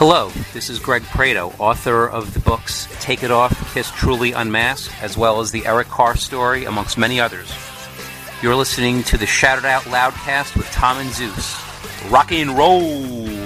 Hello, this is Greg Prato, author of the books Take It Off, Kiss Truly Unmasked, as well as the Eric Carr story, amongst many others. You're listening to the Shout It Out Loudcast with Tom and Zeus. Rock and roll!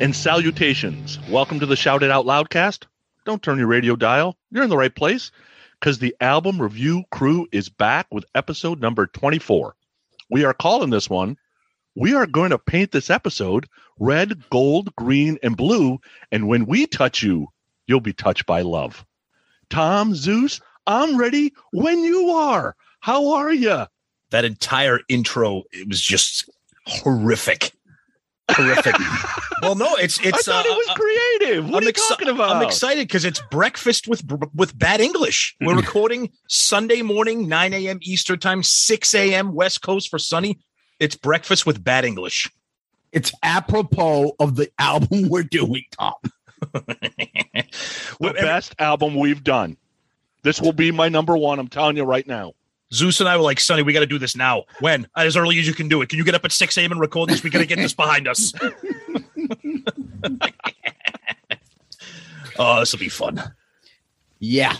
And salutations. Welcome to the Shout It Out Loudcast. Don't turn your radio dial. You're in the right place because the album review crew is back with episode number 24. We are calling this one. We are going to paint this episode red, gold, green, and blue. And when we touch you, you'll be touched by love. Tom, Zeus, I'm ready when you are. How are you? That entire intro, it was just horrific horrific. well, no, it's it's. I thought uh, it was creative. What I'm are you exci- talking about? I'm excited because it's breakfast with with bad English. We're recording Sunday morning, 9 a.m. Eastern time, 6 a.m. West Coast for Sonny. It's breakfast with bad English. It's apropos of the album we're doing, Tom. the best album we've done. This will be my number one. I'm telling you right now. Zeus and I were like, Sonny, we got to do this now. When? As early as you can do it. Can you get up at 6 a.m. and record this? We got to get this behind us. oh, this will be fun. Yeah.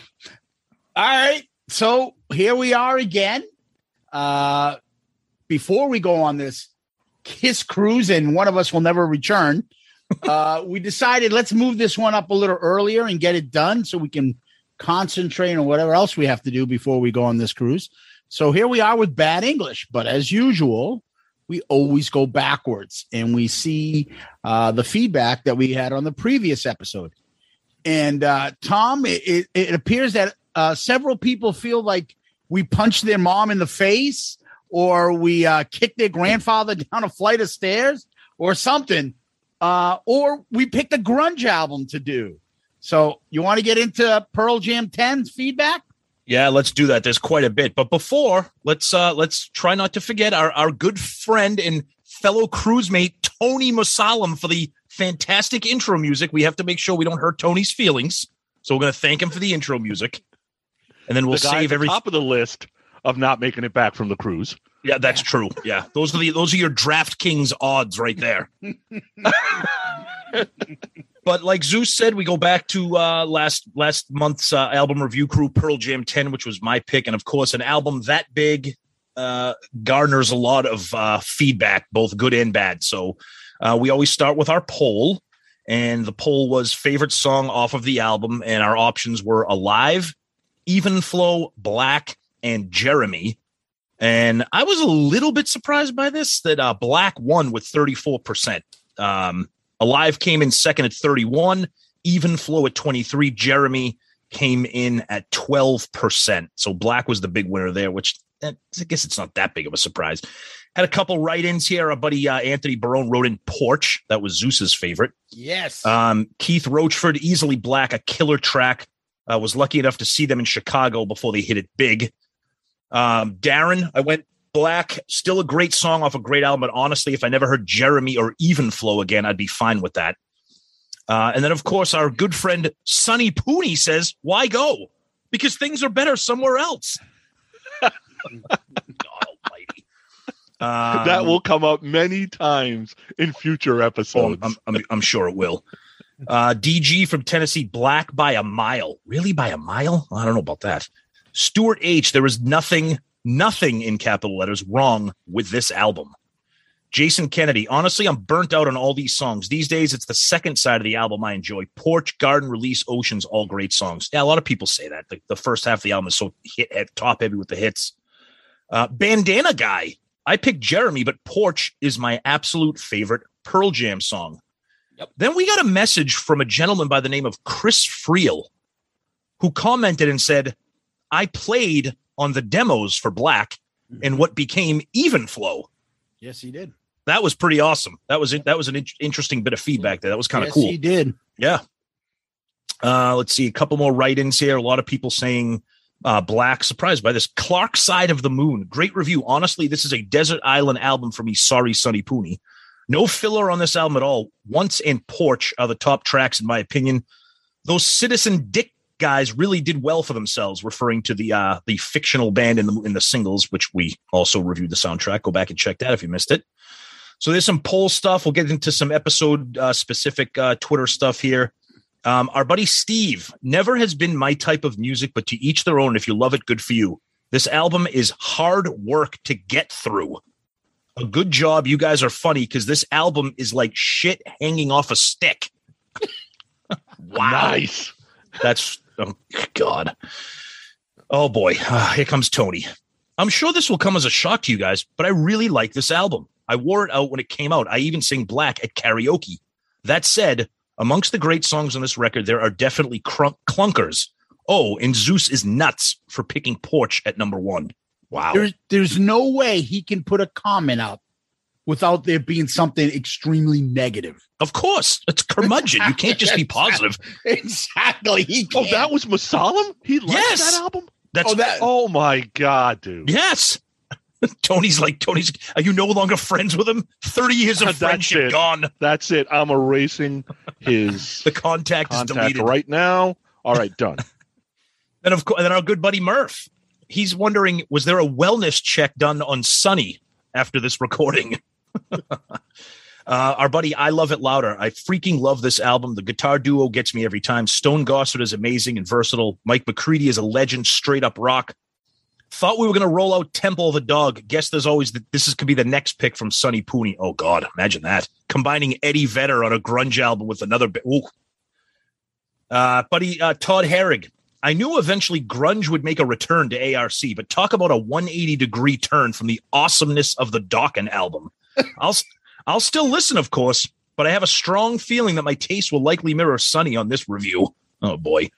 All right. So here we are again. Uh, before we go on this kiss cruise, and one of us will never return, uh, we decided let's move this one up a little earlier and get it done so we can concentrate on whatever else we have to do before we go on this cruise. So here we are with bad English, but as usual, we always go backwards and we see uh, the feedback that we had on the previous episode. And uh, Tom, it, it, appears that uh, several people feel like we punched their mom in the face or we uh, kicked their grandfather down a flight of stairs or something. Uh, or we picked a grunge album to do. So you want to get into Pearl Jam 10's feedback? Yeah, let's do that. There's quite a bit. But before, let's uh let's try not to forget our, our good friend and fellow cruise mate Tony Musalam for the fantastic intro music. We have to make sure we don't hurt Tony's feelings. So we're gonna thank him for the intro music. And then we'll the save every top of the list of not making it back from the cruise. Yeah, that's true. Yeah. Those are the those are your DraftKings odds right there. But like Zeus said, we go back to uh, last last month's uh, album review crew, Pearl Jam 10, which was my pick, and of course, an album that big uh, garners a lot of uh, feedback, both good and bad. So uh, we always start with our poll, and the poll was favorite song off of the album, and our options were Alive, Even Flow, Black, and Jeremy. And I was a little bit surprised by this that uh, Black won with 34%. Um, Alive came in second at 31, even flow at 23. Jeremy came in at 12%. So Black was the big winner there, which eh, I guess it's not that big of a surprise. Had a couple write-ins here. Our buddy uh, Anthony Barone wrote in Porch. That was Zeus's favorite. Yes. Um, Keith Roachford, Easily Black, a killer track. Uh, was lucky enough to see them in Chicago before they hit it big. Um, Darren, I went Black, still a great song off a great album, but honestly, if I never heard Jeremy or Even Flow again, I'd be fine with that. Uh, and then, of course, our good friend Sonny Pooney says, "Why go? Because things are better somewhere else." God Almighty! Um, that will come up many times in future episodes. Oh, I'm, I'm, I'm, sure it will. Uh, DG from Tennessee, Black by a mile. Really, by a mile? I don't know about that. Stuart H. There is nothing nothing in capital letters wrong with this album. Jason Kennedy, honestly, I'm burnt out on all these songs. These days, it's the second side of the album I enjoy. Porch, Garden, Release, Oceans, all great songs. Yeah, a lot of people say that. The, the first half of the album is so hit at top heavy with the hits. Uh, Bandana Guy, I picked Jeremy, but Porch is my absolute favorite Pearl Jam song. Yep. Then we got a message from a gentleman by the name of Chris Friel, who commented and said, I played on the demos for Black and what became Even Flow. Yes, he did. That was pretty awesome. That was it. That was an in- interesting bit of feedback there. That was kind of yes, cool. He did. Yeah. Uh, let's see a couple more write-ins here. A lot of people saying uh, Black. Surprised by this. Clark Side of the Moon. Great review. Honestly, this is a desert island album for me. Sorry, Sonny Pooney. No filler on this album at all. Once and Porch are the top tracks in my opinion. Those Citizen Dick guys really did well for themselves, referring to the uh, the fictional band in the in the singles, which we also reviewed the soundtrack. Go back and check that if you missed it. So there's some poll stuff. We'll get into some episode uh, specific uh, Twitter stuff here. Um, our buddy Steve never has been my type of music, but to each their own. If you love it, good for you. This album is hard work to get through. A good job. You guys are funny because this album is like shit hanging off a stick. wow. Nice. That's, oh, God. Oh, boy. Ah, here comes Tony. I'm sure this will come as a shock to you guys, but I really like this album. I wore it out when it came out. I even sing Black at karaoke. That said, amongst the great songs on this record, there are definitely crunk- clunkers. Oh, and Zeus is nuts for picking Porch at number one. Wow. There's there's no way he can put a comment up without there being something extremely negative. Of course, it's curmudgeon. You can't just be positive. Exactly. He Oh, that was Masalam? He liked Yes. that album? That's Oh, that- Oh my god, dude. yes. Tony's like Tony's. Are you no longer friends with him? Thirty years of That's friendship it. gone. That's it. I'm erasing his The contact, is contact deleted. right now. All right, done. And of course, then our good buddy Murph. He's wondering, was there a wellness check done on Sonny after this recording? uh, our buddy, I love it louder. I freaking love this album. The guitar duo gets me every time. Stone Gossard is amazing and versatile. Mike McCready is a legend, straight up rock. Thought we were going to roll out Temple of the Dog. Guess there's always the, this is could be the next pick from Sonny Pooney. Oh God, imagine that combining Eddie Vedder on a grunge album with another. Ooh. Uh, buddy uh, Todd Herrig. I knew eventually grunge would make a return to ARC, but talk about a 180 degree turn from the awesomeness of the Dokken album. I'll I'll still listen, of course, but I have a strong feeling that my taste will likely mirror Sonny on this review. Oh boy.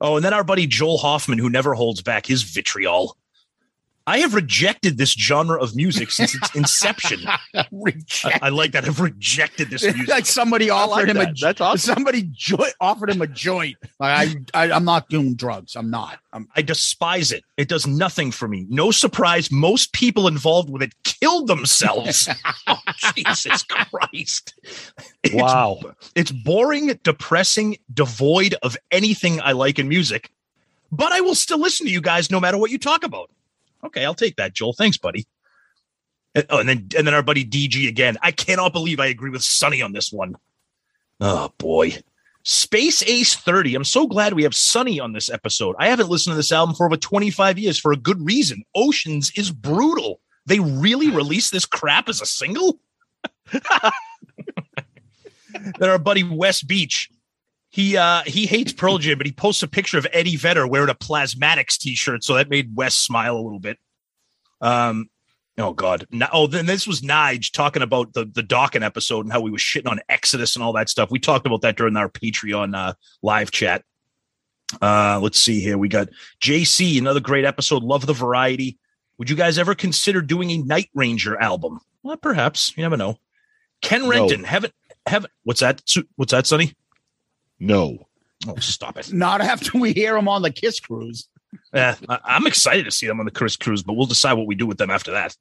Oh, and then our buddy Joel Hoffman, who never holds back his vitriol. I have rejected this genre of music since its inception. I, Reject- I like that. I've rejected this music. like somebody offered like him a that. That's awesome. somebody jo- offered him a joint. Like I, I I'm not doing drugs. I'm not. I'm I despise it. It does nothing for me. No surprise, most people involved with it killed themselves. oh, Jesus Christ. It's, Wow. It's boring, depressing, devoid of anything I like in music, but I will still listen to you guys no matter what you talk about. Okay, I'll take that, Joel. Thanks, buddy. And, oh, and then and then our buddy DG again. I cannot believe I agree with Sonny on this one. Oh boy. Space Ace 30. I'm so glad we have Sonny on this episode. I haven't listened to this album for over 25 years for a good reason. Oceans is brutal. They really released this crap as a single? then our buddy West Beach. He uh he hates Pearl Jam, but he posts a picture of Eddie Vedder wearing a Plasmatics t-shirt, so that made Wes smile a little bit. Um oh god. No, oh, then this was Nige talking about the the Dokken episode and how we was shitting on Exodus and all that stuff. We talked about that during our Patreon uh live chat. Uh let's see here. We got JC, another great episode. Love the variety. Would you guys ever consider doing a Night Ranger album? Well, perhaps. You never know. Ken No. Renton, haven't haven't what's that? What's that, Sonny? No. Oh, stop it. not after we hear him on the Kiss cruise. Yeah, I- I'm excited to see them on the Kiss Cruise, but we'll decide what we do with them after that.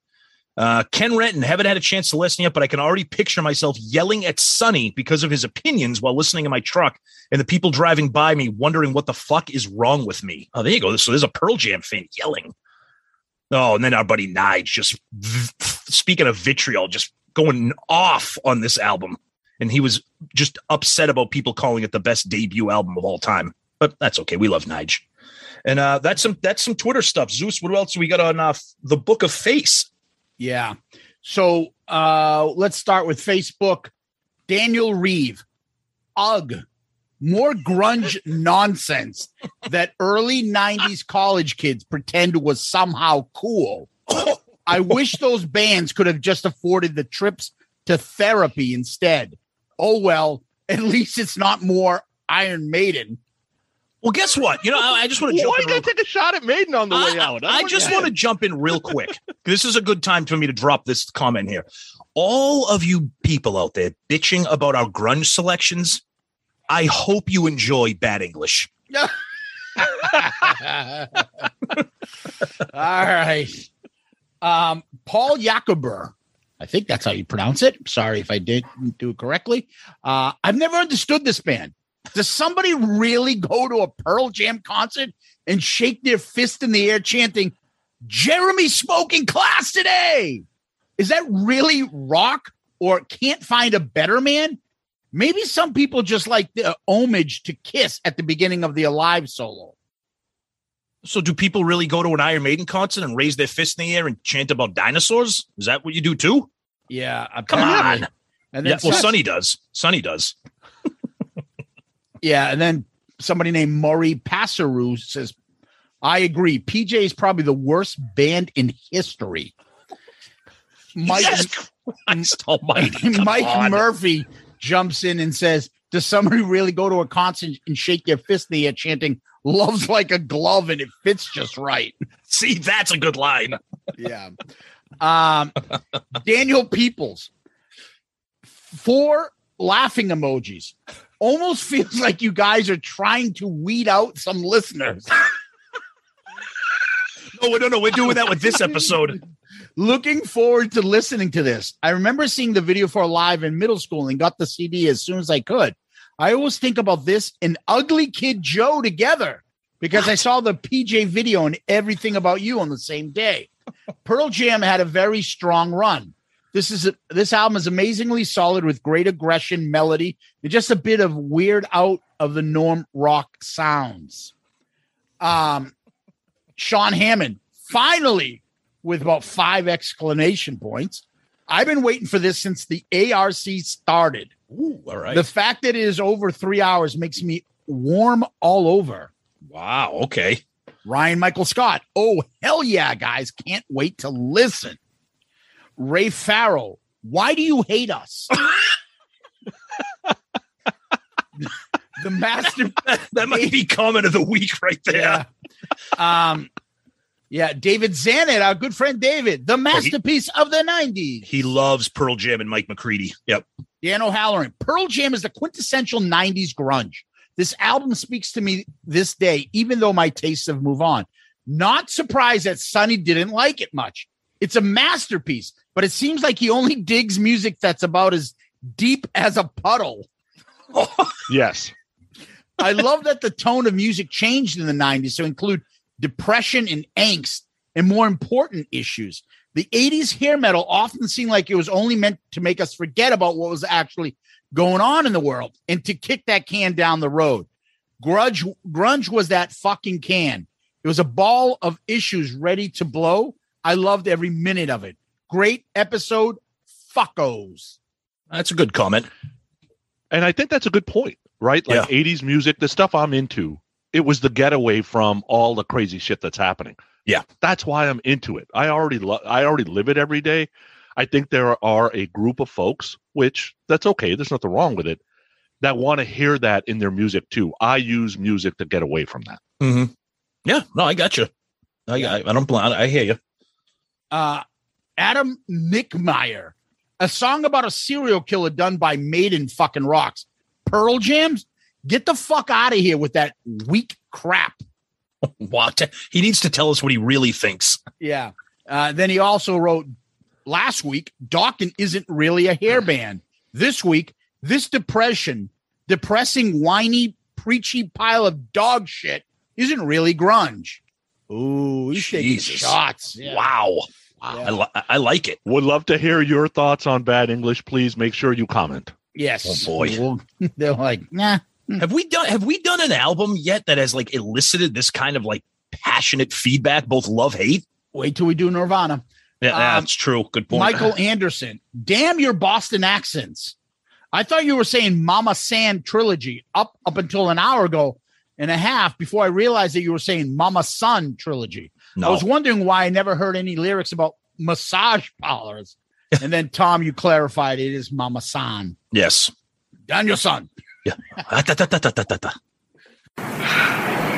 Uh, Ken Renton, haven't had a chance to listen yet, but I can already picture myself yelling at Sonny because of his opinions while listening in my truck, and the people driving by me wondering what the fuck is wrong with me. Oh, there you go. So there's a Pearl Jam fan yelling. Oh, and then our buddy Nige just v- speaking of vitriol, just going off on this album, and he was just upset about people calling it the best debut album of all time. But that's okay. We love Nige. And uh, that's some that's some Twitter stuff. Zeus, what else we got on uh, the Book of Face? Yeah. So uh let's start with Facebook. Daniel Reeve. Ugh. More grunge nonsense that early 90s college kids pretend was somehow cool. I wish those bands could have just afforded the trips to therapy instead. Oh well, at least it's not more Iron Maiden. Well, guess what? You know, I, I just want to Why jump you in. gotta real- take a shot at Maiden on the way out? I, I just want to jump in real quick. this is a good time for me to drop this comment here. All of you people out there bitching about our grunge selections, I hope you enjoy bad English. All right. Um, Paul Jacober. I think that's how you pronounce it. Sorry if I didn't do it correctly. Uh, I've never understood this band. Does somebody really go to a Pearl Jam concert and shake their fist in the air chanting, Jeremy smoking class today? Is that really rock or can't find a better man? Maybe some people just like the homage to Kiss at the beginning of the Alive solo. So, do people really go to an Iron Maiden concert and raise their fist in the air and chant about dinosaurs? Is that what you do too? Yeah, Come on. And Yeah, then well, some- Sonny does. Sonny does. yeah, and then somebody named Murray Passeru says, "I agree. PJ is probably the worst band in history." Mike Christ almighty. Mike on. Murphy jumps in and says, "Does somebody really go to a concert and shake their fist in the air chanting?" Love's like a glove and it fits just right. See, that's a good line. yeah. Um, Daniel Peoples, four laughing emojis. Almost feels like you guys are trying to weed out some listeners. No, no, no. We're doing that with this episode. Looking forward to listening to this. I remember seeing the video for live in middle school and got the CD as soon as I could. I always think about this and Ugly Kid Joe together because I saw the PJ video and everything about you on the same day. Pearl Jam had a very strong run. This is a, this album is amazingly solid with great aggression, melody, and just a bit of weird out of the norm rock sounds. Um, Sean Hammond finally with about five exclamation points. I've been waiting for this since the ARC started. Ooh, all right. The fact that it is over three hours makes me warm all over. wow. Okay. Ryan Michael Scott. Oh, hell yeah, guys. Can't wait to listen. Ray Farrell. Why do you hate us? the master. That might be comment of the week right there. Yeah. Um, yeah. David Zanet, our good friend David, the masterpiece of the 90s. He loves Pearl Jam and Mike McCready. Yep. Dan O'Halloran. Pearl Jam is the quintessential 90s grunge. This album speaks to me this day, even though my tastes have moved on. Not surprised that Sonny didn't like it much. It's a masterpiece, but it seems like he only digs music that's about as deep as a puddle. Yes. I love that the tone of music changed in the 90s to include depression and angst and more important issues. The 80s hair metal often seemed like it was only meant to make us forget about what was actually going on in the world and to kick that can down the road. Grudge grunge was that fucking can. It was a ball of issues ready to blow. I loved every minute of it. Great episode. Fuckos. That's a good comment. And I think that's a good point, right? Like 80s music, the stuff I'm into, it was the getaway from all the crazy shit that's happening. Yeah. That's why I'm into it. I already lo- I already live it every day. I think there are a group of folks, which that's okay. There's nothing wrong with it, that want to hear that in their music too. I use music to get away from that. Mm-hmm. Yeah. No, I got you. I, I, I don't. bl- I hear you. uh, Adam Nickmeyer, a song about a serial killer done by Maiden fucking rocks. Pearl Jams, get the fuck out of here with that weak crap. What? He needs to tell us what he really thinks. Yeah. Uh, then he also wrote last week, Dokken isn't really a hair band. This week, this depression, depressing, whiny, preachy pile of dog shit isn't really grunge. Ooh, he's taking Jesus. shots. Yeah. Wow. Yeah. I, li- I like it. Would love to hear your thoughts on bad English. Please make sure you comment. Yes. Oh, boy. They're like, nah. Have we done Have we done an album yet that has like elicited this kind of like passionate feedback, both love hate? Wait till we do Nirvana. Yeah, Um, that's true. Good point. Michael Anderson. Damn your Boston accents. I thought you were saying Mama San trilogy up up until an hour ago and a half before I realized that you were saying Mama Son trilogy. No. I was wondering why I never heard any lyrics about massage parlors. and then Tom, you clarified it is Mama San. yes. Daniel-san. Yeah. Ah, da, da, da, da, da, da, da.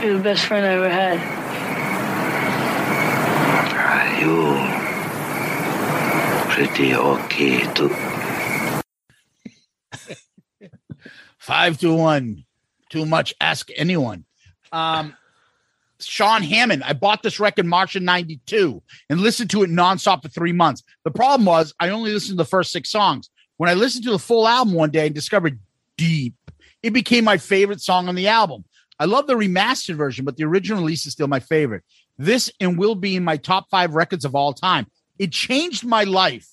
You're the best friend I ever had. Are you pretty okay too? Five to one. Too much. Ask anyone. Um, Sean Hammond. I bought this record March of 92 and listened to it nonstop for three months. The problem was I only listened to the first six songs. When I listened to the full album one day and discovered Deep, it became my favorite song on the album. I love the remastered version, but the original release is still my favorite. This and will be in my top five records of all time. It changed my life.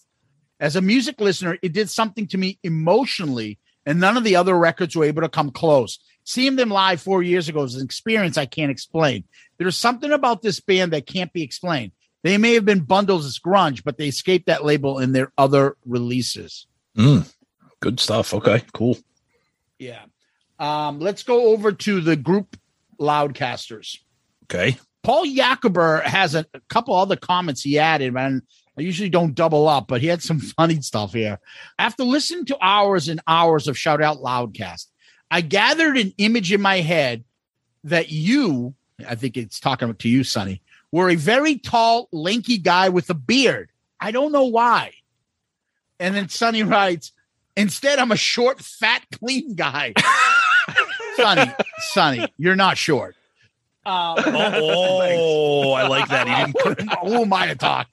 As a music listener, it did something to me emotionally, and none of the other records were able to come close. Seeing them live four years ago is an experience I can't explain. There's something about this band that can't be explained. They may have been bundles as grunge, but they escaped that label in their other releases. Mm, good stuff. Okay, cool. Yeah. Um, let's go over to the group Loudcasters. Okay. Paul Jacober has a, a couple other comments he added, and I usually don't double up, but he had some funny stuff here. After listening to hours and hours of Shout Out Loudcast, I gathered an image in my head that you, I think it's talking to you, Sonny, were a very tall, lanky guy with a beard. I don't know why. And then Sonny writes, instead, I'm a short, fat, clean guy. Sonny, Sonny, you're not short. Um, Oh, I like that. He didn't. who am I to talk?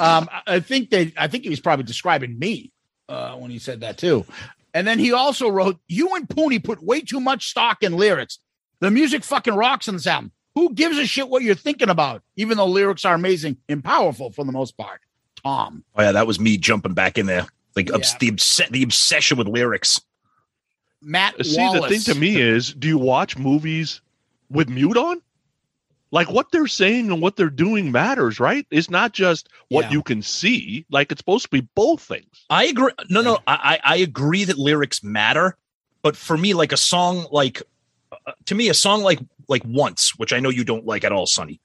Um, I- I think that I think he was probably describing me uh, when he said that too. And then he also wrote, "You and Pooney put way too much stock in lyrics. The music fucking rocks on this album. Who gives a shit what you're thinking about? Even though lyrics are amazing and powerful for the most part." Tom, Oh yeah, that was me jumping back in there. Like obs- the obs- the obsession with lyrics. Matt See, Wallace. the thing to me is, do you watch movies with mute on? Like what they're saying and what they're doing matters, right? It's not just what Yeah. you can see. Like it's supposed to be both things. I agree. No, no, I I I agree that lyrics matter, but for me, like a song like uh, to me, a song like like once, which I know you don't like at all, Sonny.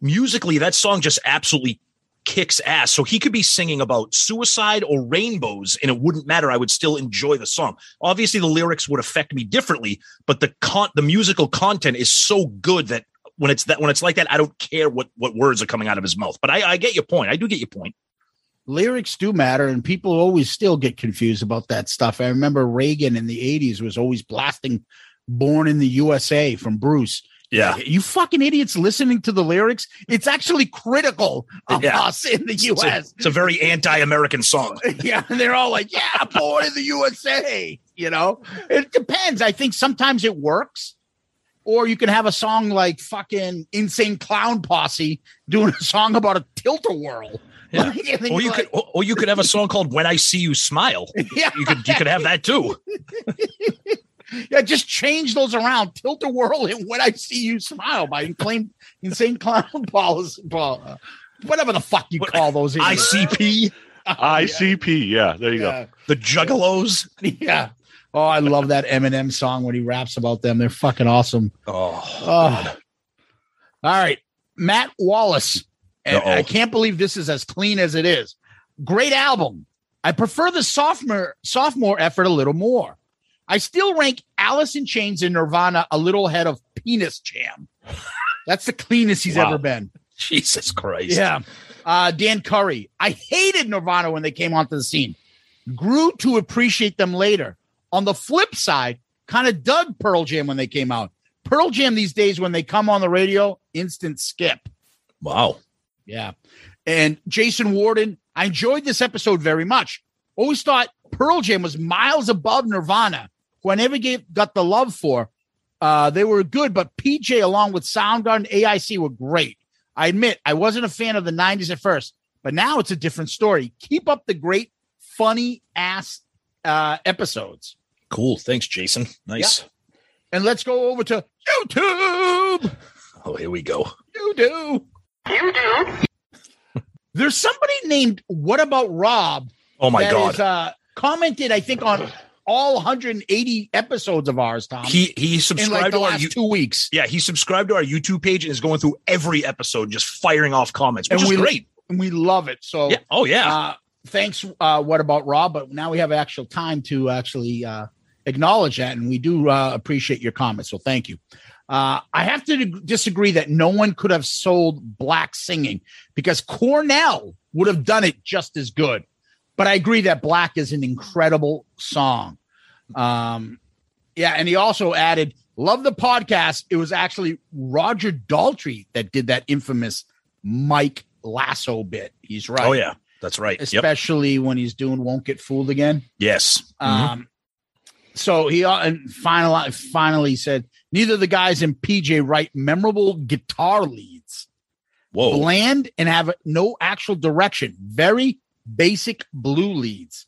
Musically, that song just absolutely kicks ass. So he could be singing about suicide or rainbows, and it wouldn't matter. I would still enjoy the song. Obviously, the lyrics would affect me differently, but the con the musical content is so good that when it's that when it's like that, I don't care what what words are coming out of his mouth. But I, I get your point. I do get your point. lyrics do matter and people always still get confused about that stuff. I remember Reagan in the 80s was always blasting Born in the USA from Bruce. Yeah. You fucking idiots listening to the lyrics. It's actually critical of Yeah. us in the It's a, US. it's a very anti-American song. yeah, and they're all like, "Yeah, born in the USA." You know, it depends. I think sometimes it works, or you can have a song like fucking Insane Clown Posse doing a song about a tilt-a-whirl. Yeah. Like, Or you you're could, or, or you could have a song called "When I See You Smile." yeah, You could, you could have that too. Yeah, just change those around. Tilt-a-whirl and when I see you smile by claim Insane Clown Policy, uh, whatever the fuck you What- call those. idiots. ICP, ICP. Yeah, there you yeah. the Juggalos. Yeah. Oh, I love that Eminem song when he raps about them. They're fucking awesome. Oh, Oh. All right. Matt Wallace. And Uh-oh. I can't believe this is as clean as it is. Great album. I prefer the sophomore sophomore effort a little more. I still rank Alice in Chains and Nirvana a little ahead of Penis Jam. That's the cleanest he's Wow. ever been. Jesus Christ! Yeah. Uh, Dan Curry. I hated Nirvana when they came onto the scene. Grew to appreciate them later. On the flip side, kind of dug Pearl Jam when they came out. Pearl Jam these days, when they come on the radio, instant skip. Wow. Yeah. And Jason Warden, I enjoyed this episode very much. Always thought Pearl Jam was miles above Nirvana, who I never gave, got the love for. Uh, they were good, but PJ along with Soundgarden, AIC were great. I admit I wasn't a fan of the 90s at first, but now it's a different story. Keep up the great, funny ass uh, episodes. Cool. Thanks, Jason. Nice. And let's go over to YouTube. Oh, here we go. You do. You do. There's somebody named What About Rob Oh my God. is, uh, commented, I think, on all 180 episodes of ours, Tom. he he subscribed like the to our two weeks. yeah he subscribed to our YouTube page and is going through every episode, just firing off comments, which And is we- great. And we love it. So Yeah. Oh yeah. uh, thanks. Uh, what about Rob? But now we have actual time to actually uh, acknowledge that, and we do uh, appreciate your comments. So thank you. Uh, I have to disagree that no one could have sold black singing because Cornell would have done it just as good. But I agree that black is an incredible song. Um, yeah, and he also added, "Love the podcast." It was actually Roger Daltrey that did that infamous Mike Lasso bit. He's right. Oh yeah, that's right. Yep. especially when he's doing "Won't Get Fooled" again. Yes. Mhm. Um, so he uh, and finally finally said neither the guys in PJ write memorable guitar leads, Whoa. bland and have no actual direction. Very basic blue leads.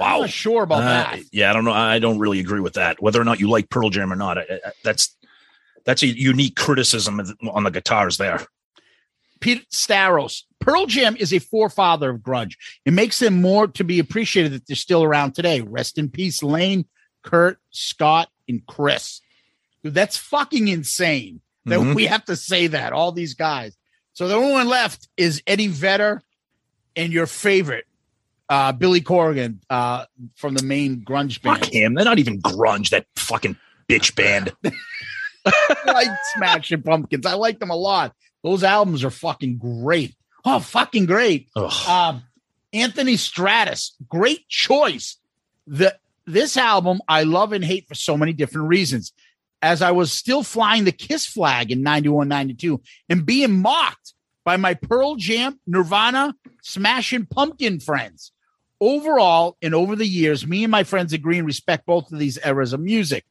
I'm not sure about Uh, that. Yeah, I don't know. I don't really agree with that. Whether or not you like Pearl Jam or not, I, I, that's that's a unique criticism on the guitars there. Pete Staros. Pearl Jam is a forefather of grunge. It makes them more to be appreciated that they're still around today. Rest in peace, Lane, Kurt, Scott, and Chris. Dude, that's fucking insane that Mhm. we have to say that, all these guys. So the only one left is Eddie Vedder and your favorite, uh, Billy Corgan uh, from the main grunge band. Fuck him. They're not even grunge. That fucking bitch band. Like Smashing Pumpkins. I like them a lot. Those albums are fucking great. Oh, fucking great. Um, Anthony Stratus, great choice. The this album I love and hate for so many different reasons. As I was still flying the Kiss flag in 91, 92 and being mocked by my Pearl Jam, Nirvana, Smashing Pumpkin friends. Overall, and over the years, me and my friends agree and respect both of these eras of music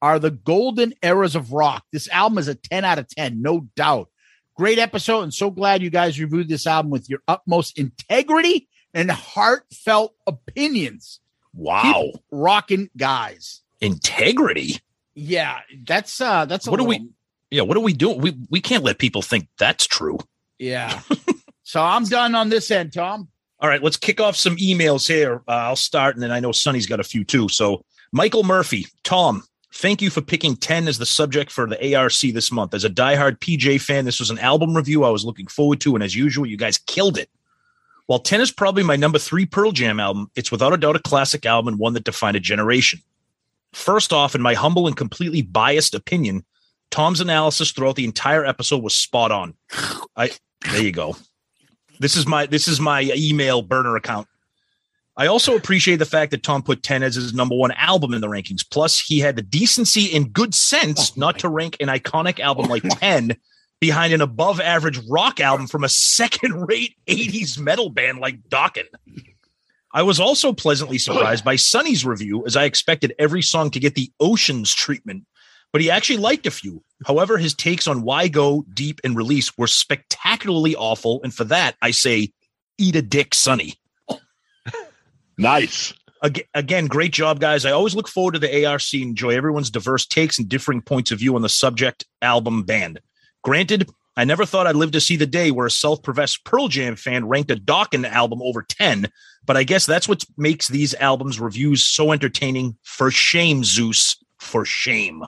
are the golden eras of rock. This album is a 10 out of 10, no doubt. Great episode, and so glad you guys reviewed this album with your utmost integrity and heartfelt opinions. wow. Keep rocking guys. Integrity. Yeah, that's uh that's a What do we- Yeah. What are we doing? We we can't let people think that's true. Yeah. so I'm done on this end, Tom. All right, let's kick off some emails here. Uh, I'll start, and then I know Sonny's got a few too. So, Michael Murphy, Tom, thank you for picking 10 as the subject for the ARC this month. As a diehard PJ fan, this was an album review I was looking forward to, and as usual, you guys killed it. While 10 is probably my number three Pearl Jam album, it's without a doubt a classic album and one that defined a generation. First off, in my humble and completely biased opinion, Tom's analysis throughout the entire episode was spot on. I there you go. This is my this is my email burner account. I also appreciate the fact that Tom put 10 as his number one album in the rankings. Plus, he had the decency and good sense Oh not to rank an iconic oh album like Oh my- 10 behind an above average rock album from a second rate 80s metal band like Dokken. I was also pleasantly oh surprised by Sonny's review, as I expected every song to get the Oceans treatment, but he actually liked a few. However, his takes on Why Go, Deep, and Release were spectacularly awful, and for that, I say, eat a dick, Sonny. Nice. Again, great job, guys. I always look forward to the ARC and enjoy everyone's diverse takes and differing points of view on the subject, album, band. Granted, I never thought I'd live to see the day where a self-professed Pearl Jam fan ranked a Dokken album over 10, but I guess that's what makes these albums reviews so entertaining. For shame, Zeus. For shame.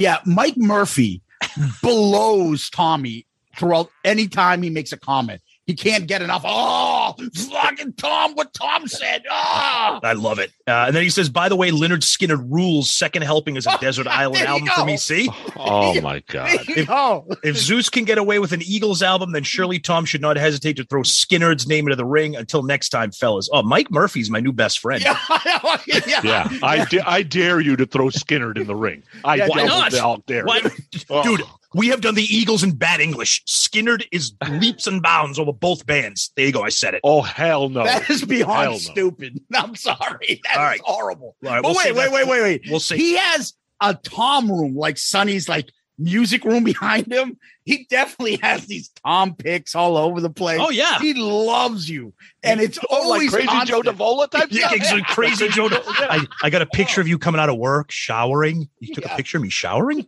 Yeah, Mike Murphy blows Tommy throughout any time he makes a comment. He can't get enough. Oh, fucking Tom, what Tom said. Oh, I love it. Uh, and then he says, by the way, Lynyrd Skynyrd rules second helping as a Oh, Desert Island you album for me. See? Oh my god. oh, If Zeus can get away with an Eagles album, then surely Tom should not hesitate to throw Skynyrd's name into the ring. Until next time, fellas. Oh, Mike Murphy's my new best friend. yeah, yeah, Yeah, I da- I dare you to throw Skynyrd in the ring. I Yeah, why double not? doubt dare. Why, Oh. dude? We have done the Eagles in bad English. Skynyrd is leaps and bounds over both bands. There you go. I said it. Oh hell no! That is beyond no. stupid. I'm sorry. That's right. horrible. All right, But we'll wait, wait, wait, wait, wait. We'll see. He has a Tom room, like Sonny's like music room behind him. He definitely has these Tom picks all over the place. Oh yeah. He loves you, and it's Oh, like always crazy Joe constant. Davola type. Yeah, it's crazy Joe. I, I got a picture of you coming out of work, showering. You took Yeah. a picture of me showering?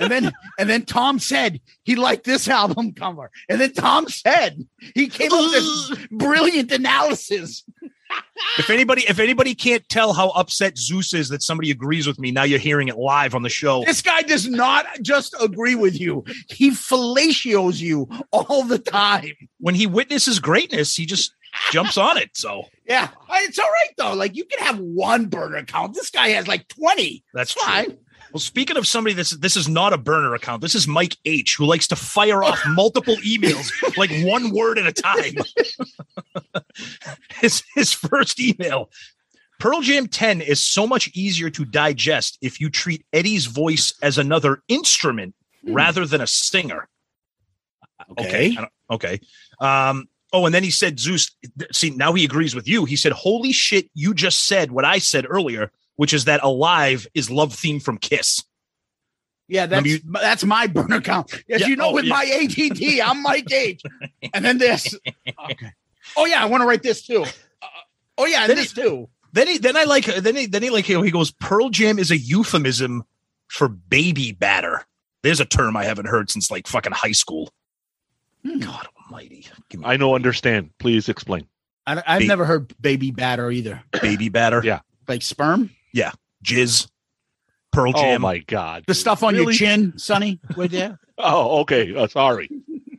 And then, and then Tom said he liked this album cover, and then Tom said he came up with this brilliant analysis. If anybody, if anybody can't tell how upset Zeus is that somebody agrees with me, now you're hearing it live on the show. This guy does not just agree with you; he fellatios you all the time. When he witnesses greatness, he just jumps on it. So Yeah, it's all right though. Like you can have one burner account. This guy has like twenty. that's It's true. fine. Well, speaking of somebody that's this is not a burner account. This is Mike H, who likes to fire off multiple emails like one word at a time. his his first email. Pearl Jam 10 is so much easier to digest if you treat Eddie's voice as another instrument rather than a singer. Okay. I Okay. Um, oh, and then he said, Zeus, see, now he agrees with you. He said, Holy shit, you just said what I said earlier, which is that Alive is love theme from Kiss. Yeah, that's Remember that's my burner account. As Yeah, you know, oh, with yeah. my ATT, I'm Mike H. And then this. Okay. Oh yeah, I want to write this too. Uh, oh yeah, and Then this he- too. Then he then I like then he then he like he goes, Pearl Jam is a euphemism for baby batter. There's a term I haven't heard since like fucking high school. Hmm. God almighty. Give me I know. Understand? Please explain. I, I've Ba- never heard baby batter either. baby batter. Yeah. Like sperm, Yeah, jizz. Pearl Oh Jam. my God. the stuff on your chin, Sonny. With there. Oh, okay. Uh, sorry.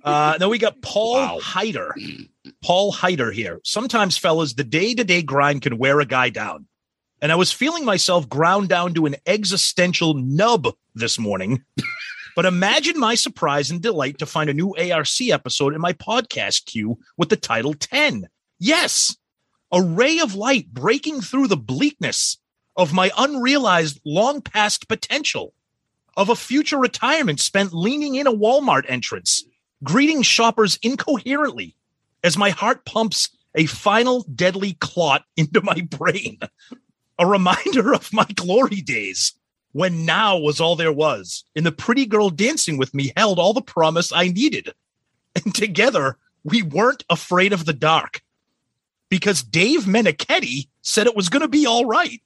Uh, then we got Paul Wow. Hyder. Paul Heider here. Sometimes, fellas, the day to day grind can wear a guy down. And I was feeling myself ground down to an existential nub this morning. but imagine my surprise and delight to find a new ARC episode in my podcast queue with the title 10. Yes, a ray of light breaking through the bleakness of my unrealized long past potential of a future retirement spent leaning in a Walmart entrance greeting shoppers incoherently as my heart pumps a final deadly clot into my brain. A reminder of my glory days when now was all there was, and the pretty girl dancing with me held all the promise I needed. And together, we weren't afraid of the dark because Dave Meniketti said it was going to be all right.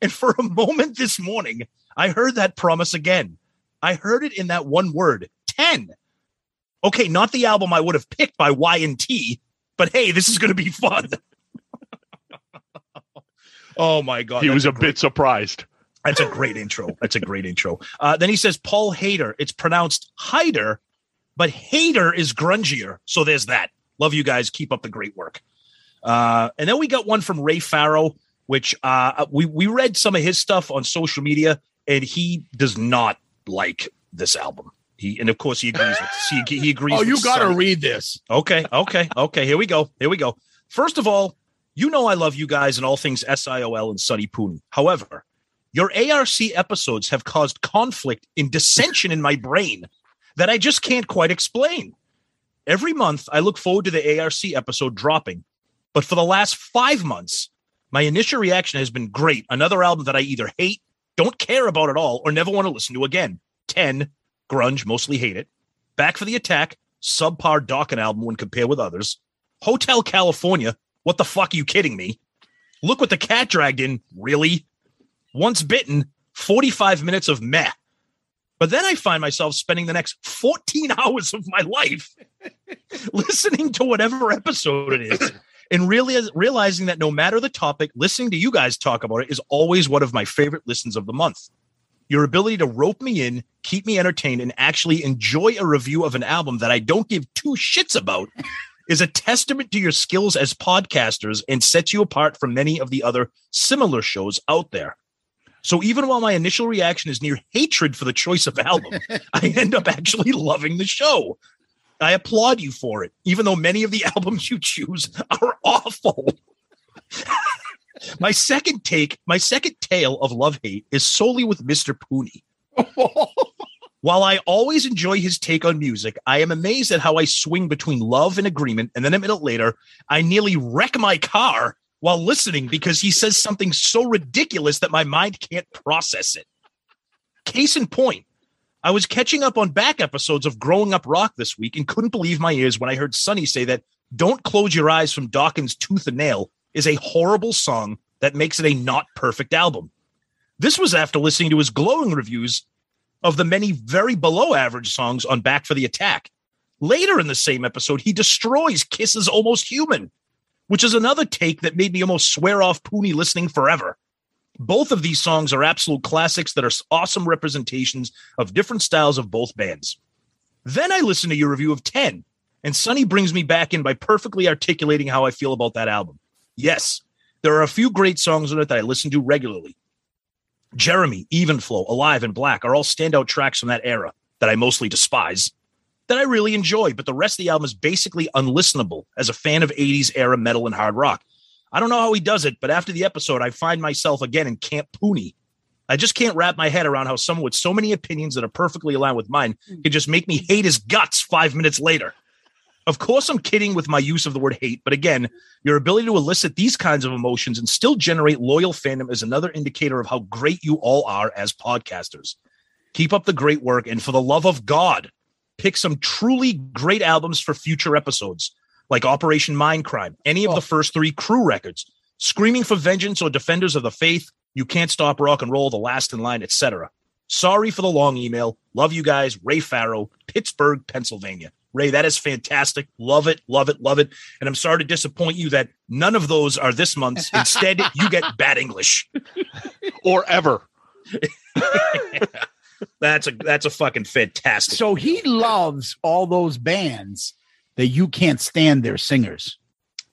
And for a moment this morning, I heard that promise again. I heard it in that one word 10. Okay, not the album I would have picked by Y&T, but hey, this is going to be fun. oh my God. he was a great- bit surprised. That's a great intro. That's a great intro. Uh, then he says Paul Hader. It's pronounced Hyder, but Hader is grungier. So there's that. Love you guys. Keep up the great work. Uh, and then we got one from Ray Farrow, which uh, we we read some of his stuff on social media, and he does not like this album. He and of course he agrees with he, he agrees. Oh, you got to read this. Okay, okay, okay. Here we go. Here we go. First of all, you know I love you guys and all things SIOL and Sonny Poon. However, your ARC episodes have caused conflict and dissension in my brain that I just can't quite explain. Every month, I look forward to the ARC episode dropping, but for the last five months, my initial reaction has been great. Another album that I either hate, don't care about at all, or never want to listen to again. 10, grunge, mostly hate it. Back for the Attack, subpar Dokken album when compared with others. Hotel California, what the fuck are you kidding me? Look what the cat dragged in, really? Once bitten, 45 minutes of meh. But then I find myself spending the next 14 hours of my life listening to whatever episode it is and really realizing that no matter the topic, listening to you guys talk about it is always one of my favorite listens of the month. Your ability to rope me in, keep me entertained, and actually enjoy a review of an album that I don't give two shits about is a testament to your skills as podcasters and sets you apart from many of the other similar shows out there. So even while my initial reaction is near hatred for the choice of album, I end up actually loving the show. I applaud you for it, even though many of the albums you choose are awful. my second take, my second tale of love hate is solely with Mr. Pooney. While I always enjoy his take on music, I am amazed at how I swing between love and agreement. And then a minute later, I nearly wreck my car while listening because he says something so ridiculous that my mind can't process it. Case in point, I was catching up on back episodes of Growing Up Rock this week and couldn't believe my ears when I heard Sonny say that Don't Close Your Eyes from Dokken' Tooth and Nail is a horrible song that makes it a not perfect album. This was after listening to his glowing reviews of the many very below average songs on Back for the Attack. Later in the same episode, he destroys Kisses Almost Human, which is another take that made me almost swear off Pooney listening forever. Both of these songs are absolute classics that are awesome representations of different styles of both bands. Then I listen to your review of 10, And Sonny brings me back in by perfectly articulating how I feel about that album. Yes, there are a few great songs on it that I listen to regularly. Jeremy, Even Flow, Alive, and Black are all standout tracks from that era that I mostly despise, that I really enjoy, but the rest of the album is basically unlistenable as a fan of 80s era metal and hard rock. I don't know how he does it, but after the episode, I find myself again in Camp Pooney. I just can't wrap my head around how someone with so many opinions that are perfectly aligned with mine hmm. can just make me hate his guts five minutes later. Of course, I'm kidding with my use of the word hate, but again, your ability to elicit these kinds of emotions and still generate loyal fandom is another indicator of how great you all are as podcasters. Keep up the great work, and for the love of God, pick some truly great albums for future episodes, like Operation Mindcrime, any of the oh. first three Crüe records, Screaming for Vengeance or Defenders of the Faith, You Can't Stop Rock and Roll, The Last in Line, etc. Sorry for the long email. Love you guys. Ray Farrow, Pittsburgh, Pennsylvania. Ray, that is fantastic. Love it, love it, love it. And I'm sorry to disappoint you that none of those are this month's. Instead, you get bad English. or ever. That's a that's a fucking fantastic. So he loves all those bands that you can't stand their singers,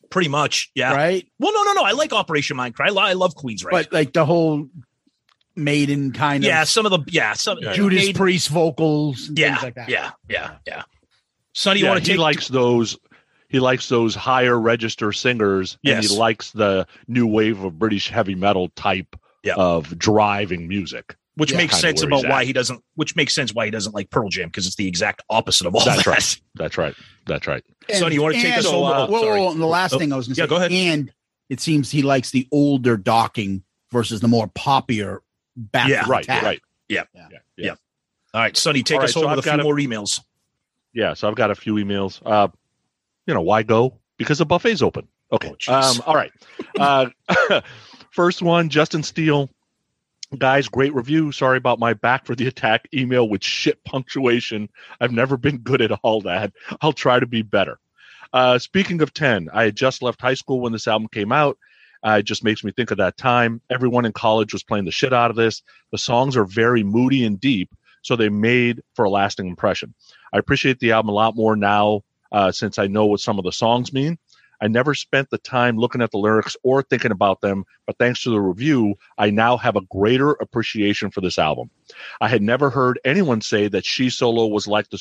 pretty much, yeah. right? Well, no, no, no. I like Operation Mindcrime. I, lo- I love Queens, right? But like the whole Maiden kind of yeah, some of the yeah, some Judas Maiden- Priest vocals, and yeah, things like that. yeah, yeah, yeah. Sonny, you want to he take likes those. He likes those higher register singers, and he likes the new wave of British heavy metal type Yeah. of driving music. Which Yeah, makes sense about why at. he doesn't. Which makes sense why he doesn't like Pearl Jam because it's the exact opposite of all That's that. right. That's right. That's right. Sonny, you wanna take and- us over? Whoa, Oh, whoa, sorry. and the last Oh, thing I was going to yeah, say, go ahead. And it seems he likes the older Dokken versus the more poppier back. Yeah, Right. tap. Right. Yeah. Yeah. Yeah. All right, Sonny, take All right, us so over I've with a few a- more emails. Yeah, so I've got a few emails. Uh, you know, why go? Because the buffet's open. Okay. Oh, um, all right. Uh, first one, Justin Steele. Guys, great review. Sorry about my back for the attack email with shit punctuation. I've never been good at all that. I'll try to be better. Uh, speaking of 10, I had just left high school when this album came out. Uh, it just makes me think of that time. Everyone in college was playing the shit out of this. The songs are very moody and deep, so they made for a lasting impression. I appreciate the album a lot more now uh, since I know what some of the songs mean. I never spent the time looking at the lyrics or thinking about them, but thanks to the review, I now have a greater appreciation for this album. I had never heard anyone say that She Solo was like the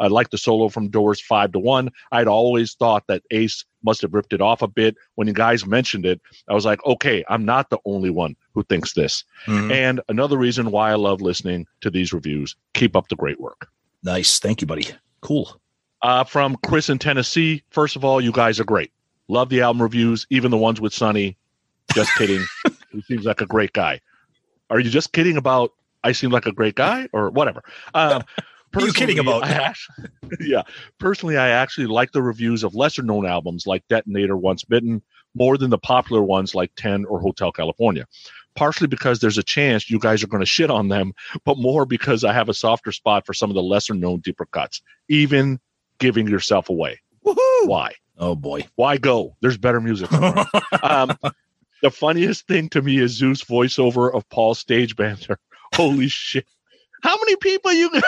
uh, like the solo from Doors Five to One. I'd always thought that Ace must have ripped it off a bit. When you guys mentioned it, I was like, okay, I'm not the only one who thinks this. Mhm. And another reason why I love listening to these reviews. Keep up the great work. Nice, thank you, buddy. Cool. Uh, from Chris in Tennessee. First of all, you guys are great. Love the album reviews, even the ones with Sonny. Just kidding. he seems like a great guy. Are you just kidding about I seem like a great guy or whatever? Um, are you kidding about? Actually, yeah. Personally, I actually like the reviews of lesser known albums like Detonator, Once Bitten, more than the popular ones like 10 or Hotel California. Partially because there's a chance you guys are going to shit on them, but more because I have a softer spot for some of the lesser known deeper cuts, even giving yourself away. Woohoo! Why? Oh boy. Why go? There's better music. um, the funniest thing to me is Zeus' voiceover of Paul's stage banter. Holy shit! How many people you?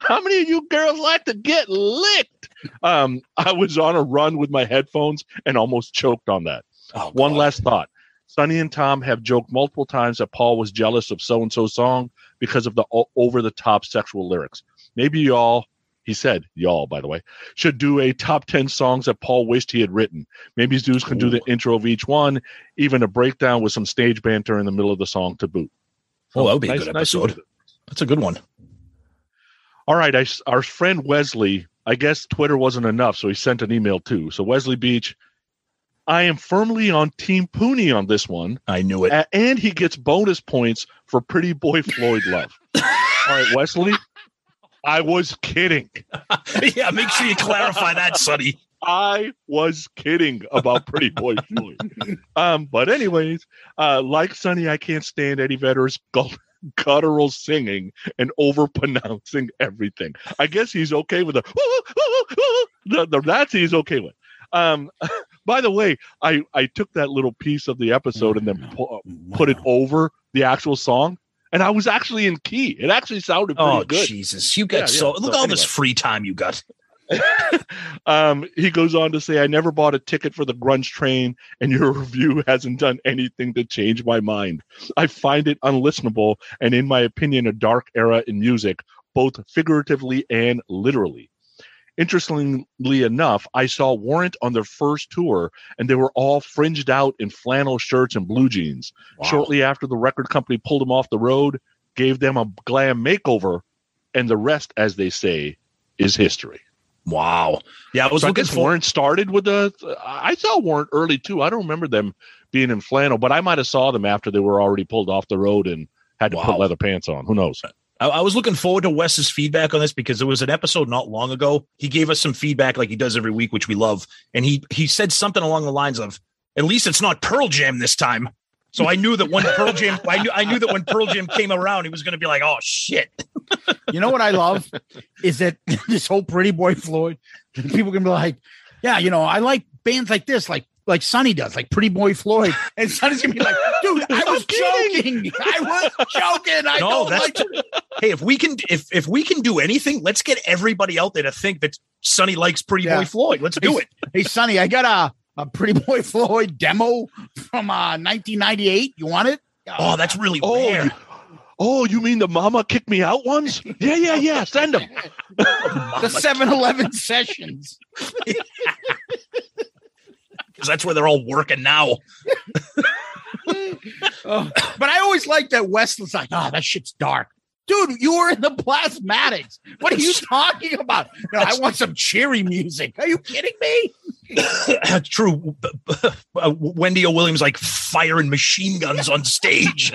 How many of you girls like to get licked? Um, I was on a run with my headphones and almost choked on that. Oh, One God. last thought. Sonny and Tom have joked multiple times that Paul was jealous of so and so song because of the over the top sexual lyrics. Maybe y'all, he said, y'all, by the way, should do a top 10 songs that Paul wished he had written. Maybe Zeus can do the intro of each one, even a breakdown with some stage banter in the middle of the song to boot. Oh, that would be a good episode. movie. That's a good one. All right, I, our friend Wesley, I guess Twitter wasn't enough, so he sent an email too. So, Wesley Beach, I am firmly on Team Pooney on this one. I knew it. A- and he gets bonus points for Pretty Boy Floyd Love. All right, Wesley, I was kidding. yeah, make sure you clarify that, Sonny. I was kidding about Pretty Boy Floyd. Um, but anyways, uh, like Sonny, I can't stand Eddie Vedder's gu- guttural singing and over pronouncing everything. I guess he's okay with the, the, the that's he's okay with. Um, by the way, I, I took that little piece of the episode and then pu- put it over the actual song, and I was actually in key. It actually sounded pretty good. Oh good. Jesus! You got Yeah, yeah. so look So all this free time you got. um, he goes on to say, I never bought a ticket for the grunge train, and your review hasn't done anything to change my mind. I find it unlistenable and, in my opinion, a dark era in music, both figuratively and literally. Interestingly enough, I saw Warrant on their first tour, and they were all fringed out in flannel shirts and blue jeans. Wow. Shortly after the record company pulled them off the road, gave them a glam makeover, and the rest, as they say, is history. Wow. Yeah, I was So I looking guess for. Warrant started with the. I saw Warrant early too. I don't remember them being in flannel, but I might have saw them after they were already pulled off the road and had to Wow. put leather pants on. Who knows? I, I was looking forward to Wes's feedback on this because there was an episode not long ago. He gave us some feedback like he does every week, which we love. And he he said something along the lines of, "At least it's not Pearl Jam this time." So I knew that when Pearl Jam, I knew I knew that when Pearl Jam came around, he was going to be like, "Oh shit!" You know what I love is that this whole Pretty Boy Floyd. People can be like, yeah, you know, I like bands like this, like like Sonny does, like Pretty Boy Floyd, and Sonny's gonna be like, dude, I was joking, I was joking, I No, don't that's- like. Hey, if we can, if if we can do anything, let's get everybody out there to think that Sonny likes Pretty Yeah. Boy Floyd. Let's do it. Hey, Sonny, I got a a Pretty Boy Floyd demo from uh 1998. You want it? Oh, that's really Oh, rare. you, oh, you mean the Mama kick me out ones? Yeah, yeah, yeah. Send them. the 7-Eleven sessions. because that's where they're all working now. Oh, but I always like that Wes was like, oh, that shit's dark. Dude, you were in the plasmatics. What are you talking about? No, I want some cheery music. Are you kidding me? That's true. Uh, Wendy O. Williams like firing machine guns on stage.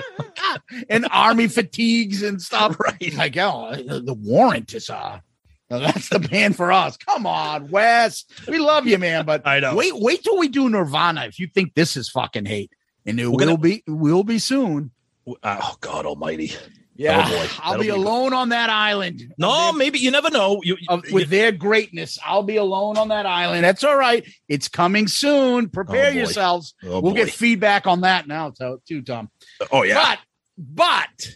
And army fatigues and stuff. right. Like, oh, the the warrant is uh no, that's the band for us. Come on, Wes. We love you, man. But I know. wait, wait till we do Nirvana if you think this is fucking hate. And it We're will gonna- be will be soon. Uh, oh God Almighty. Yeah. Oh. I'll be be good. alone on that island. No, their- maybe you never know. You, of- with their greatness. I'll be alone on that island. That's all right. It's coming soon. Prepare Oh, yourselves. oh, we'll boy. get feedback on that now, too, Tom. oh yeah. But, but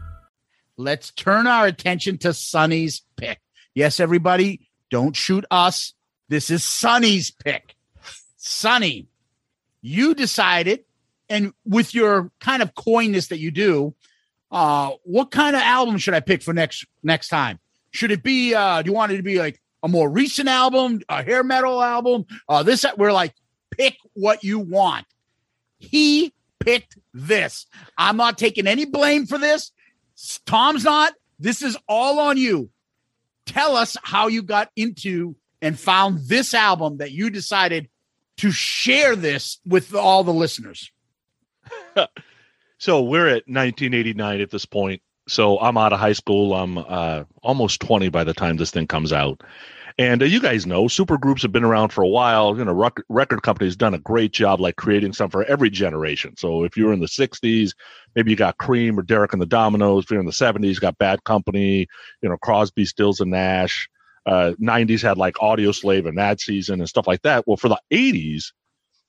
Let's turn our attention to Sonny's pick. Yes, everybody, don't shoot us. This is Sonny's pick. Sonny, you decided, and with your kind of coyness that you do, uh, what kind of album should I pick for next next time? Should it be? Uh, do you want it to be like a more recent album, a hair metal album? Uh, this we're like, pick what you want. He picked this. I'm not taking any blame for this. Tom's not. This is all on you. Tell us how you got into and found this album that you decided to share this with all the listeners. so we're at 1989 at this point. So I'm out of high school. I'm uh, almost 20 by the time this thing comes out. And uh, you guys know supergroups have been around for a while. You know, rec- record companies done a great job like creating some for every generation. So if you're in the 60s, maybe you got Cream or Derek and the Dominos. If you're in the 70s, you got Bad Company, you know, Crosby, Stills and Nash. Uh, 90s had like Audioslave and Mad Season and stuff like that. Well, for the 80s,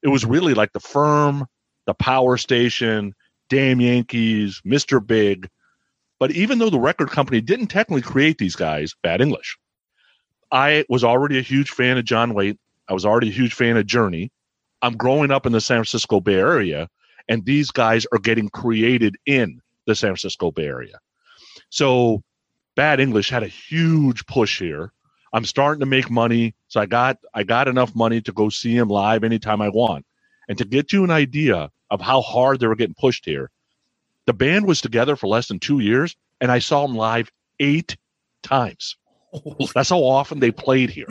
it was really like the Firm, the Power Station, Damn Yankees, Mr. Big. But even though the record company didn't technically create these guys, bad English, I was already a huge fan of John Waite. I was already a huge fan of Journey. I'm growing up in the San Francisco Bay Area, and these guys are getting created in the San Francisco Bay Area. So Bad English had a huge push here. I'm starting to make money, so I got I got enough money to go see him live anytime I want. And to get you an idea of how hard they were getting pushed here, the band was together for less than two years, and I saw them live eight times. That's how often they played here,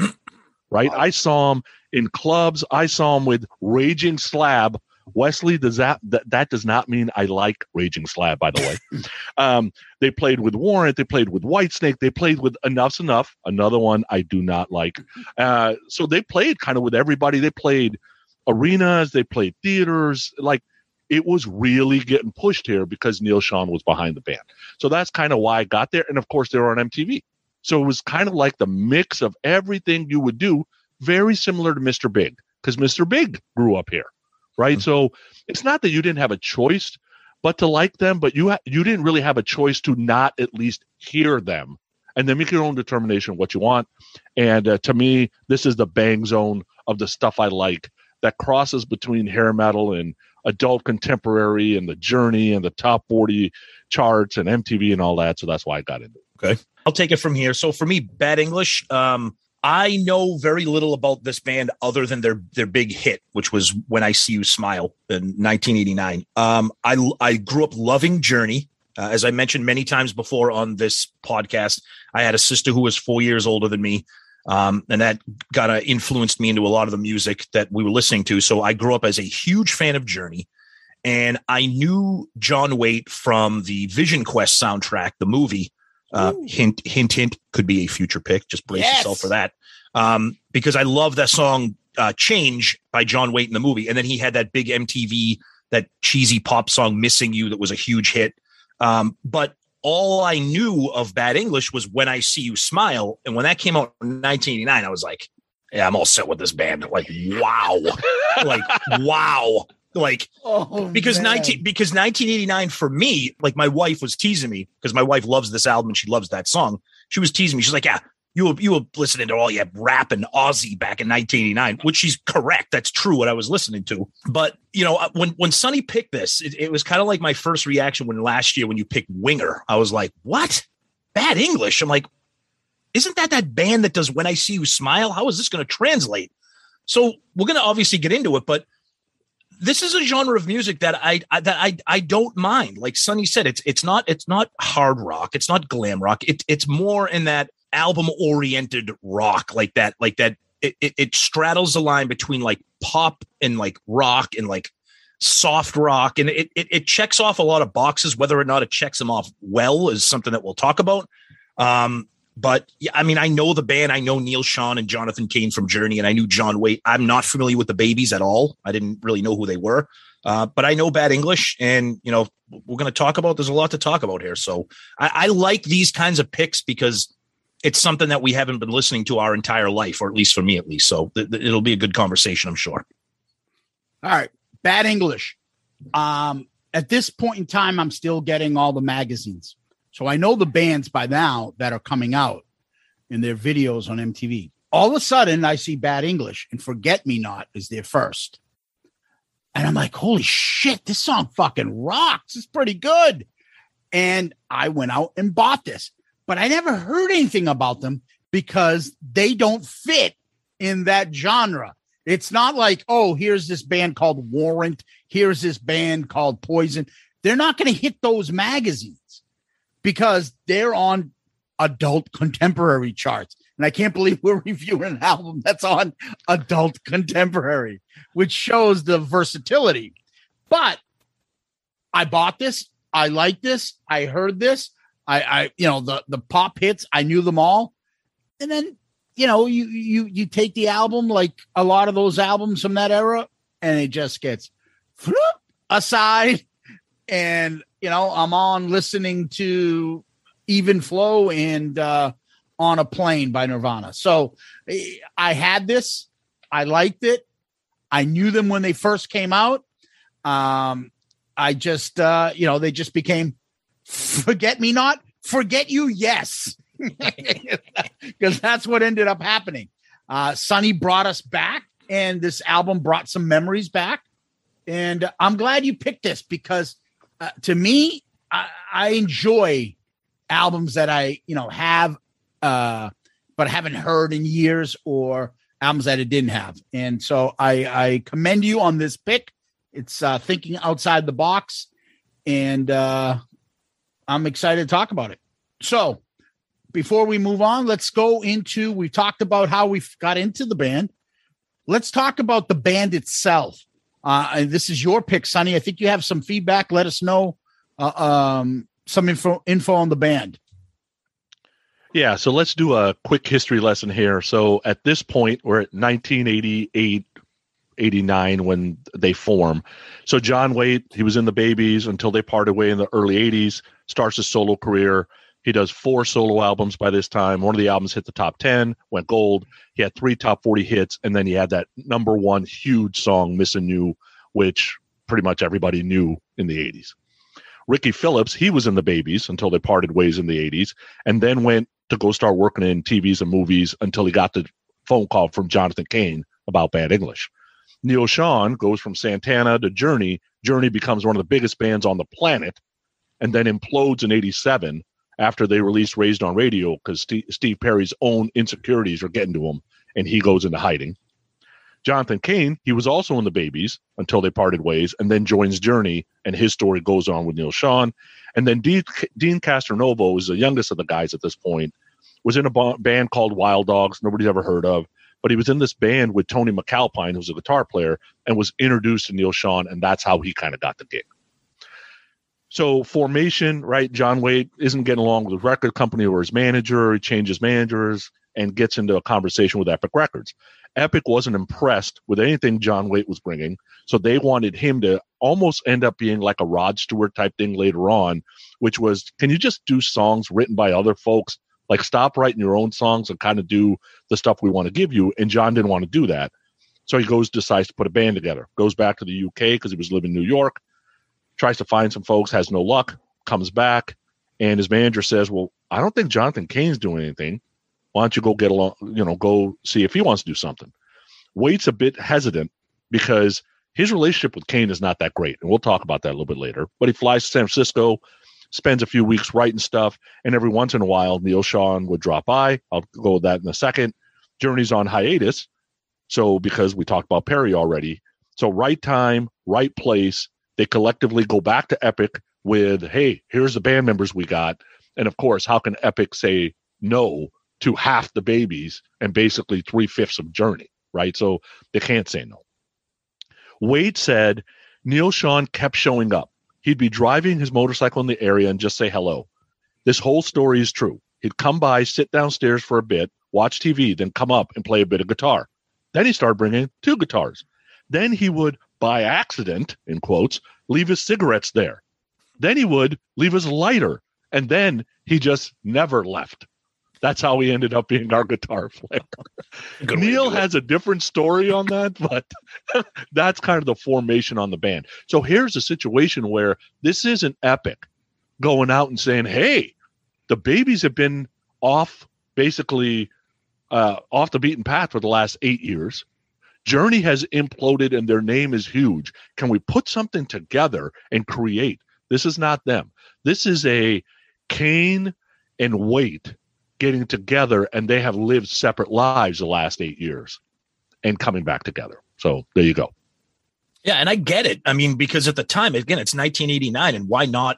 right? I saw them in clubs. I saw them with Raging Slab. Wesley, does that, that that does not mean I like Raging Slab, by the way. um, they played with Warrant. They played with Whitesnake. They played with Enough's Enough, another one I do not like. Uh, so they played kind of with everybody. They played arenas. They played theaters. Like it was really getting pushed here because Neal Schon was behind the band. So that's kind of why I got there. And of course, they were on MTV. So it was kind of like the mix of everything you would do, very similar to Mr. Big, because Mr. Big grew up here, right? Mm-hmm. So it's not that you didn't have a choice, but to like them, but you ha- you didn't really have a choice to not at least hear them, and then make your own determination what you want. And uh, to me, this is the bang zone of the stuff I like that crosses between hair metal and adult contemporary and the journey and the top 40 charts and MTV and all that. So that's why I got into it. Okay. I'll take it from here. So for me, Bad English, um, I know very little about this band other than their their big hit, which was "When I See You Smile" in 1989. Um, I I grew up loving Journey. Uh, as I mentioned many times before on this podcast, I had a sister who was four years older than me, um, and that kind of influenced me into a lot of the music that we were listening to. So I grew up as a huge fan of Journey, and I knew John Waite from the Vision Quest soundtrack, the movie. Uh, hint, hint, hint could be a future pick. Just brace Yes. yourself for that. Um, because I love that song, uh, Change by John Waite in the movie. And then he had that big MTV, that cheesy pop song, Missing You, that was a huge hit. Um, but all I knew of Bad English was When I See You Smile. And when that came out in 1989, I was like, yeah, I'm all set with this band. Like, wow. like, wow. Like, Oh, because man. 19 because 1989 for me like my wife was teasing me because my wife loves this album and she loves that song. She was teasing me. She's like yeah you were you were listening to all your rap and Ozzy back in 1989 which she's correct. That's true what I was listening to. But you know uh, when when Sonny picked this it, it was kind of like my first reaction when last year when you picked Winger. I was like what? Bad English? I'm like isn't that that band that does when I see you smile? How is this going to translate? So we're going to obviously get into it but this is a genre of music that I, I that I I don't mind. Like Sonny said, it's it's not it's not hard rock, it's not glam rock. It, it's more in that album oriented rock, like that, like that. It, it it straddles the line between like pop and like rock and like soft rock, and it, it it checks off a lot of boxes. Whether or not it checks them off well is something that we'll talk about. Um, but I mean, I know the band. I know Neal Schon and Jonathan Cain from Journey, and I knew John Waite. I'm not familiar with the Babys at all. I didn't really know who they were, uh, but I know Bad English, and you know, we're going to talk about. There's a lot to talk about here, so I, I like these kinds of picks because it's something that we haven't been listening to our entire life, or at least for me, at least. So th- th- it'll be a good conversation, I'm sure. All right, bad English. Um, at this point in time, I'm still getting all the magazines, so I know the bands by now that are coming out in their videos on MTV. All of a sudden, I see Bad English and Forget Me Not is their first, and I'm like, holy shit, this song fucking rocks. It's pretty good. And I went out and bought this, but I never heard anything about them because they don't fit in that genre. It's not like, oh, here's this band called Warrant, here's this band called Poison. They're not going to hit those magazines because they're on adult contemporary charts. And I can't believe we're reviewing an album that's on adult contemporary, which shows the versatility. But I bought this. I like this. I heard this. I, I, you know, the the pop hits. I knew them all. And then, you know, you you you take the album like a lot of those albums from that era, and it just gets aside. And you know, I'm on listening to Even Flow and uh, on a Plain by Nirvana. So eh, I had this. I liked it. I knew them when they first came out. Um, I just, uh, you know, they just became forget me not, forget you, yes, because that's what ended up happening. Uh, Sonny brought us back, and this album brought some memories back. And I'm glad you picked this because uh, to me, I, I enjoy albums that I, you know, have, uh, but haven't heard in years or albums that it didn't have. And so I, I commend you on this pick. It's uh, thinking outside the box, and uh, I'm excited to talk about it. So, before we move on, let's go into. We talked about how we got into the band. Let's talk about the band itself. Uh, and this is your pick, Sonny. I think you have some feedback. Let us know uh, um, some info info on the band. Yeah, so let's do a quick history lesson here. So at this point, we're at 1988, 89 when they form. So John Waite, he was in the Babies until they parted way in the early 80s, starts his solo career. He does four solo albums by this time. One of the albums hit the top 10, went gold. He had three top 40 hits, and then he had that number one huge song, Missing You, which pretty much everybody knew in the 80s. Ricky Phillips, he was in the Babys until they parted ways in the 80s, and then went to go start working in TVs and movies until he got the phone call from Jonathan Cain about Bad English. Neal Schon goes from Santana to Journey. Journey becomes one of the biggest bands on the planet and then implodes in 87 after they released Raised on Radio because Steve, Steve Perry's own insecurities are getting to him and he goes into hiding. Jonathan Cain, he was also in the Babys until they parted ways and then joins Journey and his story goes on with Neal Schon. And then Deen, Deen Castronovo is the youngest of the guys at this point, was in a band called Wild Dogs, nobody's ever heard of but he was in this band with Tony MacAlpine, who's a guitar player, and was introduced to Neal Schon, and that's how he kind of got the gig. So formation, right? John Waite isn't getting along with the record company or his manager. He changes managers and gets into a conversation with Epic Records. Epic wasn't impressed with anything John Waite was bringing, so they wanted him to almost end up being like a Rod Stewart type thing later on, which was, can you just do songs written by other folks like, stop writing your own songs and kind of do the stuff we want to give you. And John didn't want to do that. So he goes, decides to put a band together, goes back to the UK because he was living in New York, tries to find some folks, has no luck, comes back, and his manager says, Well, I don't think Jonathan Cain's doing anything. Why don't you go get along, you know, go see if he wants to do something? Waite's a bit hesitant because his relationship with Cain is not that great. And we'll talk about that a little bit later. But he flies to San Francisco, spends a few weeks writing stuff, and every once in a while, Neal Schon would drop by. I'll go with that in a second. Journey's on hiatus. So, because we talked about Perry already. So, right time, right place. They collectively go back to Epic with, hey, here's the band members we got. And of course, how can Epic say no to half the Babys and basically three fifths of Journey, right? So they can't say no. Waite said Neal Schon kept showing up. He'd be driving his motorcycle in the area and just say hello. This whole story is true. He'd come by, sit downstairs for a bit, watch TV, then come up and play a bit of guitar. Then he started bringing two guitars. Then he would, by accident, in quotes, leave his cigarettes there. Then he would leave his lighter. And then he just never left. That's how he ended up being our guitar player. Neal has a different story on that, but that's kind of the formation on the band. So here's a situation where this isn't epic going out and saying, hey, the Babys have been off basically uh, off the beaten path for the last eight years. Journey has imploded and their name is huge. Can we put something together and create? This is not them. This is a Cain and Waite getting together and they have lived separate lives the last eight years. and coming back together. So there you go. Yeah, and I get it. I mean, because at the time, again, it's 1989, and why not?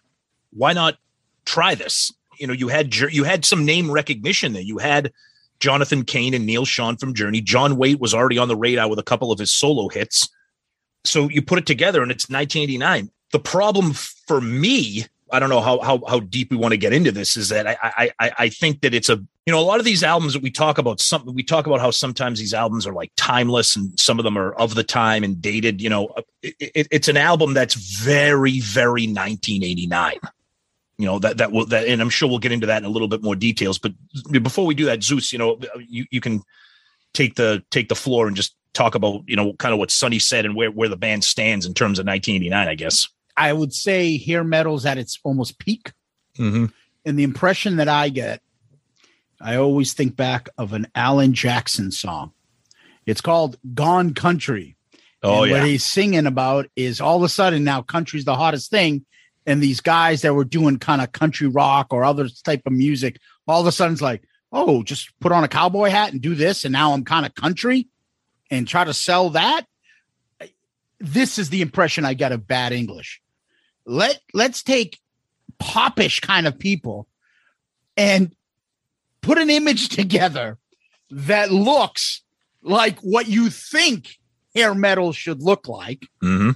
Why not try this? You know, you had you had some name recognition there. You had Jonathan Cain and Neal Schon from Journey. John Waite was already on the radar with a couple of his solo hits. So you put it together, and it's 1989. The problem for me I don't know how how how deep we want to get into this. Is that I I I think that it's a you know a lot of these albums that we talk about something we talk about how sometimes these albums are like timeless and some of them are of the time and dated. You know, it, it, it's an album that's very very 1989. You know that that will that, and I'm sure we'll get into that in a little bit more details. But before we do that, Zeus, you know, you you can take the take the floor and just talk about you know kind of what Sonny said and where where the band stands in terms of 1989, I guess. I would say hair metal's at its almost peak. Mm-hmm. And the impression that I get, I always think back of an Alan Jackson song. It's called Gone Country. Oh, and yeah. What he's singing about is all of a sudden now country's the hottest thing. And these guys that were doing kind of country rock or other type of music, all of a sudden it's like, oh, just put on a cowboy hat and do this. And now I'm kind of country and try to sell that. This is the impression I get of bad English let let's take popish kind of people and put an image together that looks like what you think hair metal should look like mm-hmm.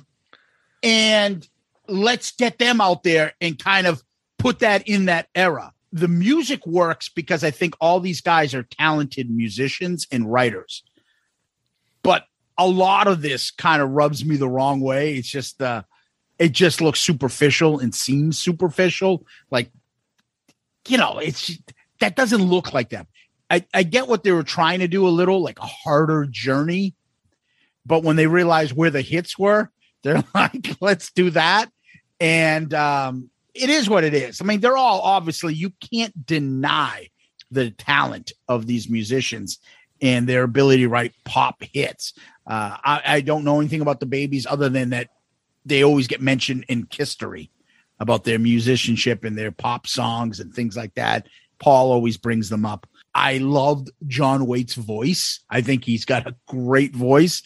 and let's get them out there and kind of put that in that era the music works because i think all these guys are talented musicians and writers but a lot of this kind of rubs me the wrong way it's just uh it just looks superficial and seems superficial. Like, you know, it's that doesn't look like them. I, I get what they were trying to do a little like a harder journey, but when they realized where the hits were, they're like, let's do that. And um, it is what it is. I mean, they're all obviously, you can't deny the talent of these musicians and their ability to write pop hits. Uh, I, I don't know anything about the Babys other than that they always get mentioned in history about their musicianship and their pop songs and things like that. Paul always brings them up. I loved John Waite's voice. I think he's got a great voice,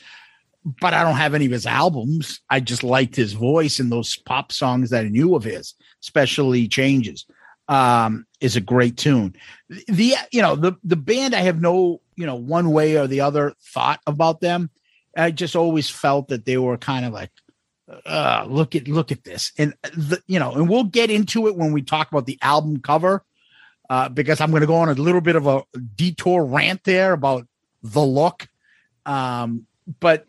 but I don't have any of his albums. I just liked his voice and those pop songs that I knew of his, especially Changes. Um, is a great tune. The you know the the band I have no you know one way or the other thought about them. I just always felt that they were kind of like uh, look at look at this, and the, you know, and we'll get into it when we talk about the album cover, uh, because I'm going to go on a little bit of a detour rant there about the look. Um, but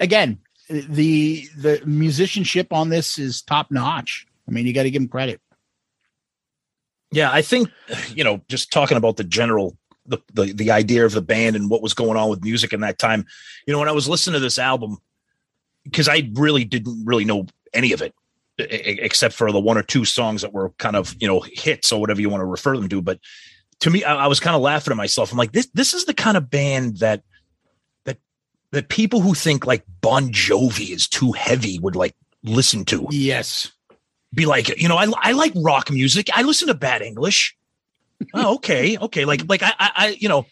again, the the musicianship on this is top notch. I mean, you got to give them credit. Yeah, I think you know, just talking about the general the, the the idea of the band and what was going on with music in that time. You know, when I was listening to this album, because I really didn't really know any of it except for the one or two songs that were kind of you know hits or whatever you want to refer them to. But to me, I, I was kind of laughing at myself. I'm like, this this is the kind of band that that people who think like Bon Jovi is too heavy would like listen to. Yes, be like, you know, I I like rock music. I listen to Bad English. oh, okay, okay. Like like I I, I you know.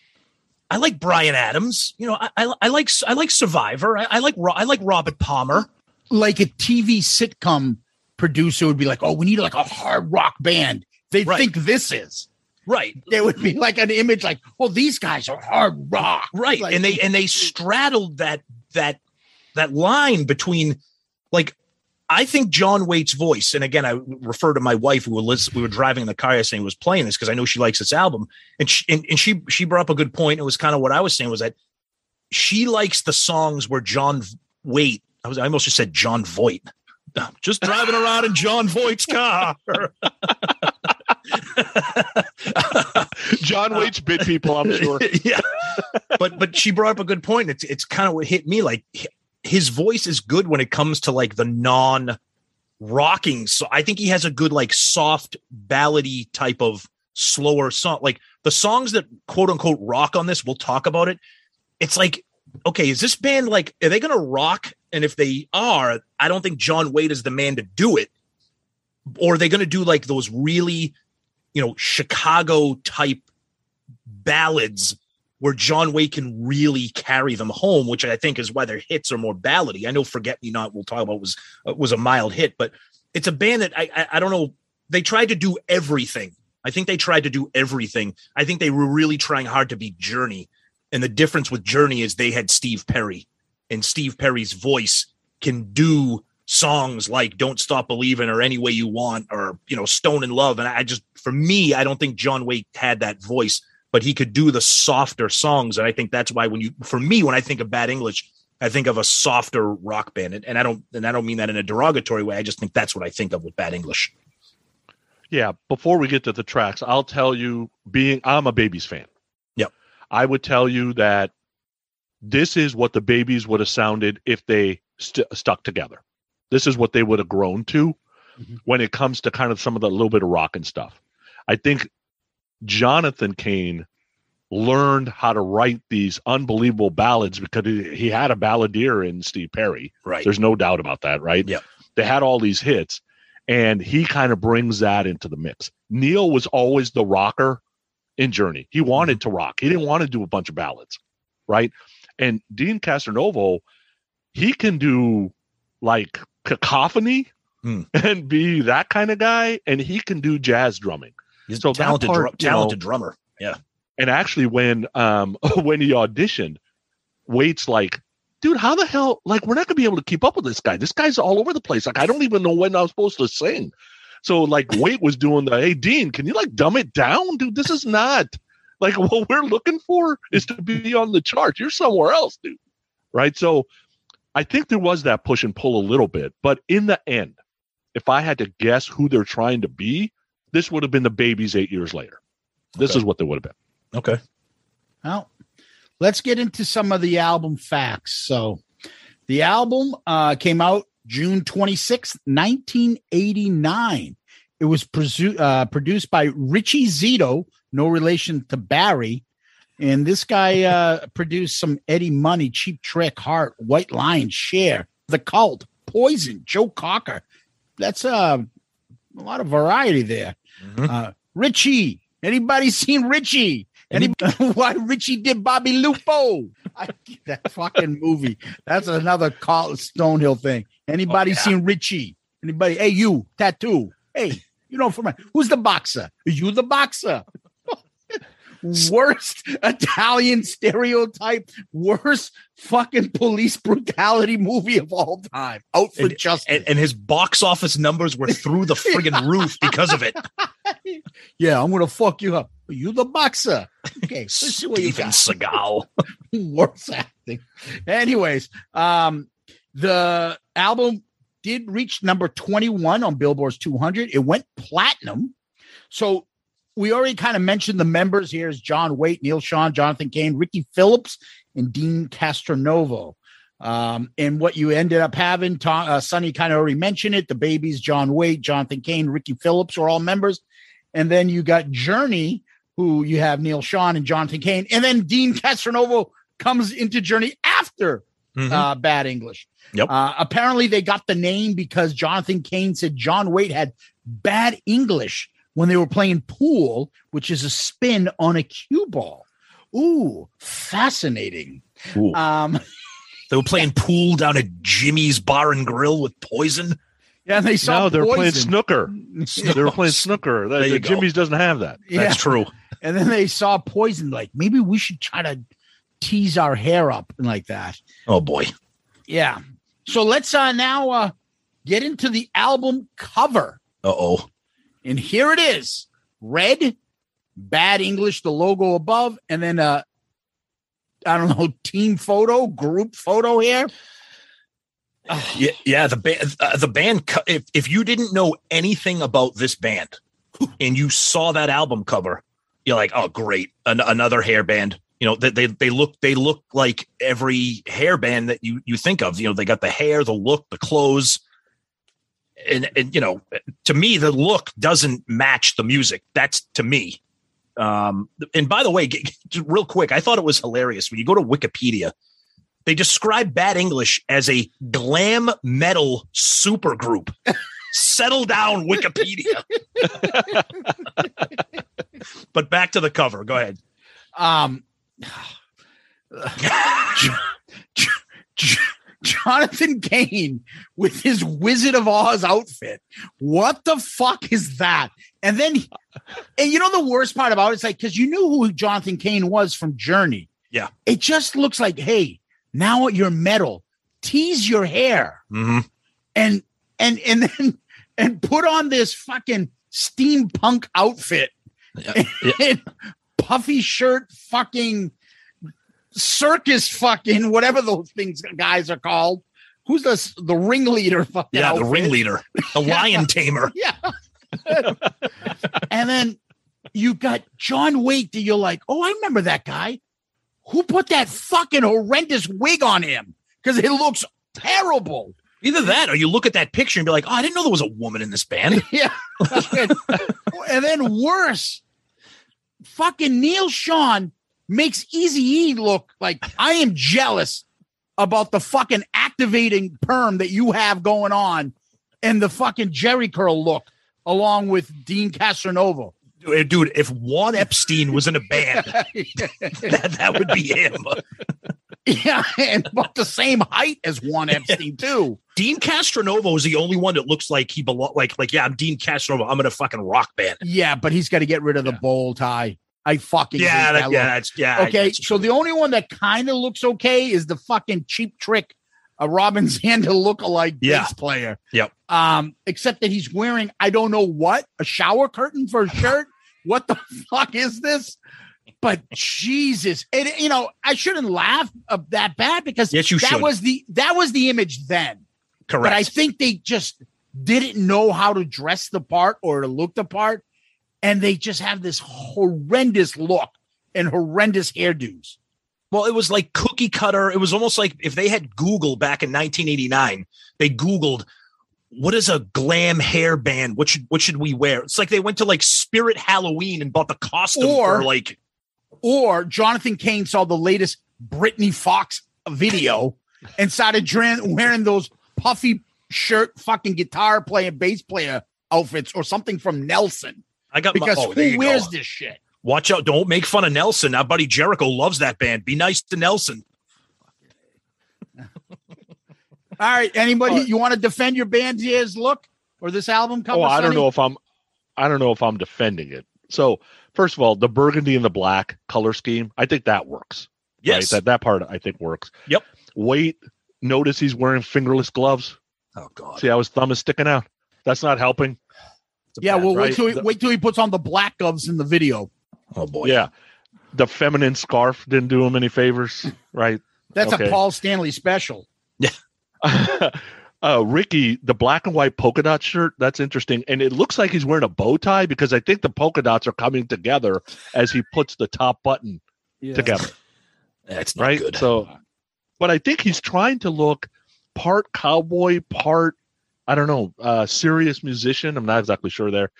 I like Bryan Adams. You know, I, I, I like I like Survivor. I, I like I like Robert Palmer. Like a TV sitcom producer would be like, "Oh, we need like a hard rock band." They Right. think this is Right. there would be like an image like, "Well, these guys are hard rock." Right. Like- and they and they straddled that that that line between like I think John Waite's voice, and again, I refer to my wife who was we were driving in the car yesterday and was playing this because I know she likes this album, and she and, and she she brought up a good point. It was kind of what I was saying was that she likes the songs where John Waite. I was I almost just said John Voight. Just driving around in John Voight's car. John Waite's bit people, I'm sure. yeah. But but she brought up a good point. It's it's kind of what hit me. Like his voice is good when it comes to like the non rocking. So I think he has a good like soft ballady type of slower song. Like the songs that quote unquote rock on this, we'll talk about it. It's like, okay, is this band like are they gonna rock? And if they are, I don't think John Waite is the man to do it. Or are they gonna do like those really, you know, Chicago type ballads where John Waite can really carry them home, which I think is why their hits are more ballady. I know "Forget Me Not" we'll talk about was uh, was a mild hit, but it's a band that I, I I don't know. They tried to do everything. I think they tried to do everything. I think they were really trying hard to be Journey, and the difference with Journey is they had Steve Perry, and Steve Perry's voice can do songs like "Don't Stop Believing" or "Any Way You Want" or you know "Stone in Love." And I just, for me, I don't think John Waite had that voice, but he could do the softer songs, and I think that's why when you, for me, when I think of Bad English, I think of a softer rock band, and, and I don't, and I don't mean that in a derogatory way. I just think that's what I think of with Bad English. Yeah, before we get to the tracks, I'll tell you being I'm a Babys fan. Yep. I would tell you that this is what the Babys would have sounded if they st- stuck together. This is what they would have grown to Mhm. when it comes to kind of some of the little bit of rock and stuff. I think Jonathan Cain learned how to write these unbelievable ballads because he, had a balladeer in Steve Perry. Right. There's no doubt about that, right? Yep. They had all these hits, and he kind of brings that into the mix. Neal was always the rocker in Journey. He wanted to rock. He didn't want to do a bunch of ballads, right? And Deen Castronovo, he can do like cacophony Hmm. and be that kind of guy, and he can do jazz drumming. He's So a talented, part, dru- you know- talented drummer. Yeah. And actually, when um when he auditioned, Waite's like, dude, how the hell? Like, we're not gonna be able to keep up with this guy. This guy's all over the place. Like, I don't even know when I'm supposed to sing. So, like, Waite was doing the, hey, Deen, can you like dumb it down, dude? This is not like what we're looking for is to be on the chart. You're somewhere else, dude. Right. So, I think there was that push and pull a little bit, but in the end, if I had to guess who they're trying to be, this would have been the Babys eight years later. This Okay. is what they would have been. Okay. Well, let's get into some of the album facts. So, the album uh, came out June 26th, 1989. It was presu- uh, produced by Richie Zito, no relation to Barry. And this guy uh, produced some Eddie Money, Cheap Trick, Heart, White Lion, Cher, The Cult, Poison, Joe Cocker. That's uh, a lot of variety there. Mhm. Uh, Richie. Anybody seen Richie? Anybody why Richie did Bobby Lupo? I, that fucking movie. That's another Carl Stonehill thing. Anybody Oh, yeah. seen Richie? Anybody? Hey, you tattoo. Hey, you know from who's the boxer? You the boxer? Worst Italian stereotype, worst fucking police brutality movie of all time. Out for And- justice. And, and his box office numbers were through the friggin' roof because of it. yeah, I'm gonna fuck you up. You the boxer. Okay, let's see what you Steven got. Seagal. worse acting. Anyways, um, the album did reach number 21 on Billboard's 200. It went platinum. So we already kind of mentioned the members here is John Waite, Neal Schon, Jonathan Cain, Ricky Phillips, and Deen Castronovo. Um, and what you ended up having, Tom, uh, Sonny kind of already mentioned it. The Babys, John Waite, Jonathan Cain, Ricky Phillips are all members. And then you got Journey, who you have Neal Schon and Jonathan Cain. And then Deen Castronovo comes into Journey after Mhm. uh, Bad English. Yep. Uh, apparently, they got the name because Jonathan Cain said John Waite had bad English when they were playing pool, which is a spin on a cue ball. Ooh, fascinating. Ooh. Um, They were playing pool down at Jimmy's Bar and Grill with Poison. yeah, and they saw No, they're playing Poison. snooker. They were playing snooker. The, you the go. Jimmy's doesn't have that. Yeah. That's true. And then they saw Poison. Like maybe we should try to tease our hair up and like that. Oh boy. Yeah. So let's uh now uh get into the album cover. Uh oh. And here it is. Red, bad English, the logo above, and then uh I don't know, team photo, group photo here. Yeah, yeah. The band, uh, the band. If if you didn't know anything about this band, and you saw that album cover, you're like, oh, great, An- another hair band. You know, they, they they look they look like every hair band that you you think of. You know, they got the hair, the look, the clothes, and and you know, to me, the look doesn't match the music. That's to me. Um, and by the way, g- g- just real quick, I thought it was hilarious when you go to Wikipedia they describe Bad English as a glam metal supergroup. Settle down, Wikipedia. but back to the cover. Go ahead. Um Jonathan Cain with his Wizard of Oz outfit. What the fuck is that? And then, and you know the worst part about it is like because you knew who Jonathan Cain was from Journey. Yeah. It just looks like, hey, now you're metal. Tease your hair Mhm. and and and then and put on this fucking steampunk outfit Yeah. and puffy shirt fucking circus fucking whatever those things guys are called. Who's the the ringleader fucking Yeah, the ringleader, the lion tamer. yeah. And then you got John Waite that you're like oh i remember that guy. Who put that fucking horrendous wig on him? Because it looks terrible. Either that, or you look at that picture and be like, "Oh, I didn't know there was a woman in this band." Yeah. and then worse, fucking Neal Schon makes Easy E look like I am jealous about the fucking activating perm that you have going on and the fucking Jheri curl look along with Deen Castronovo. Dude, if Juan Epstein was in a band, that, that would be him. yeah, and about the same height as Juan Epstein too. Deen Castronovo is the only one that looks like he belong. Like, like, yeah, I'm Deen Castronovo. I'm in a fucking rock band. Yeah, but he's got to get rid of the bowl tie. I fucking Yeah, that, that yeah, that's yeah. Okay, so the only one that kind of looks okay is the fucking cheap trick, a Robin Zander lookalike Yeah. bass player. Yep. Um, except that he's wearing I don't know what a shower curtain for a shirt. what the fuck is this? But Jesus, it you know I shouldn't laugh uh, that bad because Yes, you that should. was the that was the image then. correct. But I think they just didn't know how to dress the part or to look the part, and they just have this horrendous look and horrendous hairdos. Well, it was like cookie cutter. It was almost like if they had Google back in 1989, they Googled what is a glam hair band? What should what should we wear? It's like they went to like Spirit Halloween and bought the costume Or- for like Or Jonathan Cain saw the latest Britney Fox video and started dra- wearing those puffy shirt, fucking guitar playing, bass player outfits, or something from Nelson. I got Because my, oh, who wears go. this shit? Watch out! Don't make fun of Nelson. Our buddy Jericho loves that band. Be nice to Nelson. All right, anybody, you want to defend your band's year's look or this album cover? Oh, I don't know if I'm, I don't know if I'm defending it. So first of all, the burgundy and the black color scheme, I think that works. Yes. Right? That that part I think works. Yep. Wait, notice he's wearing fingerless gloves. Oh God. See how his thumb is sticking out. That's not helping. Yeah, well, wait till he, The- wait till he puts on the black gloves in the video. Oh boy. Yeah. The feminine scarf didn't do him any favors, right? That's Okay. a Paul Stanley special. Yeah. uh Ricky, the black and white polka dot shirt, that's interesting. And it looks like he's wearing a bow tie because I think the polka dots are coming together as he puts the top button together. That's not right? good. So, but I think he's trying to look part cowboy, part I don't know, uh, serious musician. I'm not exactly sure there.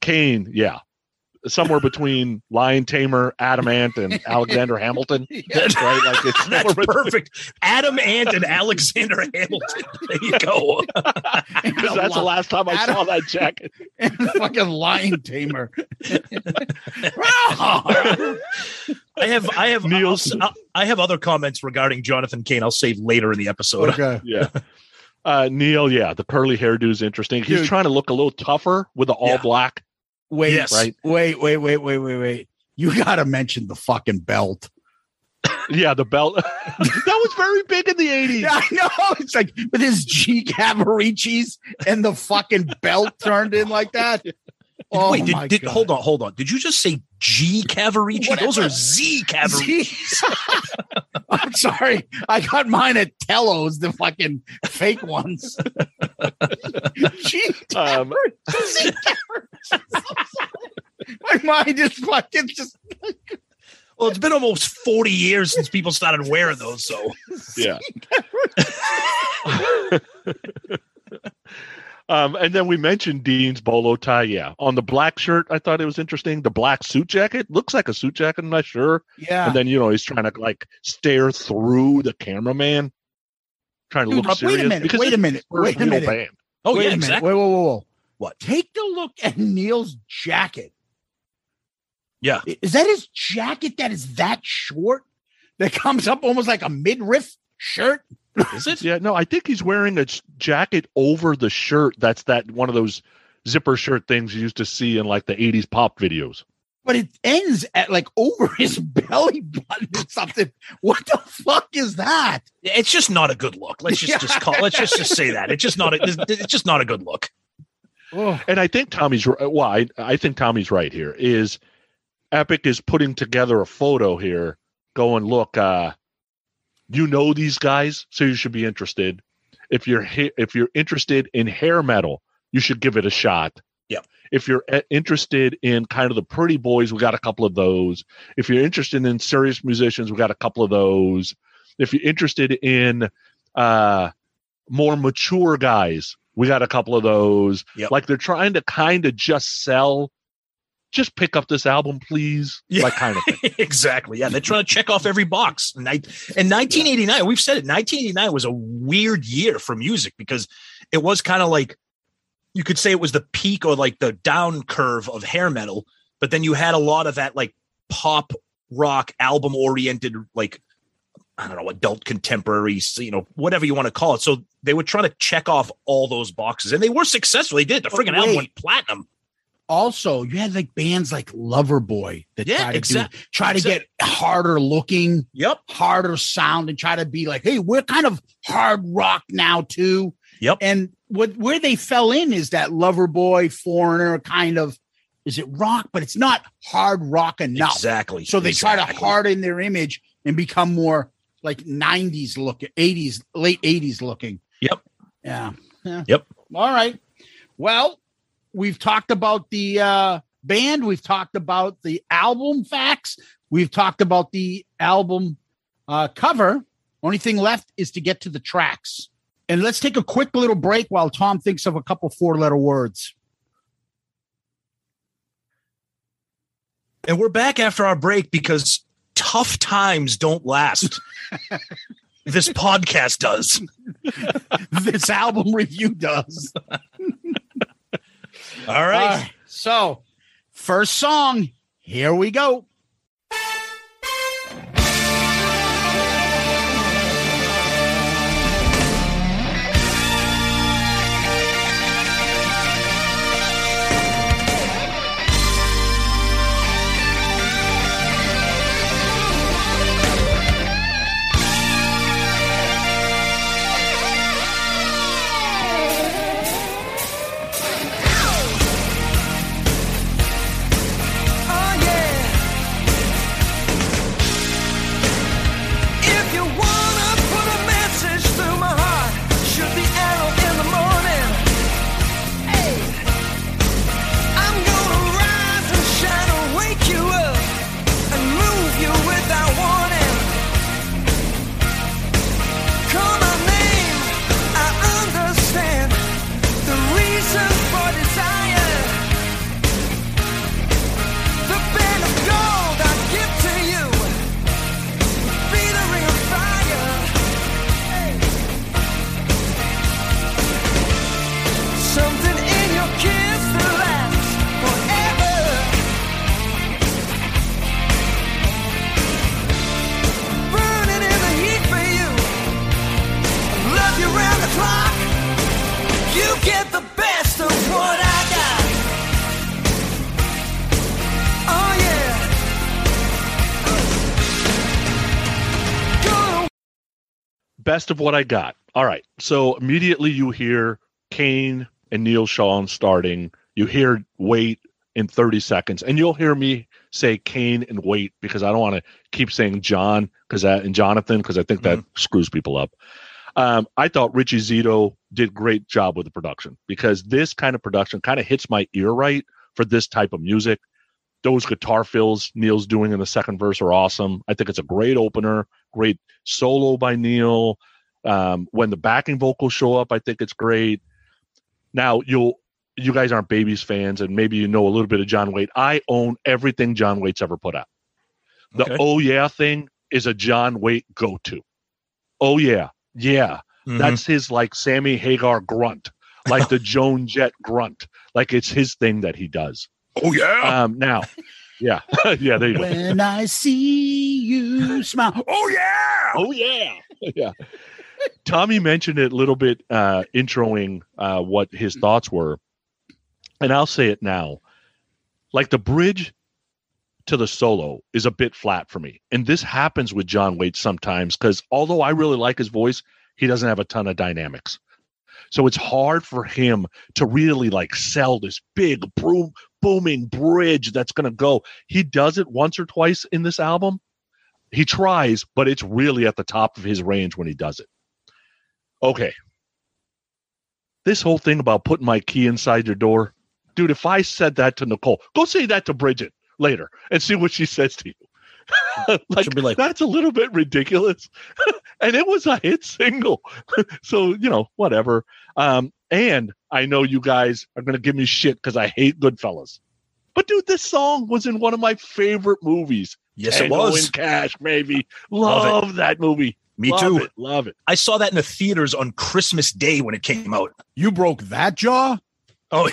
Cain, yeah, somewhere between Lion Tamer, Adam Ant, and Alexander Hamilton. That's right, like it's That's between- perfect. Adam Ant and Alexander Hamilton. There you go. Because that's the last time I saw that jacket. fucking lion tamer. I have I have Neal's- I'll- I have other comments regarding Jonathan Cain. I'll save later in the episode. okay. Yeah. Uh, Neal, yeah, the curly hairdo is interesting. He's Dude. trying to look a little tougher with the all Yeah. black. Wait, Yes. Right. wait, wait, wait, wait, wait, wait. You got to mention the fucking belt. Yeah, the belt. that was very big in the 80s. Yeah, I know. It's like with his G Cavariccis and the fucking belt turned in like that. Oh Wait, my did, did God. hold on, hold on. Did you just say G Cavaricci? Those are Z Cavaricci. I'm sorry. I got mine at Tello's, the fucking fake ones. G Um, Cavariccis. My mind is fucking just Well, it's been almost 40 years since people started wearing those, so yeah. Um, and then we mentioned Deen's bolo tie. Yeah, on the black shirt, I thought it was interesting. The black suit jacket looks like a suit jacket. I'm not sure. yeah. And then you know he's trying to like stare through the cameraman, trying to Dude, look wait serious. a minute. because Wait a minute. Wait a minute. band. Oh wait yeah, a minute. exactly. Wait, whoa, whoa, whoa. What? Take a look at Neal's jacket. Yeah. Is that his jacket that is that short that comes up almost like a midriff shirt? Is it? Yeah, no, I think he's wearing a jacket over the shirt. That's that one of those zipper shirt things you used to see in like the 80s pop videos. But it ends at like over his belly button or something. What the fuck is that? It's just not a good look. Let's just, Yeah. just call. Let's just, just say that it's just not. A, it's, it's just not a good look. Oh, And I think Tommy's right. Well, I, I think Tommy's right here. Is Epic is putting together a photo here, going, look, uh, you know these guys, so you should be interested. If you're ha- if you're interested in hair metal, you should give it a shot. Yeah. If you're uh, interested in kind of the pretty boys, we got a couple of those. If you're interested in serious musicians, we got a couple of those. If you're interested in uh, more mature guys, we got a couple of those. Yep. Like they're trying to kind of just sell, just pick up this album, please. Yeah. Like kind of thing. exactly. Yeah, they're trying to check off every box. And I- in 1989, we've said it. 1989 was a weird year for music because it was kind of like you could say it was the peak or like the down curve of hair metal, but then you had a lot of that like pop rock album oriented like I don't know, adult contemporary, you know, whatever you want to call it. So they were trying to check off all those boxes, and they were successful. They did. The But freaking album went platinum. Also, you had like bands like Loverboy that Yeah, try to exact- do, try to exact- get harder looking, Yep. harder sound, and try to be like, hey, we're kind of hard rock now too. Yep. And what where they fell in is that Loverboy, Foreigner kind of is it rock, but it's not hard rock enough. Exactly. So they try to harden their image and become more like 90s looking, 80s, late 80s looking. Yep. Yeah. Yeah. Yep. All right. Well, we've talked about the uh, band. We've talked about the album facts. We've talked about the album uh, cover. Only thing left is to get to the tracks. And let's take a quick little break while Tom thinks of a couple four letter words. And we're back after our break because tough times don't last. this podcast does. this album review does. All right. So, first song, here we go. Best of what I got. All right. So immediately you hear Cain and Neal Schon starting. You hear Waite in 30 seconds, and you'll hear me say Cain and Waite because I don't want to keep saying John because that and Jonathan because I think that screws people up. Um, I thought Richie Zito did great job with the production because this kind of production kind of hits my ear right for this type of music. Those guitar fills Neal's doing in the second verse are awesome. I think it's a great opener, great solo by Neal. Um, when the backing vocals show up, I think it's great. Now you'll you guys aren't Babys fans, and maybe you know a little bit of John Waite. I own everything John Waite's ever put out. The Okay. oh yeah thing is a John Waite go to. Oh yeah, yeah. Mhm. That's his like Sammy Hagar grunt, like the Joan Jett grunt. Like it's his thing that he does. oh yeah. Um, now, Yeah, yeah, there you go. when I see you smile. Oh yeah. Oh yeah, yeah. Tommy mentioned it a little bit, uh, introing uh, what his thoughts were, and I'll say it now. Like the bridge to the solo is a bit flat for me, and this happens with John Waite sometimes because although I really like his voice, he doesn't have a ton of dynamics. So it's hard for him to really like sell this big boom, booming bridge that's going to go. He does it once or twice in this album. He tries, but it's really at the top of his range when he does it. Okay. This whole thing about putting my key inside your door, dude, if I said that to Nicole, go say that to Bridget later and see what she says to you. like, be like- that's a little bit ridiculous. and it was a hit single. so, you know, whatever. Um, and I know you guys are going to give me shit because I hate Goodfellas. But dude, this song was in one of my favorite movies. Yes, it Tango was. in Cash, baby. Love. Love that movie. Me Love too. it, Love it. I saw that in the theaters on Christmas Day when it came out. You broke that jaw. Oh,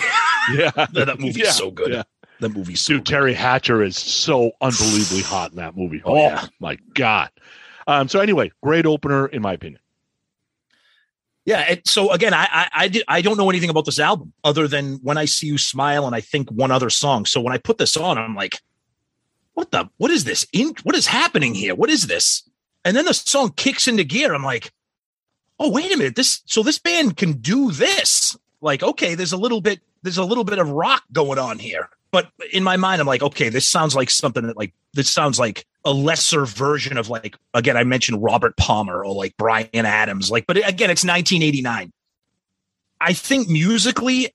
Yeah. that, that movie's Yeah, so good. yeah. That movie's so Dude, Teri Hatcher is so unbelievably hot in that movie. Oh, Oh, yeah. my God. Um, so anyway, great opener in my opinion. Yeah. So again, I, I I did I don't know anything about this album other than when I see you smile and I think one other song. So when I put this on, I'm like, what the what is this? In what is happening here? What is this? And then the song kicks into gear. I'm like, oh wait a minute. This so this band can do this. Like, okay, there's a little bit there's a little bit of rock going on here. But in my mind, I'm like, okay, this sounds like something that like this sounds like a lesser version of like again, I mentioned Robert Palmer or like Bryan Adams. Like, but again, it's 1989. I think musically,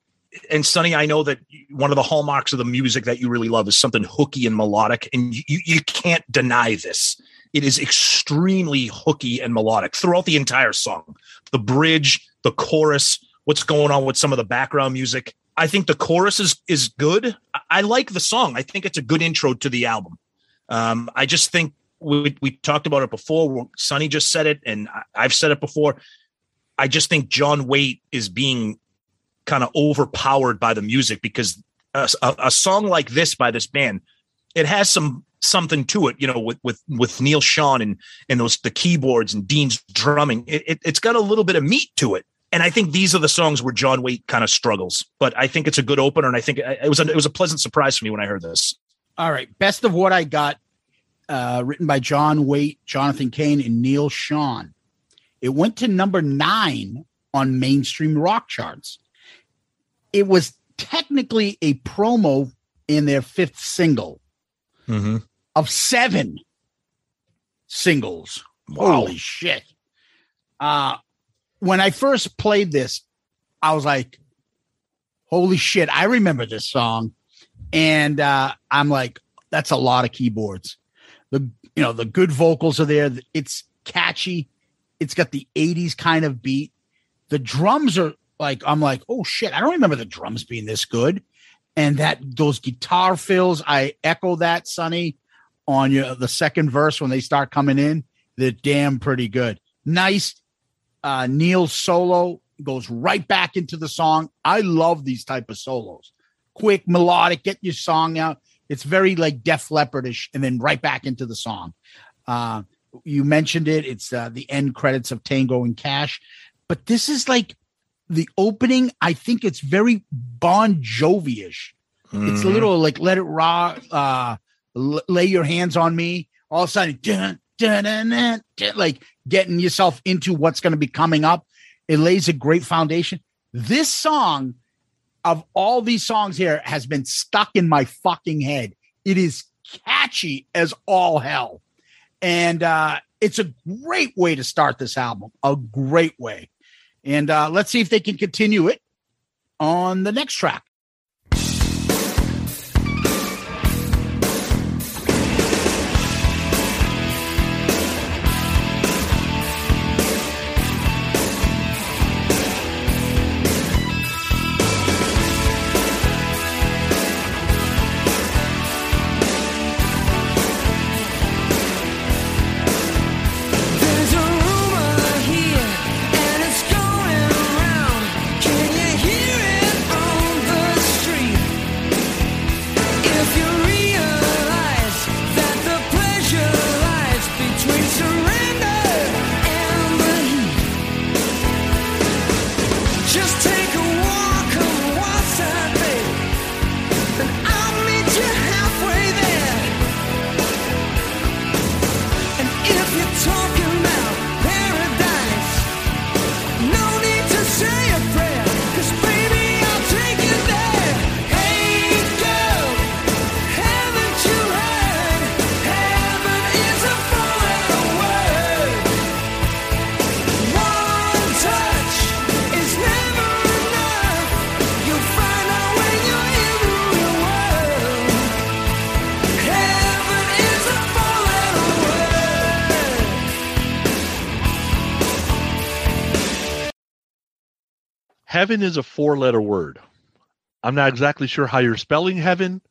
and Sonny, I know that one of the hallmarks of the music that you really love is something hooky and melodic, and you, you can't deny this. It is extremely hooky and melodic throughout the entire song. The bridge, the chorus, what's going on with some of the background music. I think the chorus is is good. I, I like the song. I think it's a good intro to the album. Um, I just think we we talked about it before. Sonny just said it, and I've said it before. I just think John Waite is being kind of overpowered by the music because a, a, a song like this by this band, it has some something to it, you know, with with with Neal Schon and and those the keyboards and Deen's drumming. It, it, it's got a little bit of meat to it. And I think these are the songs where John Waite kind of struggles, but I think it's a good opener, and I think it was a, it was a pleasant surprise for me when I heard this. All right. Best of what I got, uh, written by John Waite, Jonathan Cain, and Neal Schon. It went to number nine on mainstream rock charts. It was technically a promo in their fifth single Mm-hmm. of seven singles. Wow. Holy shit. Uh, when I first played this, I was like, holy shit, I remember this song. And uh, I'm like, that's a lot of keyboards. The you know, the good vocals are there. It's catchy. It's got the 80s kind of beat. The drums are like, I'm like, oh shit, I don't remember the drums being this good. And that those guitar fills, I echo that, Sonny, on your the second verse when they start coming in. They're damn pretty good. Nice uh Neal solo goes right back into the song. I love these type of solos. Quick, melodic, get your song out. It's very like Def Leppardish, and then right back into the song. Uh, you mentioned it. It's uh, the end credits of Tango and Cash, but this is like the opening. I think it's very Bon Jovi-ish. It's a little like "Let It Rock," uh, L- "Lay Your Hands on Me." All of a sudden, dun, dun, dun, like getting yourself into what's going to be coming up. It lays a great foundation. This song, of all these songs here, has been stuck in my fucking head. It is catchy as all hell, and uh, it's a great way to start this album. A great way, and uh, let's see if they can continue it on the next track. Heaven is a four letter word. I'm not exactly sure how you're spelling heaven,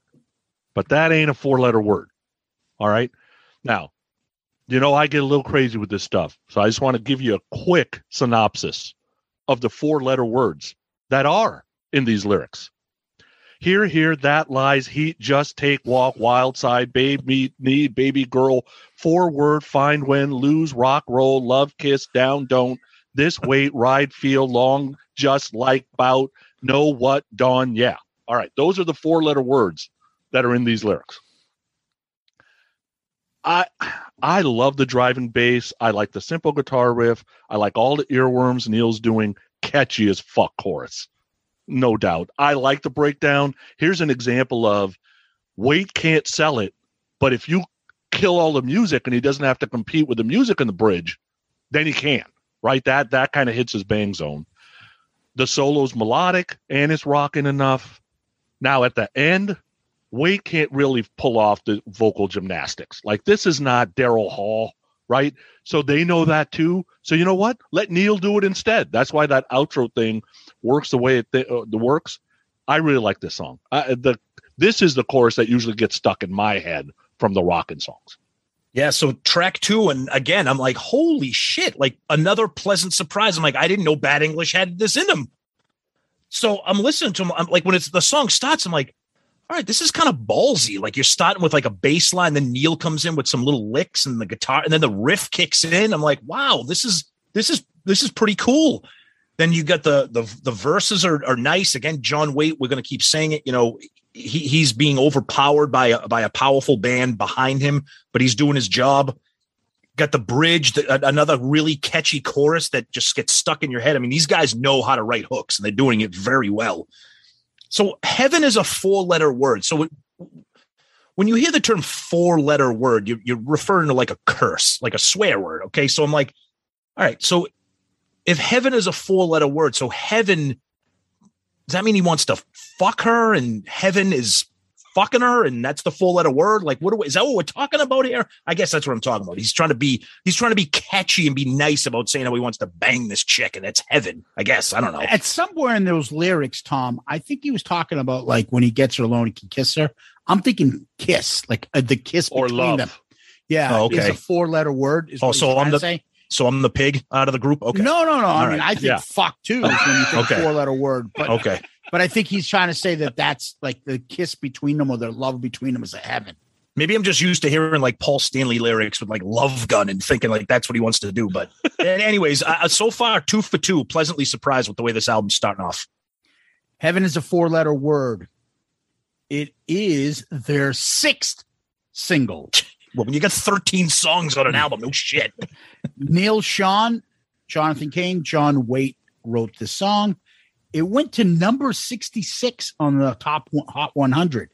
but that ain't a four letter word. All right. Now, you know, I get a little crazy with this stuff. So I just want to give you a quick synopsis of the four letter words that are in these lyrics. Here, here, that lies, heat, just take, walk, wild side, babe, meet, need, baby girl, forward, find when, lose, rock, roll, love, kiss, down, don't, this weight, ride, feel, long, just like, bout, know what, dawn, yeah. All right, those are the four letter words that are in these lyrics. I I love the driving bass. I like the simple guitar riff. I like all the earworms Neal's doing. Catchy as fuck chorus. No doubt. I like the breakdown. Here's an example of Waite can't sell it, but if you kill all the music and he doesn't have to compete with the music in the bridge, then he can. Right? That that kind of hits his bang zone. The solo's melodic and it's rocking enough. Now at the end, Waite can't really pull off the vocal gymnastics. Like this is not Daryl Hall, right? So they know that too. So you know what? Let Neal do it instead. That's why that outro thing works the way it th- uh, the works. I really like this song. I, the this is the chorus that usually gets stuck in my head from the rockin' songs. Yeah, so track two, and again, I'm like, holy shit! Like another pleasant surprise. I'm like, I didn't know Bad English had this in them. So I'm listening to him. I'm like, when it's the song starts, I'm like, all right, this is kind of ballsy. Like you're starting with like a bass line, then Neal comes in with some little licks and the guitar, and then the riff kicks in. I'm like, wow, this is this is this is pretty cool. Then you got the the the verses are are nice. Again, John Waite, we're gonna keep saying it. You know, he he's being overpowered by a by a powerful band behind him, but he's doing his job. Got the bridge, the, another really catchy chorus that just gets stuck in your head. I mean, these guys know how to write hooks, and they're doing it very well. So heaven is a four letter word. So when you hear the term four letter word, you're, you're referring to like a curse, like a swear word. Okay. So I'm like, all right. So if heaven is a four letter word, so heaven, does that mean he wants to fuck her and heaven is fucking her and that's the four letter word? Like, what we, is that what we're talking about here? I guess that's what I'm talking about. He's trying to be, he's trying to be catchy and be nice about saying how he wants to bang this chick and that's heaven. I guess. I don't know. At somewhere in those lyrics, Tom, I think he was talking about like when he gets her alone, he can kiss her. I'm thinking kiss, like uh, the kiss Or between love. them. Yeah, Oh, it's okay. a four letter word. Is Oh, what so I'm to the- say. So I'm the pig out of the group. Okay. No, no, no. I All mean, right. I think Yeah. fuck too is when you think Okay. four letter word, but Okay. but I think he's trying to say that that's like the kiss between them or the love between them is a heaven. Maybe I'm just used to hearing like Paul Stanley lyrics with like love gun and thinking like that's what he wants to do. But anyways, uh, so far two for two, pleasantly surprised with the way this album's starting off. Heaven is a four letter word. It is their sixth single. Well, when you got 13 songs on an album, no shit. Neal Schon, Jonathan Cain, John Waite wrote the song. It went to number 66 on the top one- Hot 100.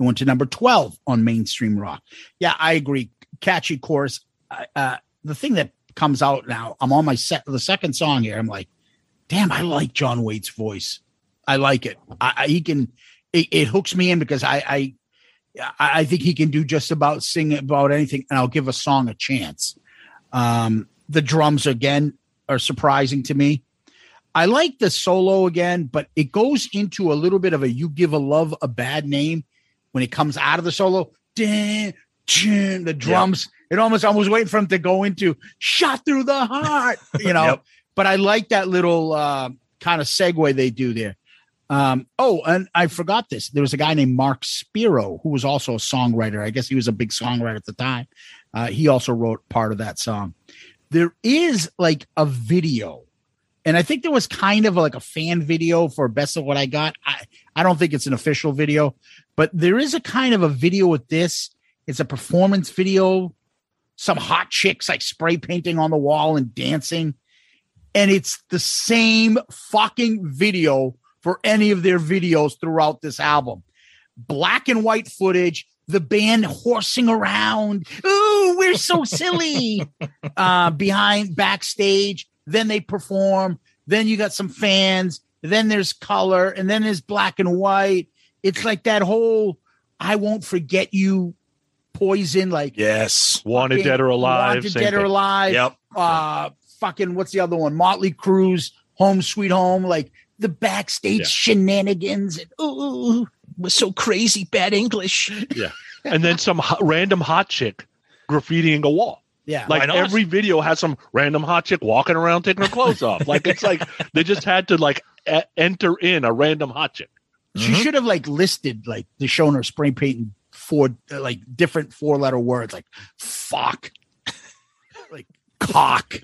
It went to number 12 on mainstream rock. Yeah, I agree. Catchy chorus. Uh, the thing that comes out now, I'm on my set the second song here. I'm like, damn, I like John Waite's voice. I like it. I, I he can. It, it hooks me in because I, I I I think he can do just about sing about anything, and I'll give a song a chance. Um, the drums again are surprising to me. I like the solo again, but it goes into a little bit of a "you give a love a bad name" when it comes out of the solo. Dun, dun, the drums. It almost I was waiting for him to go into "shot through the heart," you know. Yep. But I like that little uh, kind of segue they do there. Um, oh, and I forgot this. There was a guy named Mark Spiro who was also a songwriter. I guess he was a big songwriter at the time. Uh, he also wrote part of that song. There is like a video, and I think there was kind of like a fan video for Best of What I Got. I, I don't think it's an official video, but there is a kind of a video with this. It's a performance video. Some hot chicks like spray painting on the wall and dancing. And it's the same fucking video for any of their videos throughout this album. Black and white footage, the band horsing around. Ooh, we're so silly. uh, behind backstage. Then they perform. Then you got some fans. Then there's color. And then there's black and white. It's like that whole I won't forget you poison, like Yes. Wanted fucking dead or alive. Wanted Dead or. Alive Yep. uh fucking what's the other one Mötley Crüe home sweet home like the backstage Yeah. shenanigans and ooh, was so crazy bad English. Yeah. And then some ho- random hot chick graffitiing a wall. yeah, Like every video has some random hot chick walking around taking her clothes off. Like it's like they just had to like e- enter in a random hot chick. she mm-hmm. should have like listed like the shown her spray painting four like different four letter words like fuck, like cock,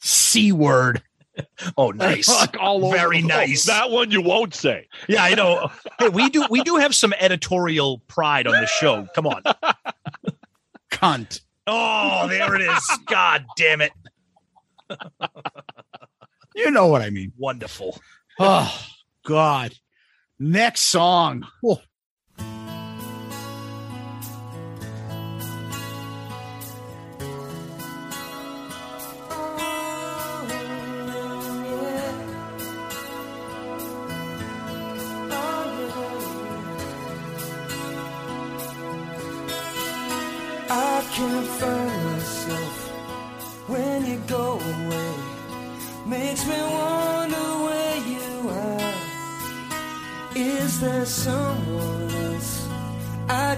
c word. Oh, nice. Like, all over Very nice. That one you won't say. Yeah, I know. Hey, we do we do have some editorial pride on the show. Come on. Cunt. Oh, there it is. God damn it. You know what I mean. Wonderful. Oh God. Next song. Oh,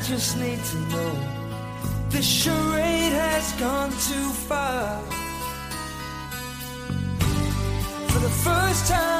just need to know. This charade has gone too far. For the first time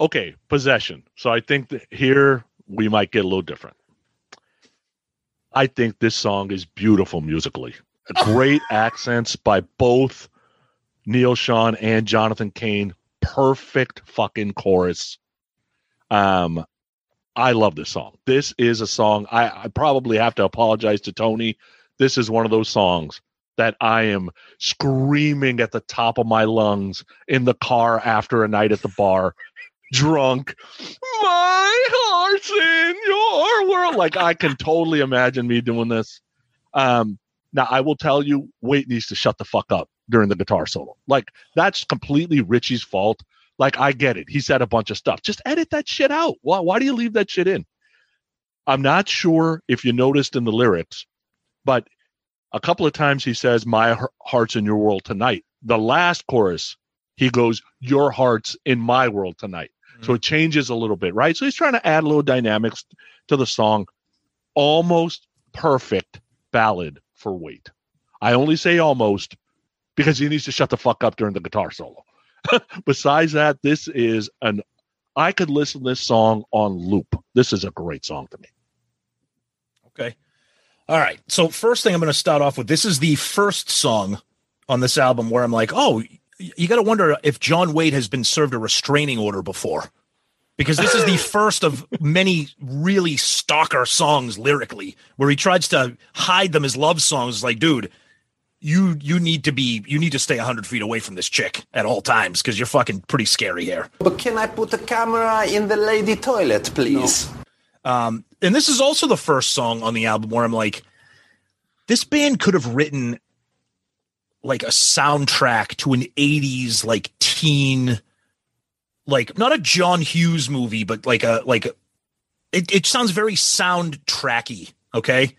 Okay, possession. So I think that here we might get a little different. I think this song is beautiful musically. Great accents by both Neal Schon and Jonathan Cain. Perfect fucking chorus. Um, I love this song. This is a song I, I probably have to apologize to Tony. This is one of those songs that I am screaming at the top of my lungs in the car after a night at the bar drunk. My heart's in your world. Like I can totally imagine me doing this. Um, now I will tell you, Waite needs to shut the fuck up during the guitar solo. Like that's completely Richie's fault. Like I get it. He said a bunch of stuff. Just edit that shit out. Why? Why do you leave that shit in? I'm not sure if you noticed in the lyrics, but a couple of times he says, "My heart's in your world tonight." The last chorus, he goes, "Your heart's in my world tonight." So it changes a little bit, right? So he's trying to add a little dynamics to the song. Almost perfect ballad for Waite. I only say almost because he needs to shut the fuck up during the guitar solo. Besides that, this is an I could listen to this song on loop. This is a great song to me. Okay. All right. So first thing I'm going to start off with this is the first song on this album where I'm like, oh, you got to wonder if John Waite has been served a restraining order before. Because this is the first of many really stalker songs lyrically, where he tries to hide them as love songs. It's like, dude, you you need to be you need to stay hundred feet away from this chick at all times because you're fucking pretty scary here. But can I put a camera in the lady toilet, please? Um, and this is also the first song on the album where I'm like, this band could have written like a soundtrack to an 80s like teen like not a John Hughes movie, but like a like it, it sounds very soundtracky, okay?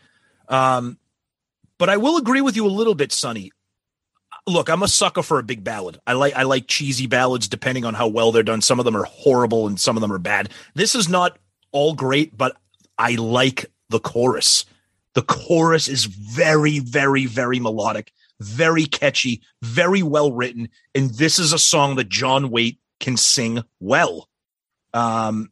Um but I will agree with you a little bit, Sonny. Look, I'm a sucker for a big ballad. I like I like cheesy ballads depending on how well they're done. Some of them are horrible and some of them are bad. This is not all great, but I like the chorus. The chorus is very, very, very melodic, very catchy, very well written, and this is a song that John Waite can sing well. Um,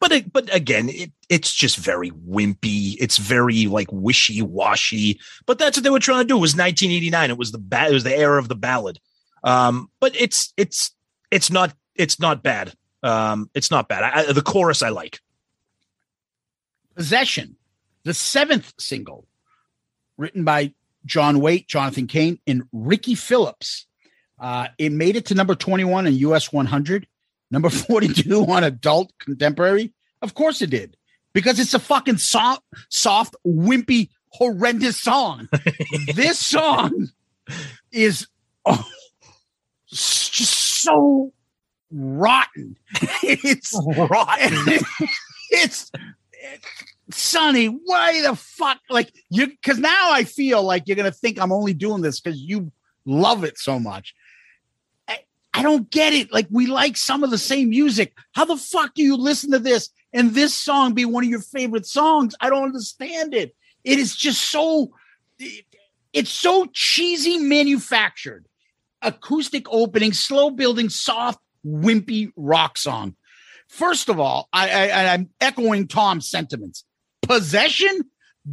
but it, but again, it it's just very wimpy. It's very like wishy washy. But that's what they were trying to do. It was 1989. It was the It was the era of the ballad. Um, but it's it's it's not it's not bad. Um, it's not bad. I, I, the chorus I like. Possession, the seventh single, written by John Waite, Jonathan Cain, and Ricky Phillips. Uh, it made it to number 21 in US 100, number 42 on adult contemporary. Of course it did, because it's a fucking soft, soft, wimpy, horrendous song. this song is oh, just so rotten. it's rotten. it's Sonny, why the fuck? Like you, because now I feel like you're gonna think I'm only doing this because you love it so much. I, I don't get it. Like we like some of the same music. How the fuck do you listen to this and this song be one of your favorite songs? I don't understand it. It is just so. it's so cheesy manufactured. Acoustic opening, slow building, soft, wimpy rock song. First of all, I, I I'm echoing Tom's sentiments. Possession.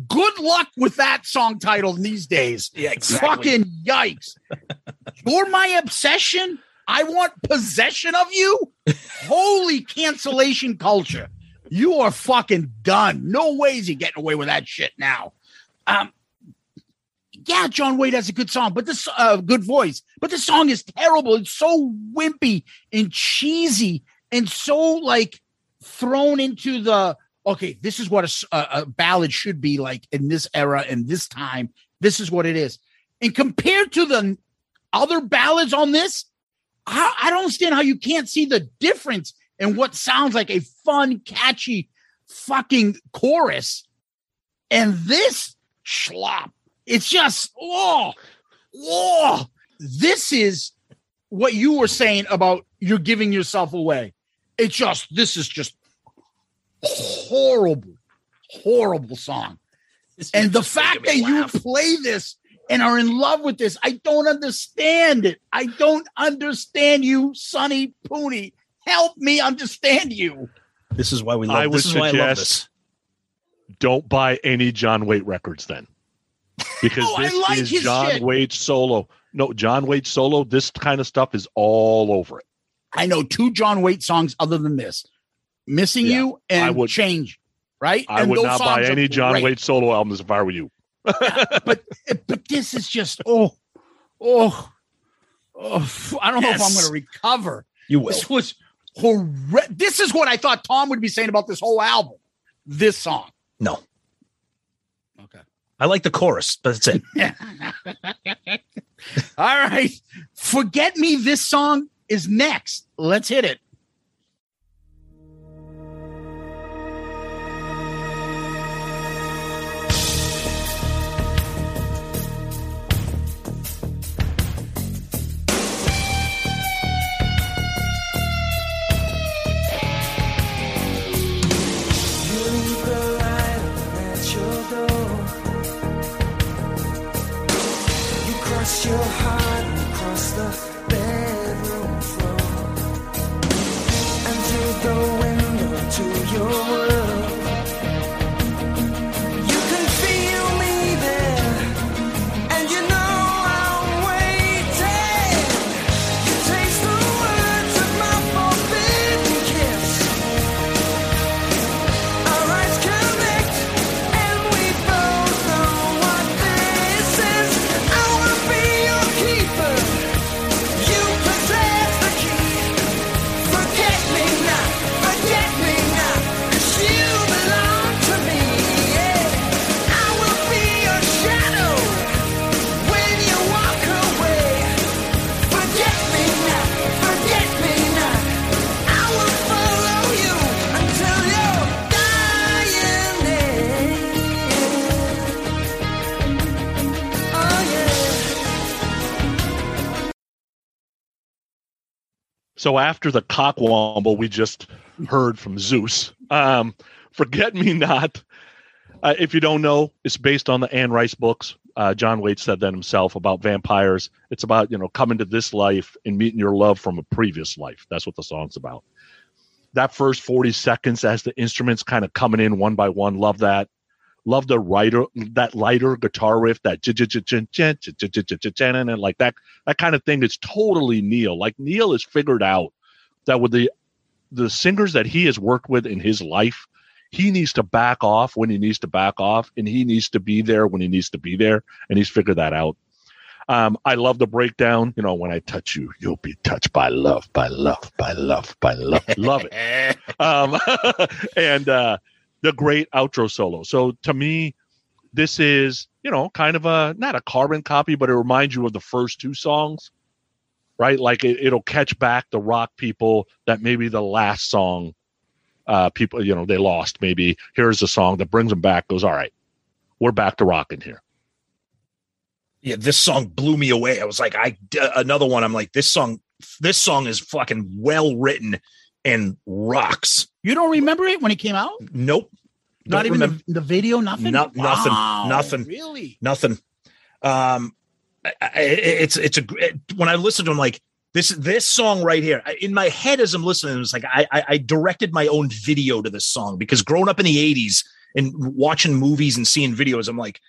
Good luck with that song title these days. Yeah, Fucking yikes. You're my obsession. I want possession of you. Holy cancellation culture. You are fucking done. No ways you're getting away with that shit now. Um, yeah, John Waite has a good song, but this uh good voice, but the song is terrible. It's so wimpy and cheesy and so like thrown into the okay, this is what a ballad should be like in this era and this time. This is what it is. And compared to the other ballads on this, I, I don't understand how you can't see the difference in what sounds like a fun, catchy fucking chorus and this schlop. It's just oh, oh. This is what you were saying about you're giving yourself away. It's just this is just oh. Horrible, horrible song. And the fact that you play this and are in love with this, I don't understand it. I don't understand you, Sonny Pooney. Help me understand you. This is why we love. I would this is why I love this. don't buy any John Waite records then, because Oh, this like is John shit. Waite solo. No, John Waite solo. This kind of stuff is all over it. I know two John Waite songs other than this. Missing Yeah, You and would- Change. Right? I And would not buy any John great. Waite solo albums if I were you. but but this is just oh oh oh I don't know if I'm going to recover. You will. This was horrendous. This is what I thought Tom would be saying about this whole album. This song. No, Okay. I like the chorus, but that's it. All right. Forget me. This song is next. Let's hit it. So after the cockwomble we just heard from Zeus, um, Forget Me Not, uh, if you don't know, it's based on the Anne Rice books. Uh, John Waite said that himself about vampires. It's about you know coming to this life and meeting your love from a previous life. That's what the song's about. That first forty seconds as the instruments kind of coming in one by one, love that. Love the writer that lighter guitar riff, that and like that that kind of thing. It's totally Neal. Like Neal has figured out that with the the singers that he has worked with in his life, he needs to back off when he needs to back off, and he needs to be there when he needs to be there, and he's figured that out. Um, I love the breakdown. You know, when I touch you, you'll be touched by love, by love, by love, by love. love it. Um, and uh, the great outro solo. So to me, this is you know kind of a not a carbon copy, but it reminds you of the first two songs, right? Like it, it'll catch back the rock people that maybe the last song uh, people, you know, they lost. Maybe here's a song that brings them back. Goes, all right, we're back to rocking here. Yeah, this song blew me away. I was like, I uh, another one. I'm like, this song, this song is fucking well written and rocks. You don't remember it when it came out? Nope. Not even the, the video, nothing. No- nothing. Wow, Nothing. Really? nothing. Um, I, I, it's it's a gr- when I listen to him like this this song right here in my head as I'm listening, it's like I, I I directed my own video to this song because growing up in the '80s and watching movies and seeing videos, I'm like,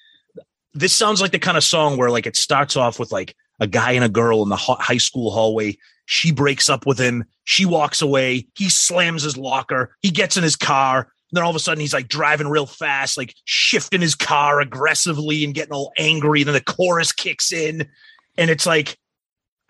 this sounds like the kind of song where like it starts off with like a guy and a girl in the high school hallway. She breaks up with him. She walks away. He slams his locker. He gets in his car. And Then all of a sudden he's like driving real fast, like shifting his car aggressively and getting all angry. Then the chorus kicks in, and it's like,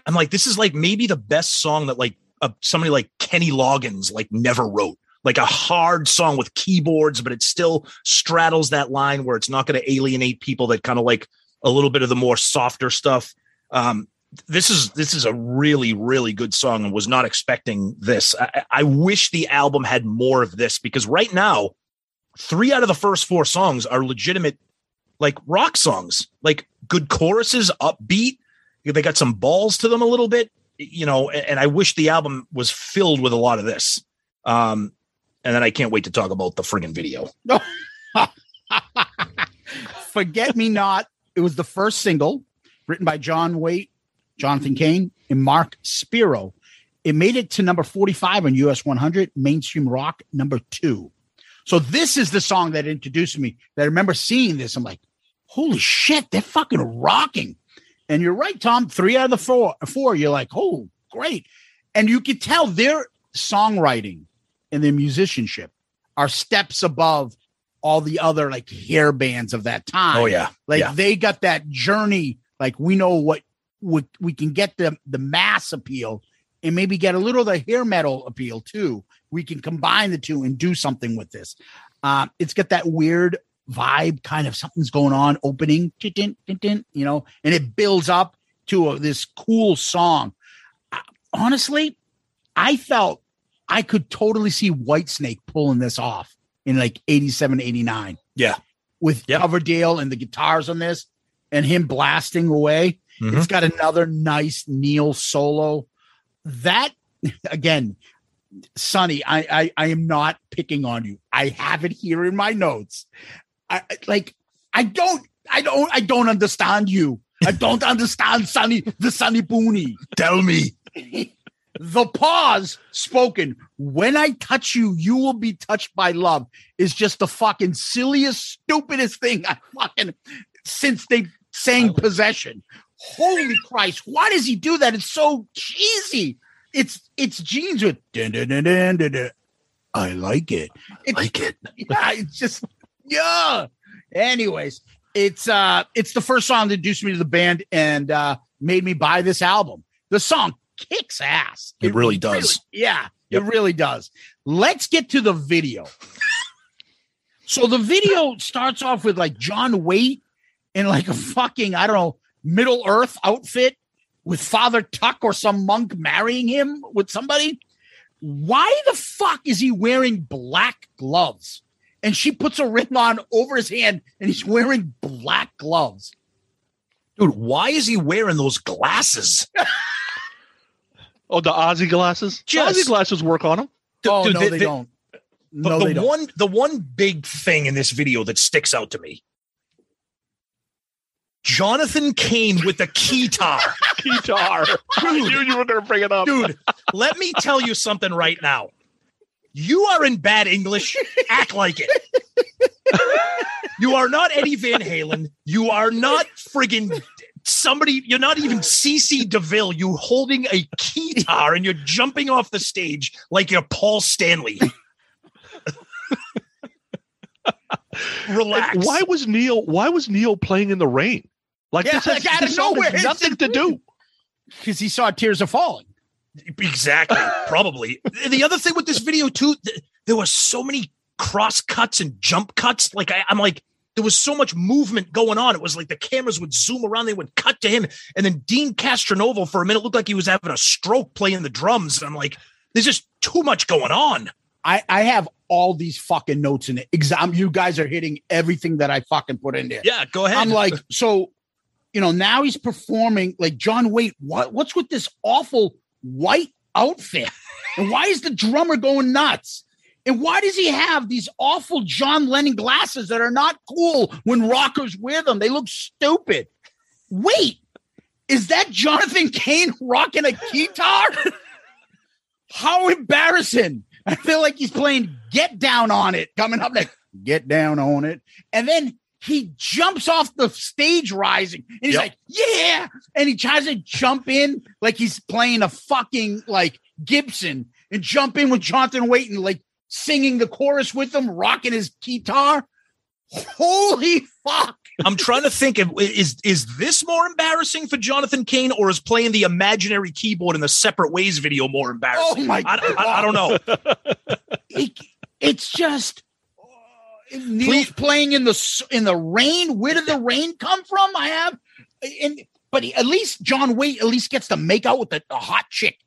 I'm like, this is like maybe the best song that like uh, somebody like Kenny Loggins like never wrote. Like a hard song with keyboards, but it still straddles that line where it's not going to alienate people that kind of like a little bit of the more softer stuff. Um, this is this is a really really good song and was not expecting this. I, I wish the album had more of this because right now, three out of the first four songs are legitimate like rock songs, like good choruses, upbeat. They got some balls to them a little bit, you know. And, I wish the album was filled with a lot of this. Um, and then I can't wait to talk about the friggin' video. Forget Me Not. It was the first single written by John Waite, Jonathan Cain, and Mark Spiro. It made it to number 45 on US 100, mainstream rock number two. So this is the song that introduced me. That I remember seeing this. I'm like, holy shit, they're fucking rocking. And you're right, Tom. Three out of the four, four, you're like, oh, great. And you can tell their songwriting and their musicianship are steps above all the other like hair bands of that time. Oh yeah, Like yeah. they got that journey. Like we know what we, we can get the the mass appeal and maybe get a little of the hair metal appeal too. We can combine the two and do something with this. Um, it's got that weird vibe, kind of something's going on, opening, you know, and it builds up to a, this cool song. Uh, honestly, I felt I could totally see Whitesnake pulling this off in like 87, 89 Yeah. with Yep. Coverdale and the guitars on this and him blasting away. Mhm. It's got another nice Neal solo. That again, Sonny, I, I I am not picking on you. I have it here in my notes. I I- like I don't I don't I don't understand you. I don't understand Sonny the Sonny Booney. Tell me. the pause spoken when I touch you, you will be touched by love is just the fucking silliest, stupidest thing I fucking since they sang possession. Holy Christ, why does he do that? It's so cheesy. It's it's jeans with dun, dun, dun, dun, dun, dun. I like it. It's, Like it. yeah, it's just yeah. Anyways, it's uh it's the first song that introduced me to the band and uh made me buy this album. The song kicks ass. It really does. yeah, Yep. it really does. Let's get to the video. so the video starts off with like John Waite in like a fucking, I don't know, Middle Earth outfit with Father Tuck or some monk marrying him with somebody. Why the fuck is he wearing black gloves? And she puts a ring on over his hand and he's wearing black gloves. Dude, why is he wearing those glasses? Oh, the Ozzy glasses. Just- Ozzy glasses work on them. oh, dude, no, they- they, they- don't. The, No, the they don't. one the one big thing in this video that sticks out to me. Jonathan Cain with the keytar. Guitar. I knew you were going to bring it up. Dude, let me tell you something right now. You are in bad English. Act like it. You are not Eddie Van Halen. You are not friggin' somebody. You're not even CC DeVille. You holding a keytar and you're jumping off the stage like you're Paul Stanley. Relax. Why was Neal? Why was Neal playing in the rain? Like Yeah, this has, like, out of this song has nowhere. nothing to do. because he saw Tears Are Falling. Exactly. Probably. the other thing with this video too, th- there were so many cross cuts and jump cuts. Like I, I'm like, there was so much movement going on. It was like the cameras would zoom around, they would cut to him, and then Deen Castronovo for a minute looked like he was having a stroke playing the drums. And I'm like, there's just too much going on. I, I have all these fucking notes in it. Exam, you guys are hitting everything that I fucking put in there. Yeah, go ahead. I'm like, so, you know, now he's performing like John Waite. What what's with this awful white outfit? And why is the drummer going nuts? And why does he have these awful John Lennon glasses that are not cool when rockers wear them? They look stupid. Wait, is that Jonathan Cain rocking a guitar? How embarrassing. I feel like he's playing Get Down on It coming up next. Get Down on It. And then he jumps off the stage rising and he's Yep. like, Yeah. And he tries to jump in like he's playing a fucking like Gibson and jump in with Jonathan Waite and like singing the chorus with him, rocking his guitar. Holy fuck. I'm trying to think of is is this more embarrassing for Jonathan Cain or is playing the imaginary keyboard in the separate ways video more embarrassing? Oh my I, I- I don't know. it, it's just Neal's playing in the in the rain. Where did the rain come from? I have, and but he, at least John Waite at least gets to make out with the, the hot chick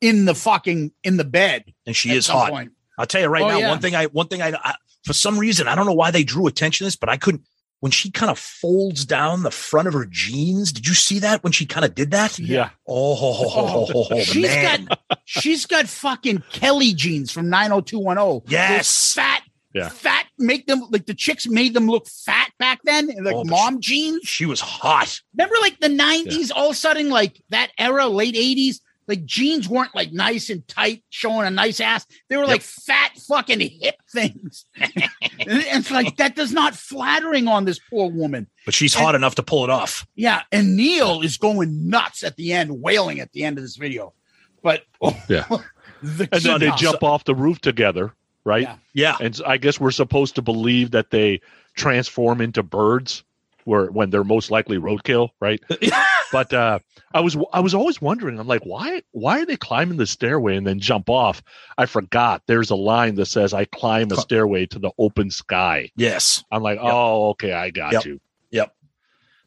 in the fucking in the bed. And she is hot. point. I'll tell you right Oh, now, yeah. one thing I one thing I, I for some reason I don't know why they drew attention to this, but I couldn't when she kind of folds down the front of her jeans. Did you see that when she kind of did that? Yeah. Oh, ho, ho, ho, ho, ho, ho, She's man. got she's got fucking Kelly jeans from 90210. Yes. Those fat, Yeah. fat make them like the chicks made them look fat back then, like Oh, but mom jeans. she was hot. Remember, like the '90s, all of a sudden, like that era, late '80s, like jeans weren't like nice and tight, showing a nice ass. They were like fat, fucking hip things. and it's like that does not flattering on this poor woman. But she's hot enough to pull it off. Yeah, and Neal is going nuts at the end, wailing at the end of this video. But oh, Yeah. the And then they jump off the roof together, right? Yeah. Yeah. And I guess we're supposed to believe that they transform into birds where when they're most likely roadkill, right? but uh I was I was always wondering, I'm like, why why are they climbing the stairway and then jump off? I forgot there's a line that says I climb a stairway to the open sky. Yes. I'm like, oh, okay, I got Yep. you. Yep.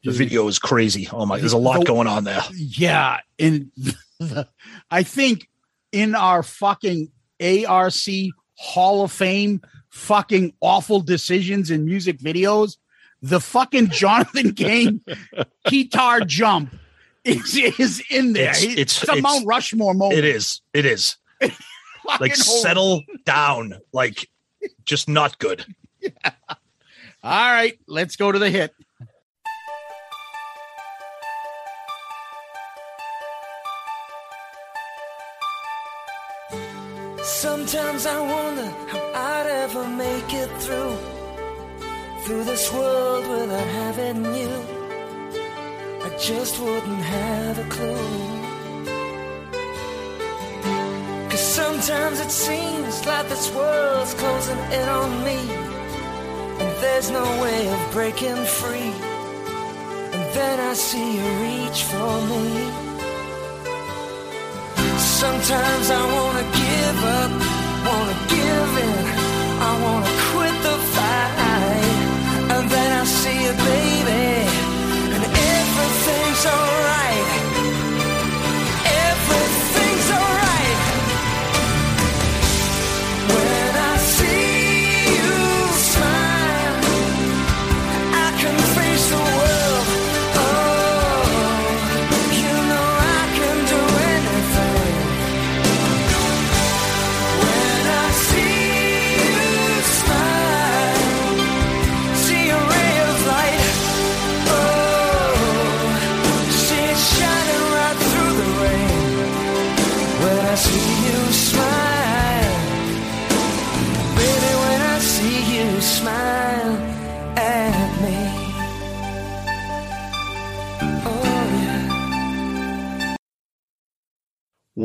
The video is crazy. Oh my, there's a lot The- going on there. Yeah, and I think in our fucking ARC Hall of Fame fucking awful decisions in music videos, the fucking Jonathan Cain guitar jump is, is in there. It's- It's, it's- a it's- Mount Rushmore moment. It is. It is. Like settle down. Like just not good. All right, let's go to the hit. Sometimes I wonder how I'd ever make it through through this world without having you. I just wouldn't have a clue. Cause sometimes it seems like this world's closing in on me, and there's no way of breaking free. And then I see you reach for me. Sometimes I wanna give up, wanna give in, I wanna quit the fight. And then I see you, baby, and everything's alright.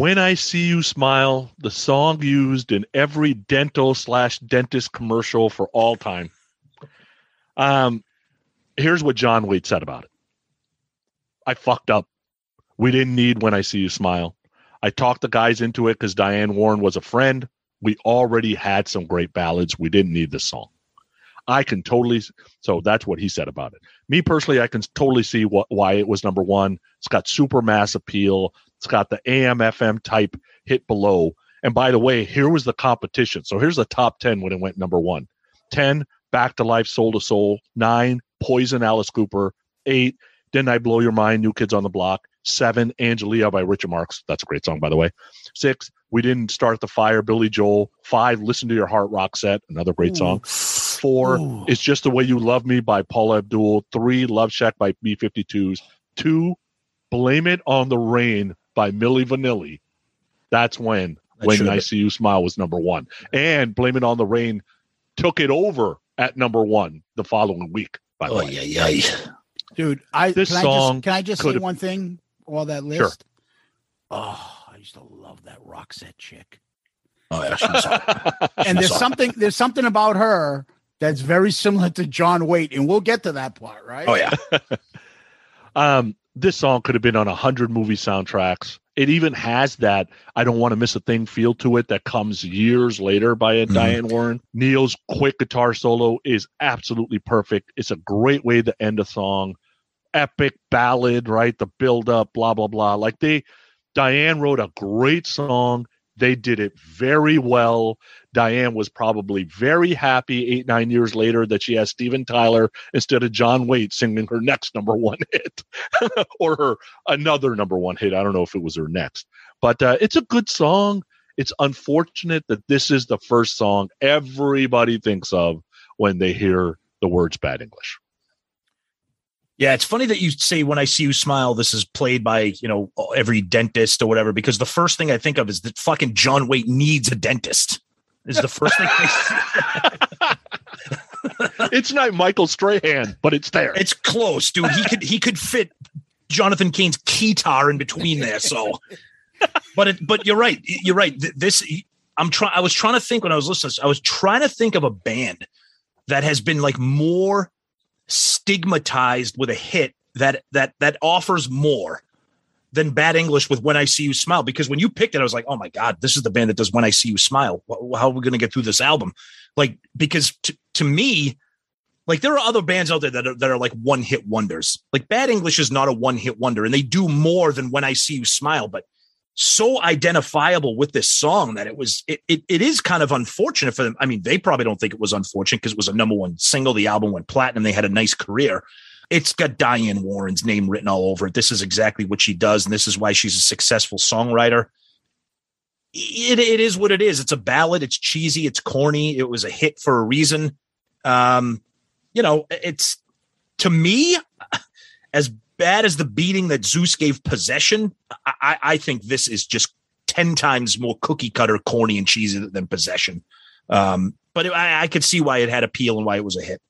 When I See You Smile, the song used in every dental slash dentist commercial for all time. Um, here's what John Waite said about it. I fucked up. We didn't need When I See You Smile. I talked the guys into it because Diane Warren was a friend. We already had some great ballads. We didn't need this song. I can totally. So that's what he said about it. Me personally, I can totally see what why it was number one. It's got super mass appeal. It's got the AM FM type hit below. And by the way, here was the competition. So here's the top 10 when it went number one 10, Back to Life, Soul to Soul. Nine, Poison, Alice Cooper. Eight, Didn't I Blow Your Mind, New Kids on the Block. Seven, Angelia by Richard Marx. That's a great song, by the way. Six, We Didn't Start the Fire, Billy Joel. Five, Listen to Your Heart, Roxette. Another great song. Four, Ooh. It's Just the Way You Love Me by Paula Abdul. Three, Love Shack by B 52s. Two, Blame It on the Rain by Milli Vanilli. That's when That When should've I See You Smile was number one. And Blame It on the Rain took it over at number one the following week, by the Oh, way. yeah, yeah. Dude, I This can I song just can I just say one thing? All that list. Sure. Oh, I used to love that Roxette chick. Oh, yeah. she's- And there's Sorry. something there's something about her that's very similar to John Waite, and we'll get to that part, right? oh, yeah. um, this song could have been on a hundred movie soundtracks. It even has that "I don't want to miss a thing" feel to it that comes years later by Mhm. Diane Warren. Neal's quick guitar solo is absolutely perfect. It's a great way to end a song. Epic ballad, right? The build up, blah blah blah. Like they, Diane wrote a great song. They did it very well. Diane was probably very happy eight, nine years later that she has Steven Tyler instead of John Waite singing her next number one hit or her another number one hit. I don't know if it was her next, but uh, it's a good song. It's unfortunate that this is the first song everybody thinks of when they hear the words bad English. Yeah, it's funny that you say when I see you smile, this is played by, you know, every dentist or whatever, because the first thing I think of is that fucking John Waite needs a dentist. Is the first thing I see. it's not Michael Strahan, but it's there. It's close, dude. He could he could fit Jonathan Cain's keytar in between there. So, but it, but you're right. You're right. This I'm trying. I was trying to think when I was listening. I was trying to think of a band that has been like more stigmatized with a hit that that that offers more than Bad English with When I See You Smile. Because when you picked it, I was like, oh my god, this is the band that does When I See You Smile. How are we going to get through this album? Like because to me like there are other bands out there that are, that are like one hit wonders. Like Bad English is not a one hit wonder, and they do more than When I See You Smile, but so identifiable with this song that it was it it, it is kind of unfortunate for them. I mean, they probably don't think it was unfortunate because it was a number one single. The album went platinum. They had a nice career. It's got Diane Warren's name written all over it. This is exactly what she does, and this is why she's a successful songwriter. It, it is what it is. It's a ballad. It's cheesy. It's corny. It was a hit for a reason. Um, you know, it's to me as bad as the beating that Zeus gave possession. I, I, think this is just ten times more cookie cutter, corny, and cheesy than possession. Um, but I, I could see why it had appeal and why it was a hit.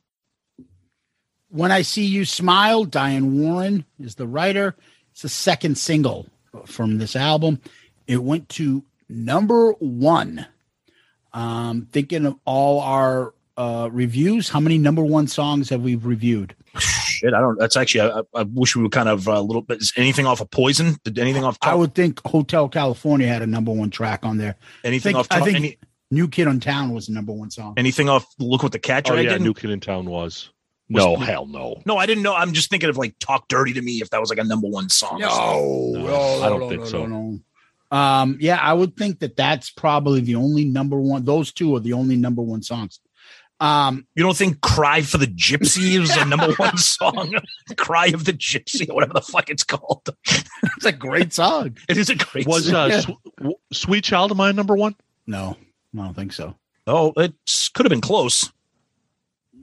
When I See You Smile, Diane Warren is the writer. It's the second single from this album. It went to number one. Um, thinking of all our uh, reviews, how many number one songs have we reviewed? Shit, I don't. That's actually. I, I wish we were kind of a little bit. Is anything off of Poison? Did anything off? I would think Hotel California had a number one track on there. anything think- off? I think- any, New Kid on Town was the number one song. anything off? Look what the cat Oh dragged yeah, in? New Kid in Town was. Was- No, hell no. No, I didn't know. I'm just thinking of like "Talk Dirty to Me" if that was like a number one song. or something. No, I don't think so. no. Um, yeah, I would think that that's probably the only number one. Those two are the only number one songs. Um, You don't think "Cry for the Gypsy" was a number one song? "Cry of the Gypsy" or whatever the fuck it's called. it's a great song. It is a great. Was song. uh, Yeah. Sw- Sweet Child of Mine number one? No, I don't think so. oh, it could have been close.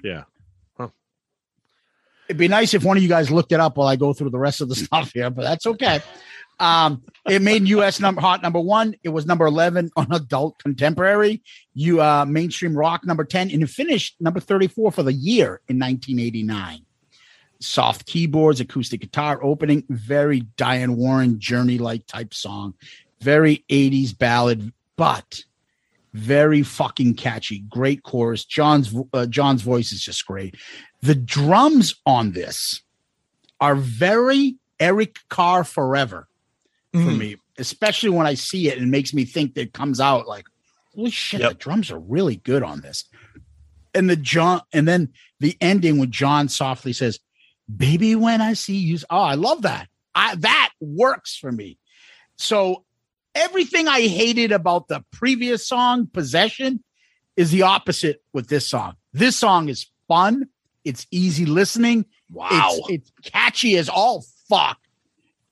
Yeah. It'd be nice if one of you guys looked it up while I go through the rest of the stuff here, but that's okay. Um, it made U.S. number hot number one. It was number eleven on adult contemporary. You uh, mainstream rock number ten, and it finished number thirty-four for the year in 1989. Soft keyboards, acoustic guitar opening, very Diane Warren journey like type song. very 80s ballad, but very fucking catchy. Great chorus. John's uh, John's voice is just great. The drums on this are very Eric Carr forever for Mhm. me, especially when I see it and it makes me think that it comes out like, holy shit, the drums are really good on this. And the John, and then the ending when John softly says, "Baby, when I see you," oh, I love that. I that works for me. So everything I hated about the previous song, Possession, is the opposite with this song. This song is fun. It's easy listening. Wow. It's, it's catchy as all fuck.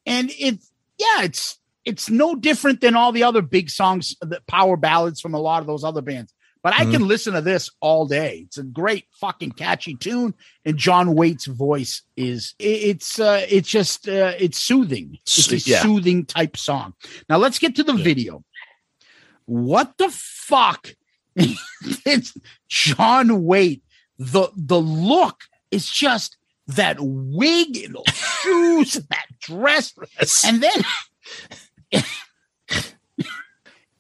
And it's yeah, it's it's no different than all the other big songs, the power ballads from a lot of those other bands. But I can listen to this all day. It's a great fucking catchy tune, and John Waite's voice is it- it's uh, it's just uh, it's soothing. It's a Yeah. soothing type song. Now let's get to the video. What the fuck? it's John Waite. The the look is just that wig and those shoes, and that dress, and then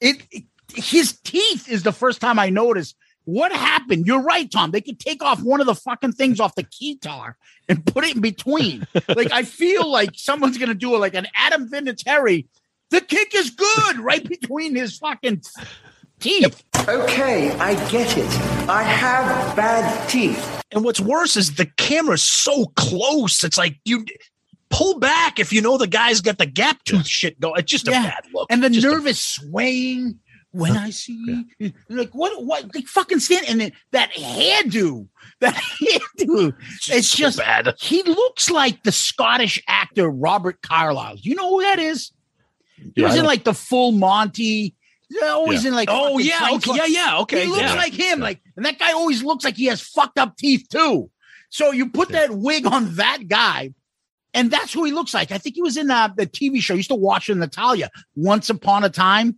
it, it- his teeth is the first time I noticed what happened. You're right, Tom. They could take off one of the fucking things off the guitar and put it in between. like I feel like someone's gonna do it like an Adam Vinatieri. The kick is good right between his fucking teeth. Okay, I get it. I have bad teeth. And what's worse is the camera's so close. It's like you pull back if you know the guy's got the gap tooth shit going. It's just a Yeah. bad look. and the Just a- swaying when I see like what what like fucking stand and then that hairdo that hairdo it's so just bad. he looks like the Scottish actor Robert Carlyle. You know who that is? He Yeah, was in like the full Monty. Yeah, always in like Oh yeah, okay, yeah, yeah, okay. he looks yeah. like him, like, and that guy always looks like he has fucked up teeth too. So you put that wig on that guy, and that's who he looks like. I think he was in uh, the TV show. I used to watch it, Natalia. Once upon a time,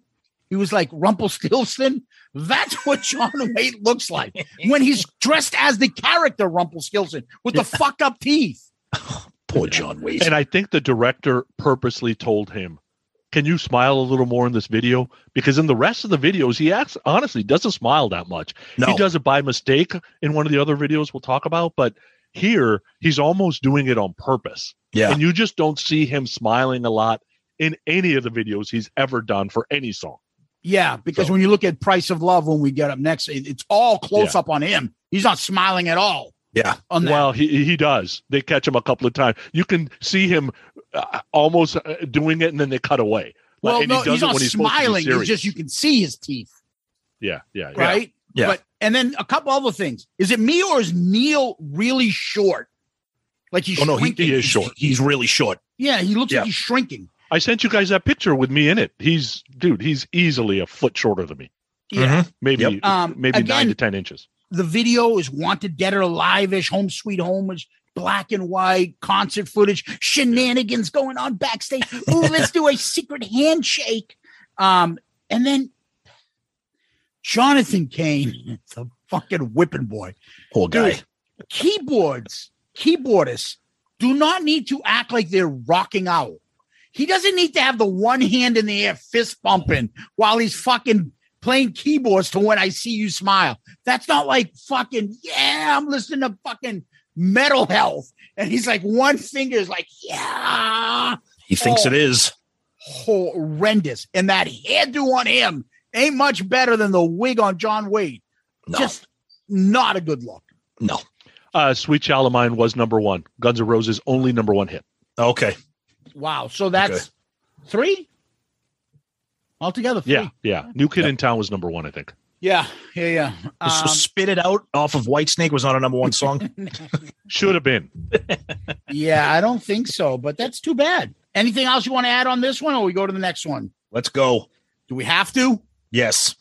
he was like Rumpelstiltskin. That's what John Waite looks like when he's dressed as the character Rumpelstiltskin with the fucked up teeth. Poor John Waite. And I think the director purposely told him, "Can you smile a little more in this video?" Because in the rest of the videos, he acts honestly doesn't smile that much. no, He does it by mistake in one of the other videos we'll talk about, but here he's almost doing it on purpose. yeah. And you just don't see him smiling a lot in any of the videos he's ever done for any song. Yeah, because So- when you look at Price of Love, when we get up next, it's all close Yeah. up on him. He's not smiling at all. Yeah. on that. Well, he he does. They catch him a couple of times. You can see him uh, almost uh, doing it, and then they cut away. Well, and no, he does he's not when he's supposed to be smiling. It's serious. just you can see his teeth, yeah, yeah, yeah. right? Yeah. But and then a couple other things. Is it me or is Neal really short? Like he's Oh no, he, shrinking. he is short. He's really short. Yeah, he looks Yeah. like he's shrinking. I sent you guys that picture with me in it. He's dude. He's easily a foot shorter than me. Yeah. Maybe Yep. Um, maybe again- nine to ten inches. The video is wanted dead or alive-ish, home sweet home is black and white, concert footage, shenanigans going on backstage. Ooh, let's do a secret handshake. Um, and then Jonathan Cain, the fucking whipping boy. Poor guy. Dude, keyboards, keyboardists do not need to act like they're rocking out. He doesn't need to have the one hand in the air, fist bumping while he's fucking playing keyboards to when I see you smile. That's not like fucking, yeah, I'm listening to fucking metal health. And he's like, one finger is like, yeah, He thinks Oh. it is. horrendous. And that hairdo on him ain't much better than the wig on John Waite. No, Just not a good look. no. Uh, Sweet Child of Mine was number one. Guns N' Roses only number one hit. Okay. Wow. So that's Okay. three altogether. Three. Yeah, yeah. New Kid in Town was number one, I think. Yeah. Yeah. Yeah. So Um, Spit It Out off of White Snake was not a number one song. Should have been. yeah. I don't think so, but that's too bad. Anything else you want to add on this one or we go to the next one? Let's go. Do we have to? Yes.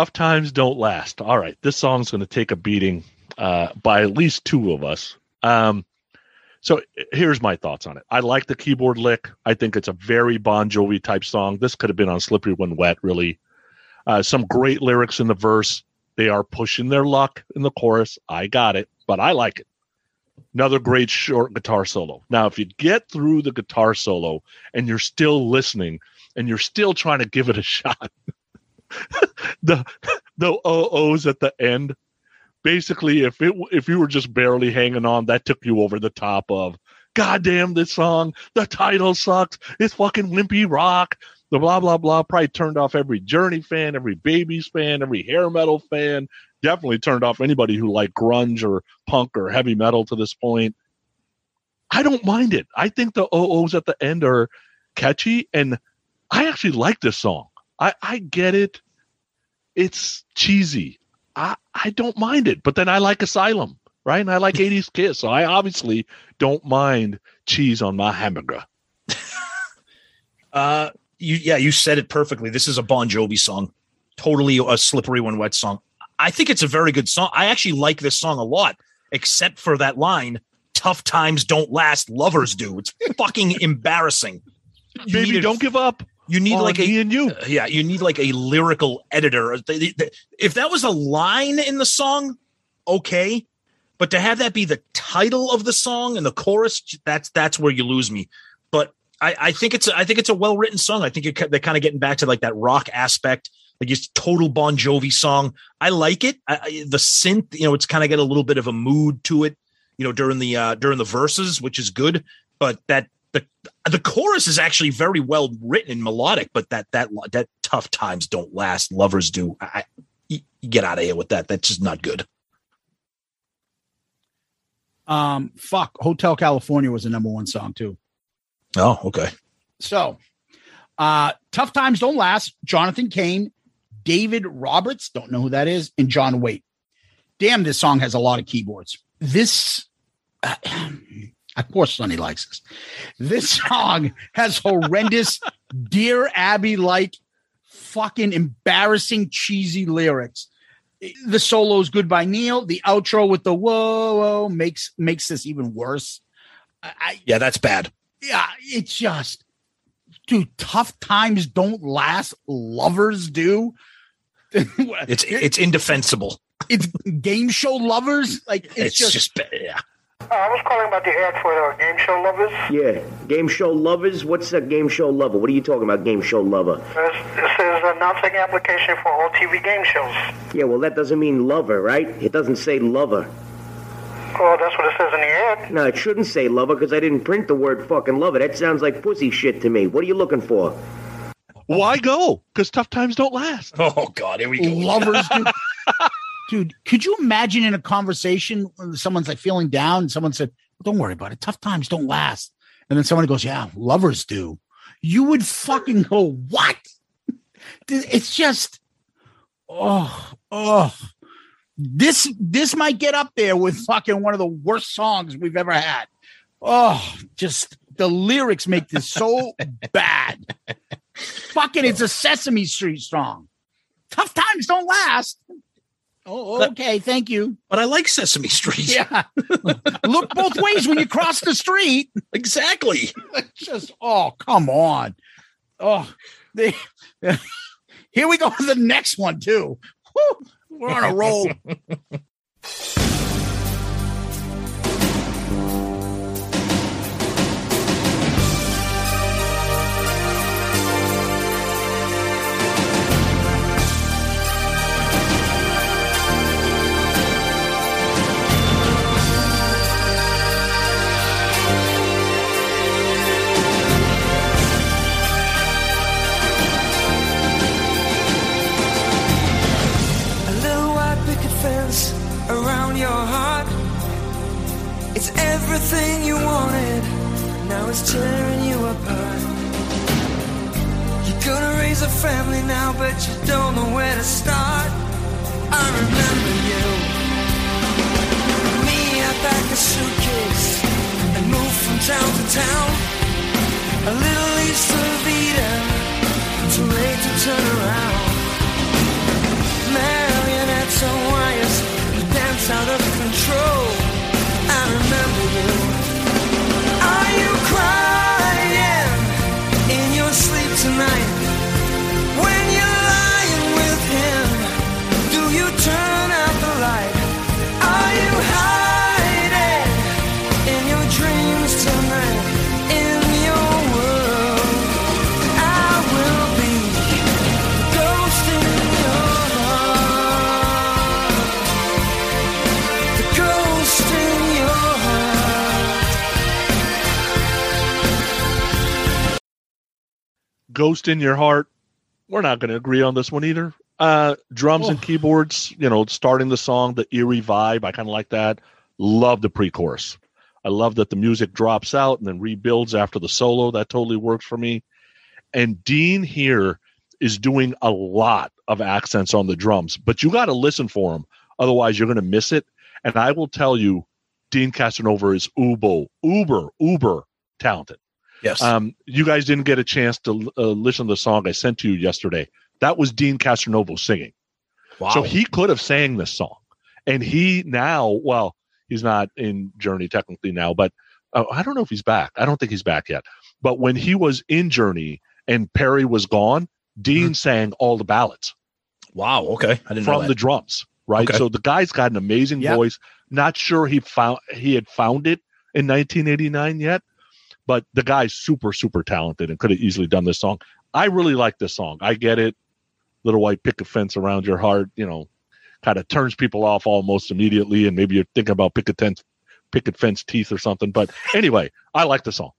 Tough times don't last. All right, this song's going to take a beating uh, by at least two of us. Um, so here's my thoughts on it. I like the keyboard lick. I think it's a very Bon Jovi type song. This could have been on Slippery When Wet, really. Uh, some great lyrics in the verse. They are pushing their luck in the chorus. I got it, but I like it. Another great short guitar solo. Now, if you get through the guitar solo and you're still listening and you're still trying to give it a shot, the the OOs at the end. Basically if it if you were just barely hanging on that took you over the top of god damn this song the title sucks it's fucking wimpy rock. The blah blah blah probably turned off every journey fan every Babys fan every hair metal fan. Definitely turned off anybody who liked grunge or punk or heavy metal to this point. I don't mind it. I think the oos at the end are catchy and i actually like this song i i get it it's cheesy I, I don't mind it, but then I like Asylum, right? And I like 80s Kiss. So I obviously don't mind cheese on my hamburger. Uh, you yeah, you said it perfectly. This is a Bon Jovi song, totally a slippery when wet song. I think it's a very good song. I actually like this song a lot, except for that line: "Tough times don't last, lovers do." It's fucking embarrassing. You Baby, don't give up. You need on like a and you. uh, yeah, you need like a lyrical editor. They- they- they- If that was a line in the song, okay, but to have that be the title of the song and the chorus, that's that's where you lose me. But I, I think it's a, I think it's a well written song. I think it, they're kind of getting back to like that rock aspect, like it's total Bon Jovi song. I like it. I, I, the synth, you know, it's kind of got a little bit of a mood to it, you know, during the uh during the verses, which is good. But that the the chorus is actually very well written and melodic. But that that that tough times don't last, lovers do. I, I get out of here with that. That's just not good. Um, fuck, Hotel California was the number one song too. Oh, okay. So, uh, Tough Times Don't Last, Jonathan Cain, David Roberts, don't know who that is, and John Waite. Damn, this song has a lot of keyboards. This, uh, of course, Sonny likes this. This song has horrendous Dear Abby like fucking embarrassing, cheesy lyrics. The solo is good by Neal. The outro with the whoa, whoa makes makes this even worse. I, Yeah, that's bad. yeah, it's just, dude, tough times don't last. Lovers do. It's it's indefensible. it's game show lovers. Like it's, It's, just, just, yeah. Uh, I was calling about the ad for the game show lovers. Yeah, game show lovers. What's a game show lover? What are you talking about, game show lover? This, this is a now taking application for all TV game shows. Yeah, well, that doesn't mean lover, right? It doesn't say lover. Oh, that's what it says in the ad. No, it shouldn't say lover because I didn't print the word fucking lover. That sounds like pussy shit to me. What are you looking for? Why go? Because tough times don't last. Oh God, here we go. lovers do. Dude, could you imagine in a conversation when someone's like feeling down and someone said, Don't worry about it. Tough times don't last. And then someone goes, Yeah, lovers do. You would fucking go, What? It's just, oh, oh. This this might get up there with fucking one of the worst songs we've ever had. Oh, just the lyrics make this so bad. Fucking, it's a Sesame Street song. Tough times don't last. Oh, okay. Thank you. But I like Sesame Street. Yeah. Look both ways when you cross the street. exactly. Just, oh, come on. Oh, they, here we go with the next one, too. Whew, we're on a roll. Everything you wanted. Now it's tearing you apart. You're gonna raise a family now, but you don't know where to start. I remember you. Me, I packed a suitcase and moved from town to town. A little east of Eden, too late to turn around. marionettes Ghost in Your Heart. We're not going to agree on this one either. Uh, drums and keyboards, you know, starting the song, the eerie vibe. I kind of like that. Love the pre chorus. I love that the music drops out and then rebuilds after the solo. That totally works for me. And Deen here is doing a lot of accents on the drums, but you got to listen for him. Otherwise, you're going to miss it. And I will tell you, Deen Casanova is uber, uber, uber talented. Yes. Um, you guys didn't get a chance to uh, listen to the song I sent to you yesterday. That was Deen Castronovo singing. Wow. So he could have sang this song. And he now, well, he's not in Journey technically now, but uh, I don't know if he's back. I don't think he's back yet. But when he was in Journey and Perry was gone, Deen sang all the ballads wow. Okay. I didn't know from the drums, right? Okay. So the guy's got an amazing voice. Not sure he found he had found it in 1989 yet, but the guy's super super talented and could have easily done this song. I really like this song. I get it. Little white picket fence around your heart, you know, kind of turns people off almost immediately, and maybe you're thinking about picket fence, picket fence teeth or something. But anyway, I like the song.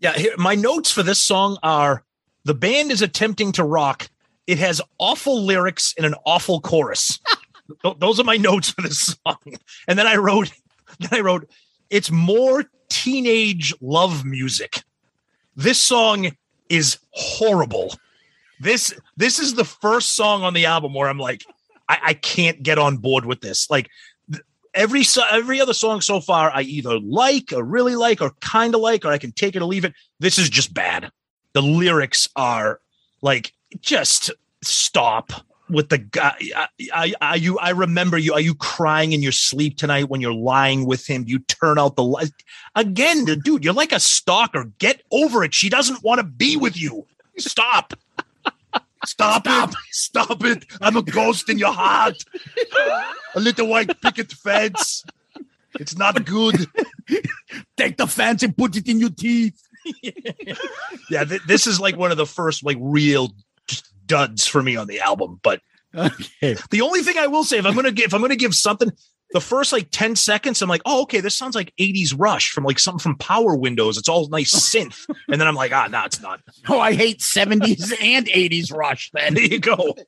Yeah, here, my notes for this song are the band is attempting to rock. It has awful lyrics and an awful chorus. Th- Those are my notes for this song. And then I wrote, then I wrote, it's more teenage love music. This song is horrible. This this is the first song on the album where I'm like, I, I can't get on board with this. Like every every other song so far, I either like or really like or kind of like, or I can take it or leave it. This is just bad. The lyrics are like just stop with the guy. I, you, I remember you. Are you crying in your sleep tonight when you're lying with him? You turn out the light again, dude. You're like a stalker. Get over it. She doesn't want to be with you. Stop. Stop, it. Stop it. I'm a ghost in your heart. A little white picket fence. It's not good. Take the fence and put it in your teeth. yeah, th- this is like one of the first like real duds for me on the album. But Okay. the only thing I will say, if I'm gonna give, if I'm gonna give something, the first like ten seconds, I'm like, oh, okay, this sounds like '80s Rush from like something from Power Windows. It's all nice synth, and then I'm like, ah, no, it's not. Oh, I hate 70s and 80s Rush then. There you go.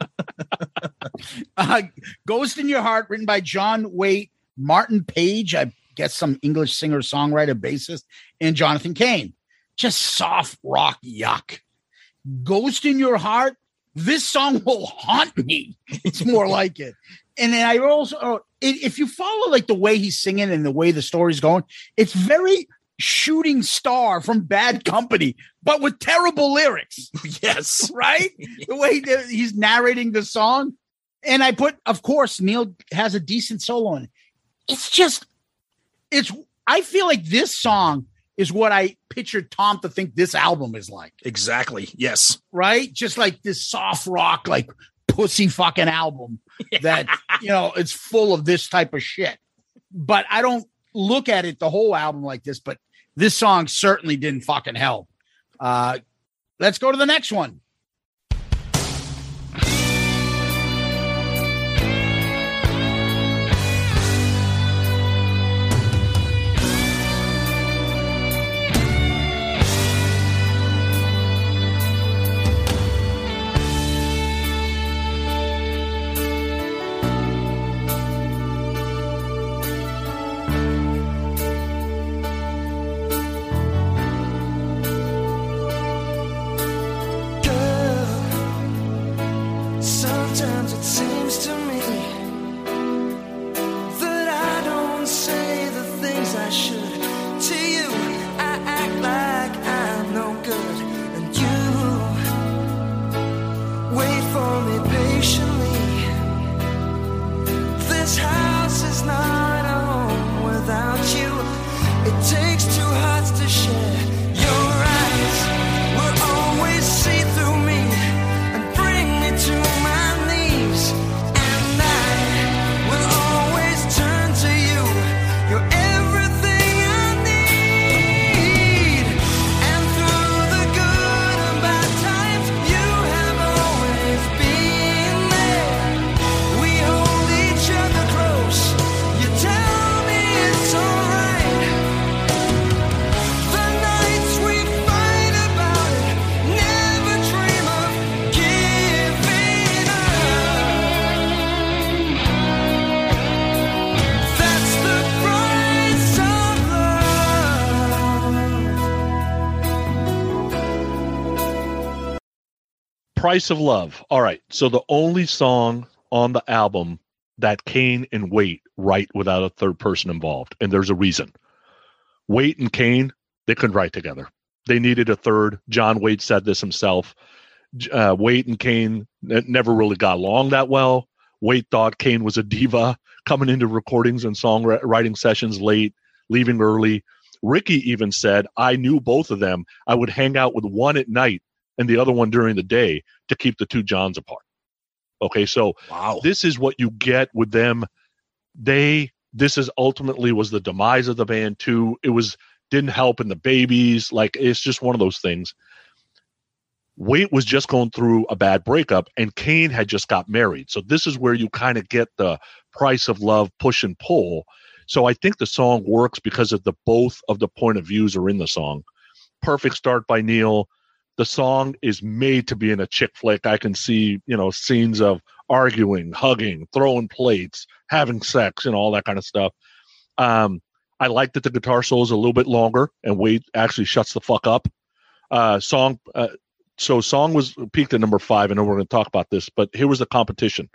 Uh, Ghost in Your Heart, written by John Waite, Martin Page, I guess some English singer, songwriter, bassist, and Jonathan Cain. Just soft rock yuck. Ghost in Your Heart, this song will haunt me. It's more like it. And then I also, if you follow like the way he's singing and the way the story's going, it's very shooting star from Bad Company, but with terrible lyrics yes. right? the way he's narrating the song. And I put, of course, Neal has a decent solo in it. It's just, it's, I feel like this song is what I pictured Tom to think this album is like, Exactly. Yes. right? Just like this soft rock, like pussy fucking album that, you know, it's full of this type of shit. But I don't look at it the whole album like this, but this song certainly didn't fucking help. Uh, let's go to the next one. Price of Love. All right. So the only song on the album that Cain and Waite write without a third person involved, and there's a reason. Waite and Cain, they couldn't write together. They needed a third. John Waite said this himself. Uh, Waite and Cain never really got along that well. Waite thought Cain was a diva, coming into recordings and songwriting sessions late, leaving early. Ricky even said, I knew both of them. I would hang out with one at night and the other one during the day to keep the two Johns apart. Okay, so Wow. this is what you get with them. They this is ultimately was the demise of the band too. It was didn't help in the Babys. Like it's just one of those things. Waite was just going through a bad breakup, and Cain had just got married. So this is where you kind of get the price of love push and pull. So I think the song works because of the both of the point of views are in the song. Perfect start by Neal. The song is made to be in a chick flick. I can see, you know, scenes of arguing, hugging, throwing plates, having sex, and all that kind of stuff. Um, I like that the guitar solo is a little bit longer and Waite actually shuts the fuck up. Uh, song, uh, so song was peaked at number five. I know we're going to talk about this, but here was the competition.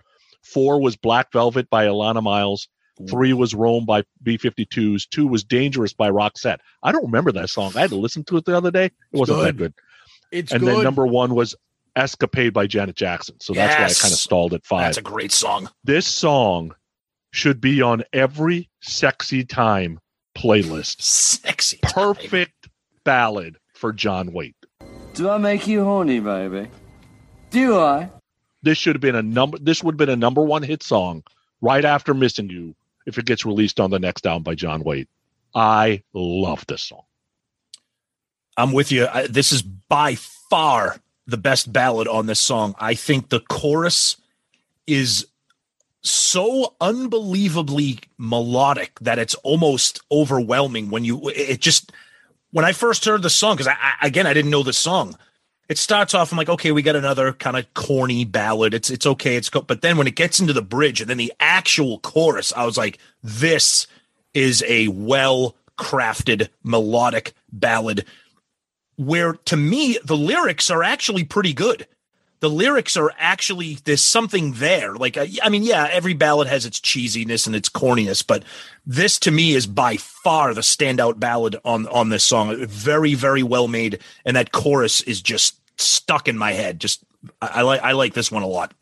Four was Black Velvet by Alannah Myles. Three was Rome by B52s. Two was Dangerous by Roxette. I don't remember that song. I had to listen to it the other day. It wasn't that good. It's and good. then number one was Escapade by Janet Jackson. So that's why I kind of stalled at five That's a great song. this song should be on every sexy time playlist. Sexy. Perfect ballad for John Waite. Do I make you horny, baby? Do I? This should have been a number this would have been a number one hit song right after Missing You if it gets released on the next album by John Waite. I love this song. I'm with you. I, this is by far the best ballad on this song. I think the chorus is so unbelievably melodic that it's almost overwhelming when you it just when I first heard the song because I, I again I didn't know the song. It starts off I'm like okay we got another kind of corny ballad. It's it's okay it's co-. but then when it gets into the bridge and then the actual chorus I was like this is a well crafted melodic ballad where to me the lyrics are actually pretty good. The lyrics are actually there's something there. Like I, I mean, yeah, every ballad has its cheesiness and its corniness, but this to me is by far the standout ballad on on this song. Very very well made, and that chorus is just stuck in my head. Just I, I like I like this one a lot.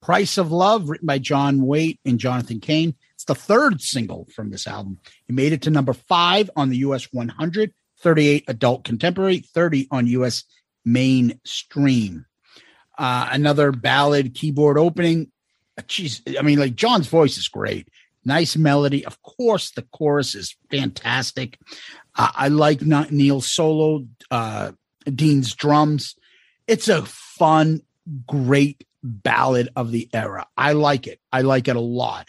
Price of Love, written by John Waite and Jonathan Cain. It's the third single from this album. It made it to number five on the US 100, 38 adult contemporary, 30 on US mainstream. Uh, another ballad keyboard opening. Uh, Jeez, I mean, like John's voice is great. Nice melody. Of course, the chorus is fantastic. Uh, I like not Neal's solo, uh, Deen's drums. It's a fun, great ballad of the era. I like it. I like it a lot.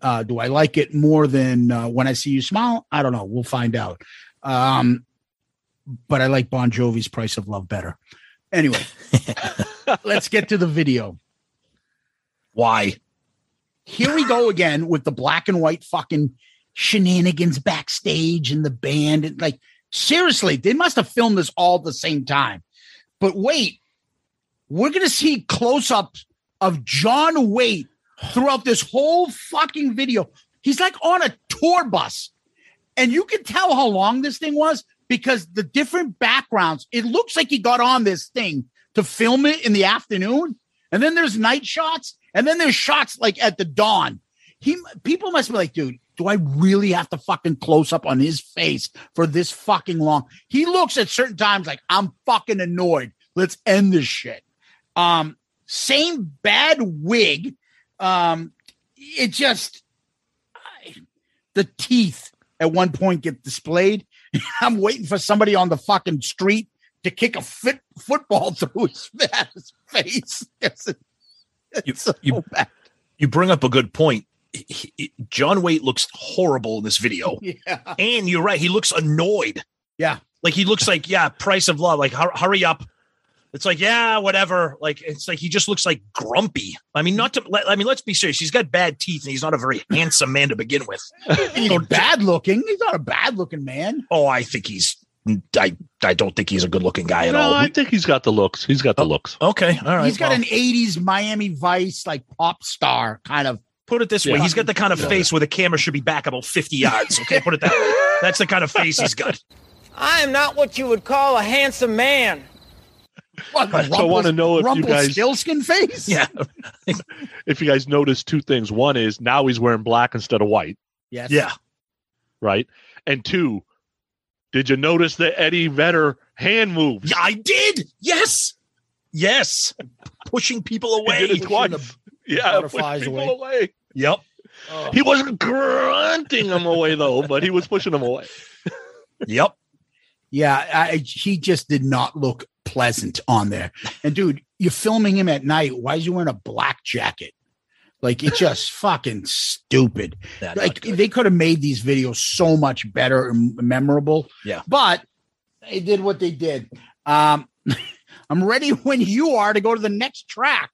Uh, do I like it more than uh, when I see you smile? I don't know. We'll find out. Um, but I like Bon Jovi's Price of Love better. Anyway, let's get to the video. Why? Here we go again with the black and white fucking shenanigans backstage and the band. And like, seriously, they must have filmed this all at the same time. But wait, we're going to see close ups of John Waite throughout this whole fucking video. He's like on a tour bus. And you can tell how long this thing was because the different backgrounds, it looks like he got on this thing to film it in the afternoon. And then there's night shots, and then there's shots like at the dawn. He people must be like, dude, do I really have to fucking close up on his face for this fucking long? He looks at certain times like I'm fucking annoyed. Let's end this shit. Um, same bad wig. Um, it just I- the teeth at one point get displayed. I'm waiting for somebody on the fucking street to kick a fit football through his, his face. It's, it's so you- bad. You bring up a good point. He- he- John Waite looks horrible in this video. Yeah. And you're right. He looks annoyed. Yeah. Like he looks like, yeah, price of love. Like, hur- hurry up. It's like, yeah, whatever. Like, it's like he just looks like grumpy. I mean, not to, let- I mean, let's be serious. He's got bad teeth and he's not a very handsome man to begin with. He's bad looking. He's not a bad looking man. Oh, I think he's I I don't think he's a good looking guy at no, all. I think he's got the looks. He's got the oh, looks. Okay, all right. He's got well, an 80s Miami Vice like pop star kind of put it this way: Yeah. he's got the kind of Yeah. face where the camera should be back about fifty yards. Okay, put it that way. That's the kind of face he's got. I am not what you would call a handsome man. What, So I want to know if you guys Rumpelstiltskin face. Yeah. if you guys notice two things. One is now he's wearing black instead of white, Yes. Yeah. right? And two, did you notice the Eddie Vedder hand moves? Yeah, I did. Yes. Yes. Pushing people He away. did it twice. Yeah, push butterflies people away. away. Yep. Oh. He wasn't grunting them away though, but he was pushing them away. Yep. Yeah, I, he just did not look pleasant on there. And dude, you're filming him at night. Why is he wearing a black jacket? Like it's just fucking stupid. Like they could have made these videos so much better and memorable. Yeah. But they did what they did. Um I'm ready when you are to go to the next track.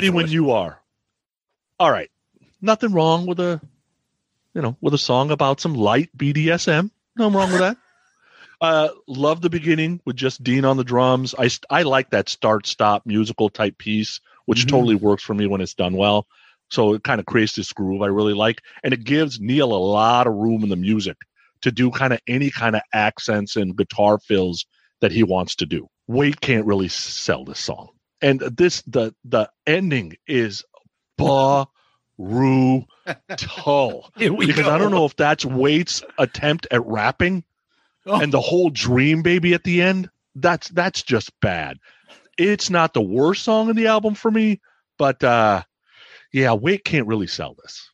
Ready when you are. All right. Nothing wrong with a you know, with a song about some light BDSM. Nothing wrong with that. Uh love the beginning with just Deen on the drums. I I like that start stop musical type piece, which Mhm. totally works for me when it's done well. So it kind of creates this groove I really like and it gives Neal a lot of room in the music to do kind of any kind of accents and guitar fills that he wants to do. Waite can't really sell this song. And this the the ending is brutal Here we because go. I don't know if that's Waite's attempt at rapping Oh. and the whole dream baby at the end. That's that's just bad. It's not the worst song in the album for me, but uh yeah, Waite can't really sell this.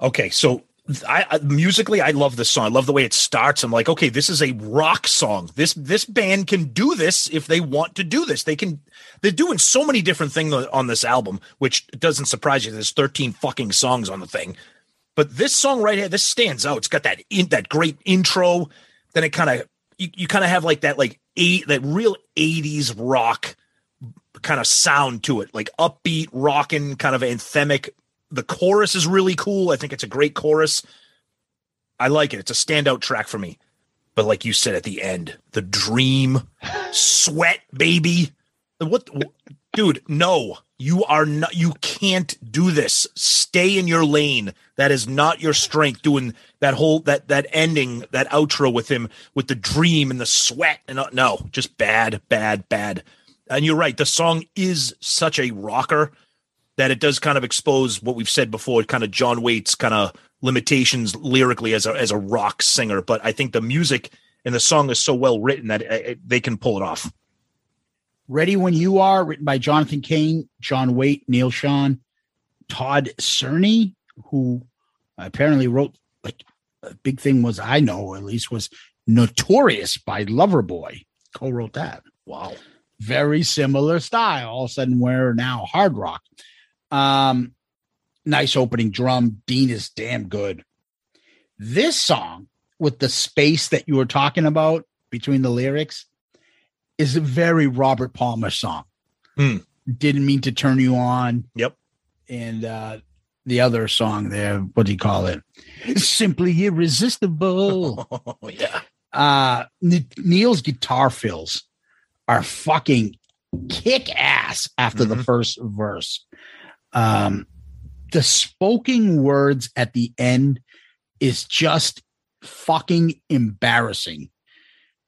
Okay, so I, I musically I love this song. I love the way it starts. I'm like, okay, this is a rock song. This this band can do this if they want to do this. They can. They're doing so many different things on this album, which doesn't surprise you. There's 13 fucking songs on the thing, but this song right here, this stands out. It's got that in, that great intro. Then it kind of you, you kind of have like that like eight that real 80s rock kind of sound to it, like upbeat, rocking, kind of anthemic. The chorus is really cool. I think it's a great chorus. I like it. It's a standout track for me. But like you said at the end, the dream, sweat, baby. What, dude? No, you are not. You can't do this. Stay in your lane. That is not your strength. Doing that whole that that ending, that outro with him with the dream and the sweat and uh, no, just bad, bad, bad. And you're right. The song is such a rocker that it does kind of expose what we've said before, kind of John Waite's kind of limitations lyrically as a as a rock singer. But I think the music and the song is so well written that it, it- they can pull it off. Ready When You Are, written by Jonathan Cain, John Waite, Neal Schon, Todd Cerney, who apparently wrote like a big thing was I know at least was Notorious by Loverboy. Co-wrote that. Wow. Very similar style. All of a sudden we're now hard rock. Um nice opening drum. Deen is damn good. This song with the space that you were talking about between the lyrics is a very Robert Palmer song. Hmm. Didn't mean to turn you on. Yep. And uh the other song there, what do you call it? Simply irresistible. Oh yeah. uh N- Neal's guitar fills are fucking kick ass after the first verse. Um the spoken words at the end is just fucking embarrassing.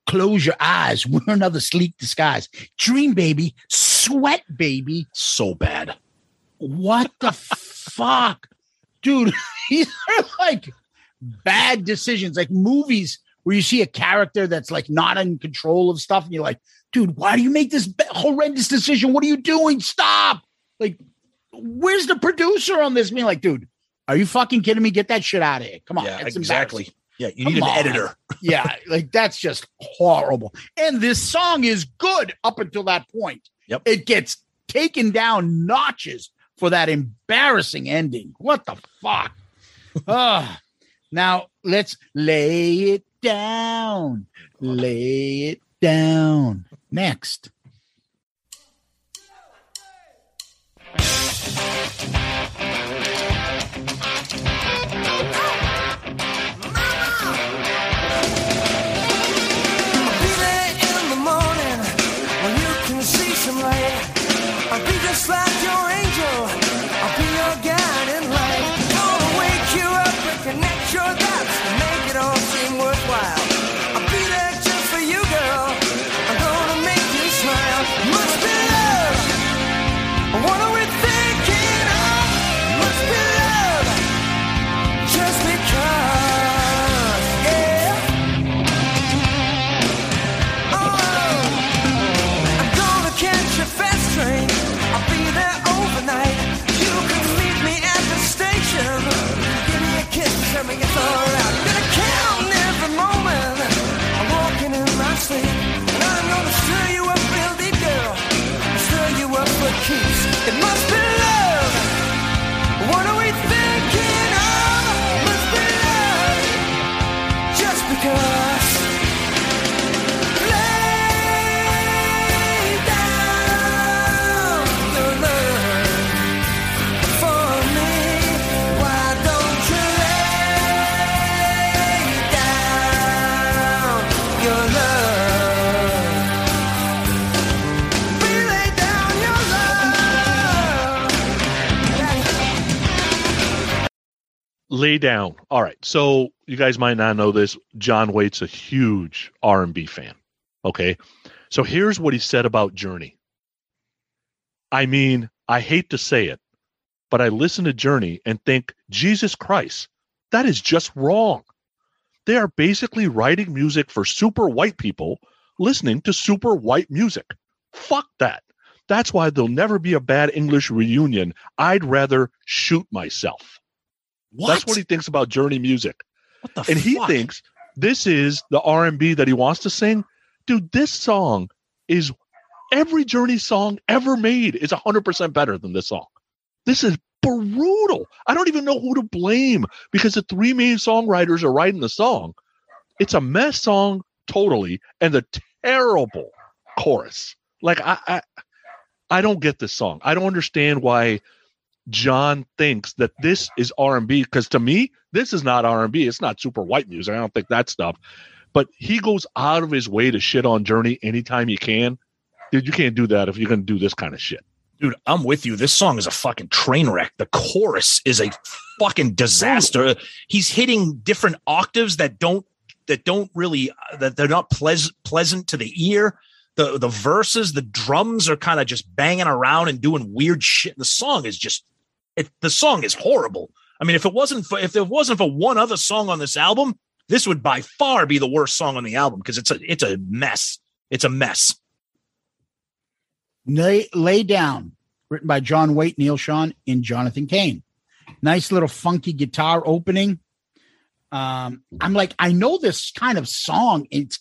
Close your eyes, wear another sleek disguise. Dream baby, sweat baby. So bad. What the fuck? Dude, these are like bad decisions, like movies where you see a character that's like not in control of stuff, and you're like, dude, why do you make this horrendous decision? What are you doing? Stop. Like, where's the producer on this? Me like, dude, are you fucking kidding me? Get that shit out of here. Come on. yeah, exactly. Yeah, you Come need an on. editor. yeah, like that's just horrible. And this song is good up until that point. Yep. It gets taken down notches for that embarrassing ending. What the fuck? Ah, now let's lay it down. Lay it down. Next. Thank you. Down. All right so you guys might not know this. John waite's a huge r&b fan okay? So here's what he said about journey. I mean i hate to say it but i listen to journey and think jesus christ that is just wrong. They are basically writing music for super white people listening to super white music. Fuck that. That's why there'll never be a bad english reunion. I'd rather shoot myself that's what he thinks about Journey music. What the and he thinks this is the R&B that he wants to sing. Dude, this song is every Journey song ever made is 100% better than this song. This is brutal. I don't even know who to blame because the three main songwriters are writing the song. It's a mess song totally and the terrible chorus. Like I I, I don't get this song. I don't understand why John thinks that this is R&B because to me this is not R&B. It's not super white music. I don't think that stuff. But he goes out of his way to shit on Journey anytime he can. Dude, you can't do that if you're going to do this kind of shit. Dude, I'm with you. This song is a fucking train wreck. The chorus is a fucking disaster. He's hitting different octaves that don't that don't really uh, that they're not pleas- pleasant to the ear. The the verses, the drums are kind of just banging around and doing weird shit. The song is just it, the song is horrible. I mean, if it wasn't for if there wasn't for one other song on this album, this would by far be the worst song on the album because it's a it's a mess. It's a mess. Lay, Lay Down, written by John Waite, Neal Schon, and Jonathan Cain. Nice little funky guitar opening. Um, I'm like, I know this kind of song. It's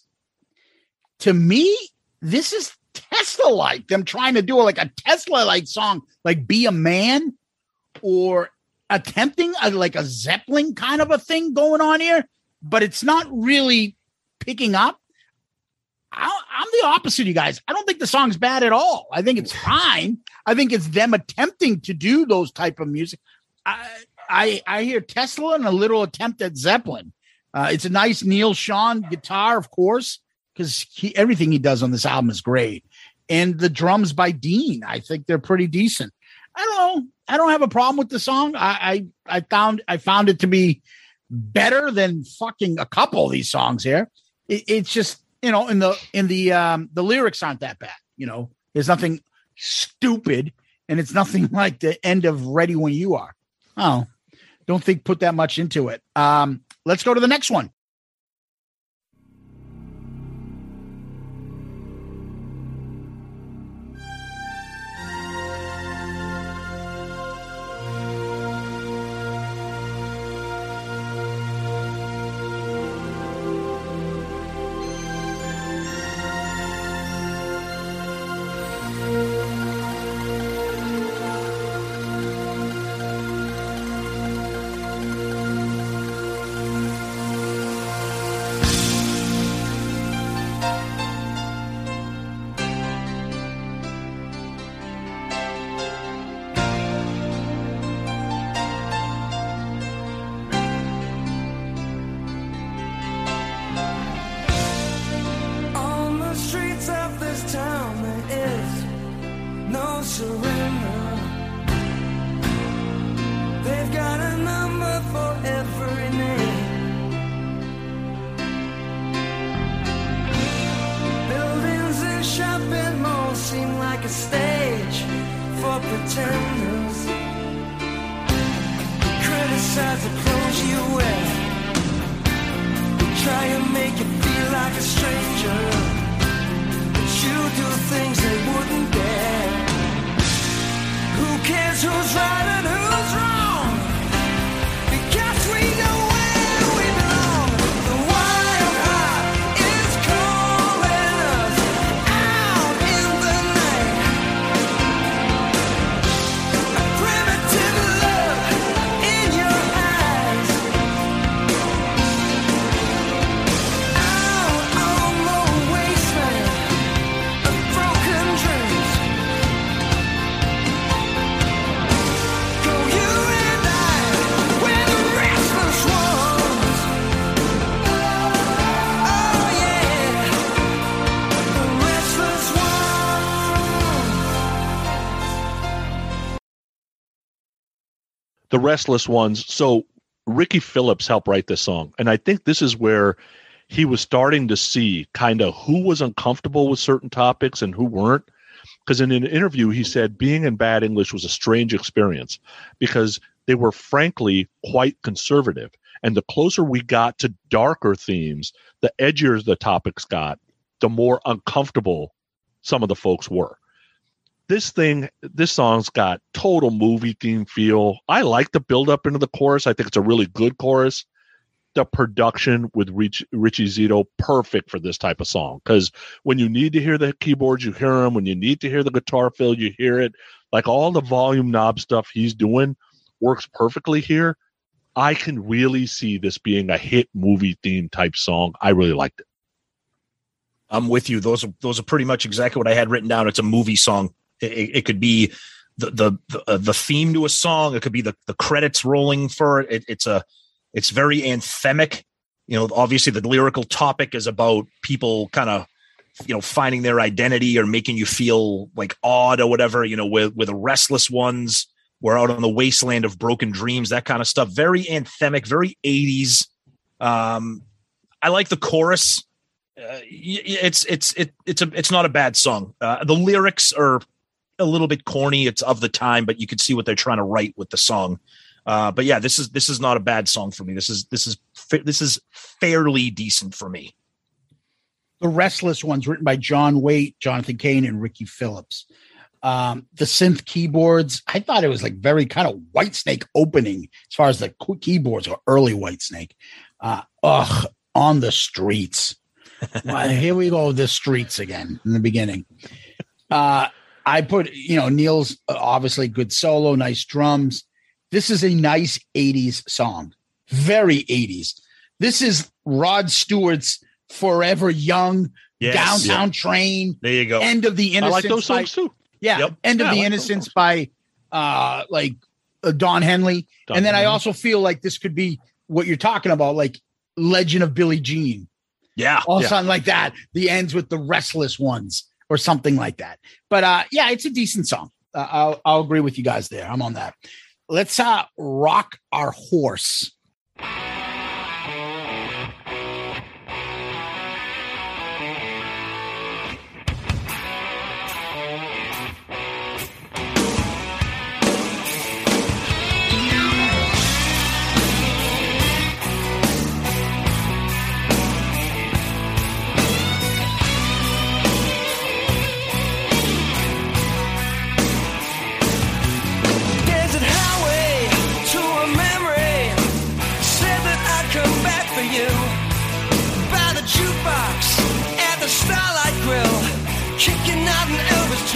to me, this is Tesla like them trying to do like a Tesla like song, like Be a Man, or attempting a, like a Zeppelin kind of a thing going on here, but it's not really picking up. I, I'm the opposite, of you guys. I don't think the song's bad at all. I think it's fine. I think it's them attempting to do those type of music. I I, I hear Tesla and a little attempt at Zeppelin. Uh, it's a nice Neal Schon guitar, of course, because everything he does on this album is great. And the drums by Deen, I think they're pretty decent. I don't know. I don't have a problem with the song. I I, I found I found it to be better than fucking a couple of these songs here. It, it's just you know in the in the um the lyrics aren't that bad. You know, there's nothing stupid, and it's nothing like the end of Ready When You Are. Oh, don't think put that much into it. Um, let's go to the next one. The restless ones. So ricky phillips helped write this song. And i think this is where he was starting to see kind of who was uncomfortable with certain topics and who weren't. Because in an interview he said being in bad english was a strange experience because they were frankly quite conservative. And the closer we got to darker themes the edgier the topics got the more uncomfortable some of the folks were this thing this song's got total movie theme feel. I like the build up into the chorus. I think it's a really good chorus. The production with Rich, richie zito perfect for this type of song. Because when you need to hear the keyboards you hear them when you need to hear the guitar fill you hear it. Like all the volume knob stuff he's doing works perfectly here. I can really see this being a hit movie theme type song. I really liked it. I'm with you. Those are those are pretty much exactly what I had written down. It's a movie song. It, it- could be the the the, uh, the theme to a song. It could be the the credits rolling for it. it. It's a it's very anthemic. You know, obviously the lyrical topic is about people kind of you know finding their identity or making you feel like odd or whatever. You know, with with the restless ones. We're out on the wasteland of broken dreams. That kind of stuff. Very anthemic. Very 80s. Um, I like the chorus uh, it's it's it, it's a it's not a bad song. Uh, the lyrics are a little bit corny. It's of the time, but you can see what they're trying to write with the song. Uh, but yeah, this is this is not a bad song for me. This is this is this is fairly decent for me. The Restless Ones, written by John Waite, Jonathan Cain, and Ricky Phillips. Um, the synth keyboards, I thought it was like very kind of Whitesnake opening as far as the keyboards or early Whitesnake. Uh, ugh, on the streets. Well, here we go, the streets again in the beginning. Uh, I put, you know, Neal's uh, obviously good solo, nice drums. This is a nice 80s song, very 80s. This is Rod Stewart's Forever Young Yes. Downtown Train, There you go. End of the Innocence. I like those by- songs too. Yeah, Yep. End of Yeah, I the like Innocence by uh like uh, Don Henley. Don and then I also feel like this could be what you're talking about, like Legend of Billie Jean. yeah. Or Yeah. something like that. The ends with the restless ones or something like that. But uh yeah, it's a decent song. Uh, I'll I'll agree with you guys there. I'm on that. Let's uh rock our horse.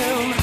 An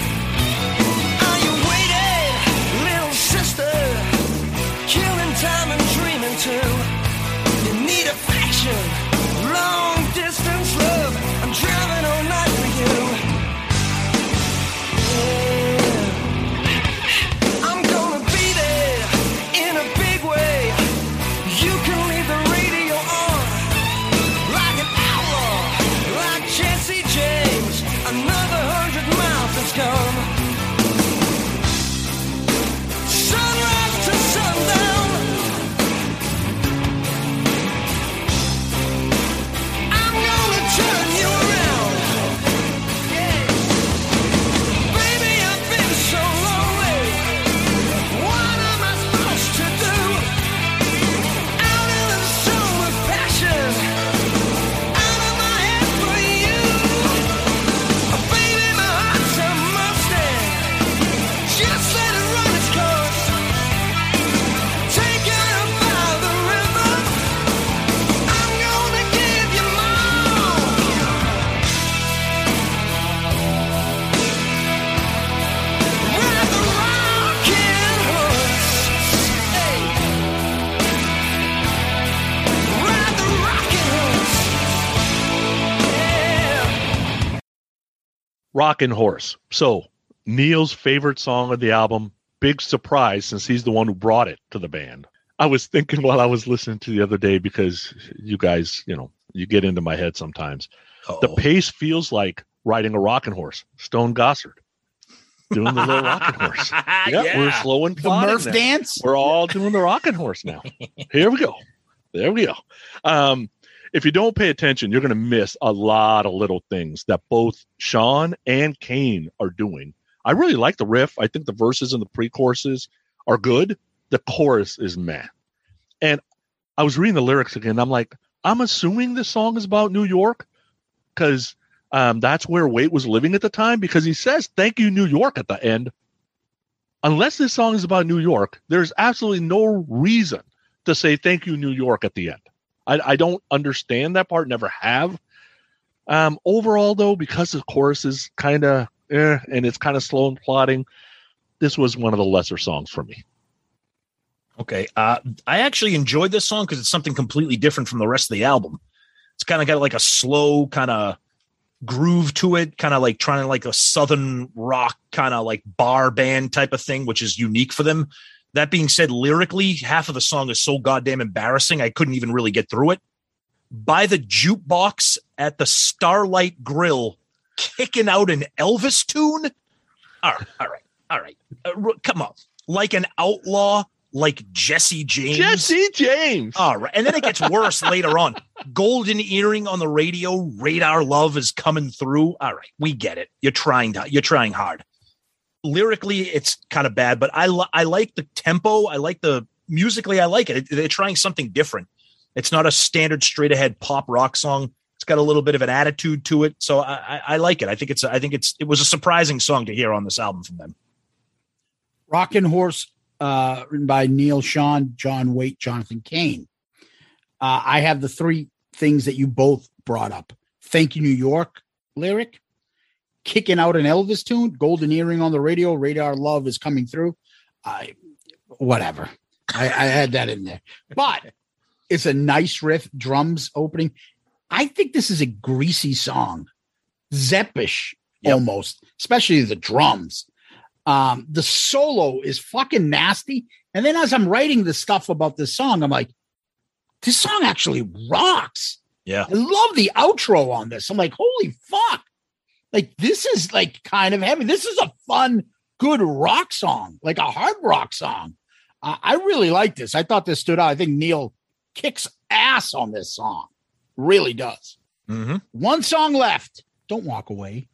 Rockin' Horse. So, Neal's favorite song of the album, big surprise since he's the one who brought it to the band. I was thinking while I was listening to the other day because you guys, you know, you get into my head sometimes. The Uh-oh. pace feels like riding a rocking horse. Stone Gossard doing the little rocking horse. Yeah, we're slow and The Murph now. dance. We're all doing the rocking horse now. Here we go. There we go. Um, if you don't pay attention, you're going to miss a lot of little things that both Schon and Cain are doing. I really like the riff. I think the verses and the pre-choruses are good. The chorus is meh. And I was reading the lyrics again. I'm like, I'm assuming this song is about New York because um, that's where Waite was living at the time because he says "Thank you, New York" at the end. Unless this song is about New York, there's absolutely no reason to say "Thank you, New York" at the end. I, I don't understand that part. Never have. Um, overall, though, because the chorus is kind of eh, and it's kind of slow and plodding, this was one of the lesser songs for me. Okay. Uh, I actually enjoyed this song because it's something completely different from the rest of the album. It's kind of got like a slow kind of groove to it, kind of like trying to like a southern rock kind of like bar band type of thing, which is unique for them. That being said, lyrically, half of the song is so goddamn embarrassing. I couldn't even really get through it. By the jukebox at the Starlight Grill, kicking out an Elvis tune. All right, all right, all right. Uh, come on, like an outlaw, like Jesse James. Jesse James. All right, and then it gets worse later on. Golden earring on the radio. Radar love is coming through. All right, we get it. You're trying. To, you're trying hard. Lyrically, it's kind of bad, but I li- I like the tempo. I like the musically. I like it. They're trying something different. It's not a standard straight ahead pop rock song. It's got a little bit of an attitude to it, so I, I, I like it. I think it's I think it's it was a surprising song to hear on this album from them. Rockin' Horse, uh, written by Neal Schon, John Waite, Jonathan Cain. Uh, I have the three things that you both brought up. Thank you, New York lyric, kicking out an Elvis tune, golden earring on the radio, radar love is coming through. I, whatever. I, I had that in there, but it's a nice riff, drums opening. I think this is a greasy song, Zeppish almost, especially the drums. Um, the solo is fucking nasty. And then as I'm writing the stuff about this song, I'm like, this song actually rocks. Yeah. I love the outro on this. I'm like, holy fuck. Like, this is like kind of heavy. This is a fun, good rock song, like a hard rock song. Uh, I really like this. I thought this stood out. I think Neal kicks ass on this song. Really does. Mm-hmm. One song left. Don't walk away.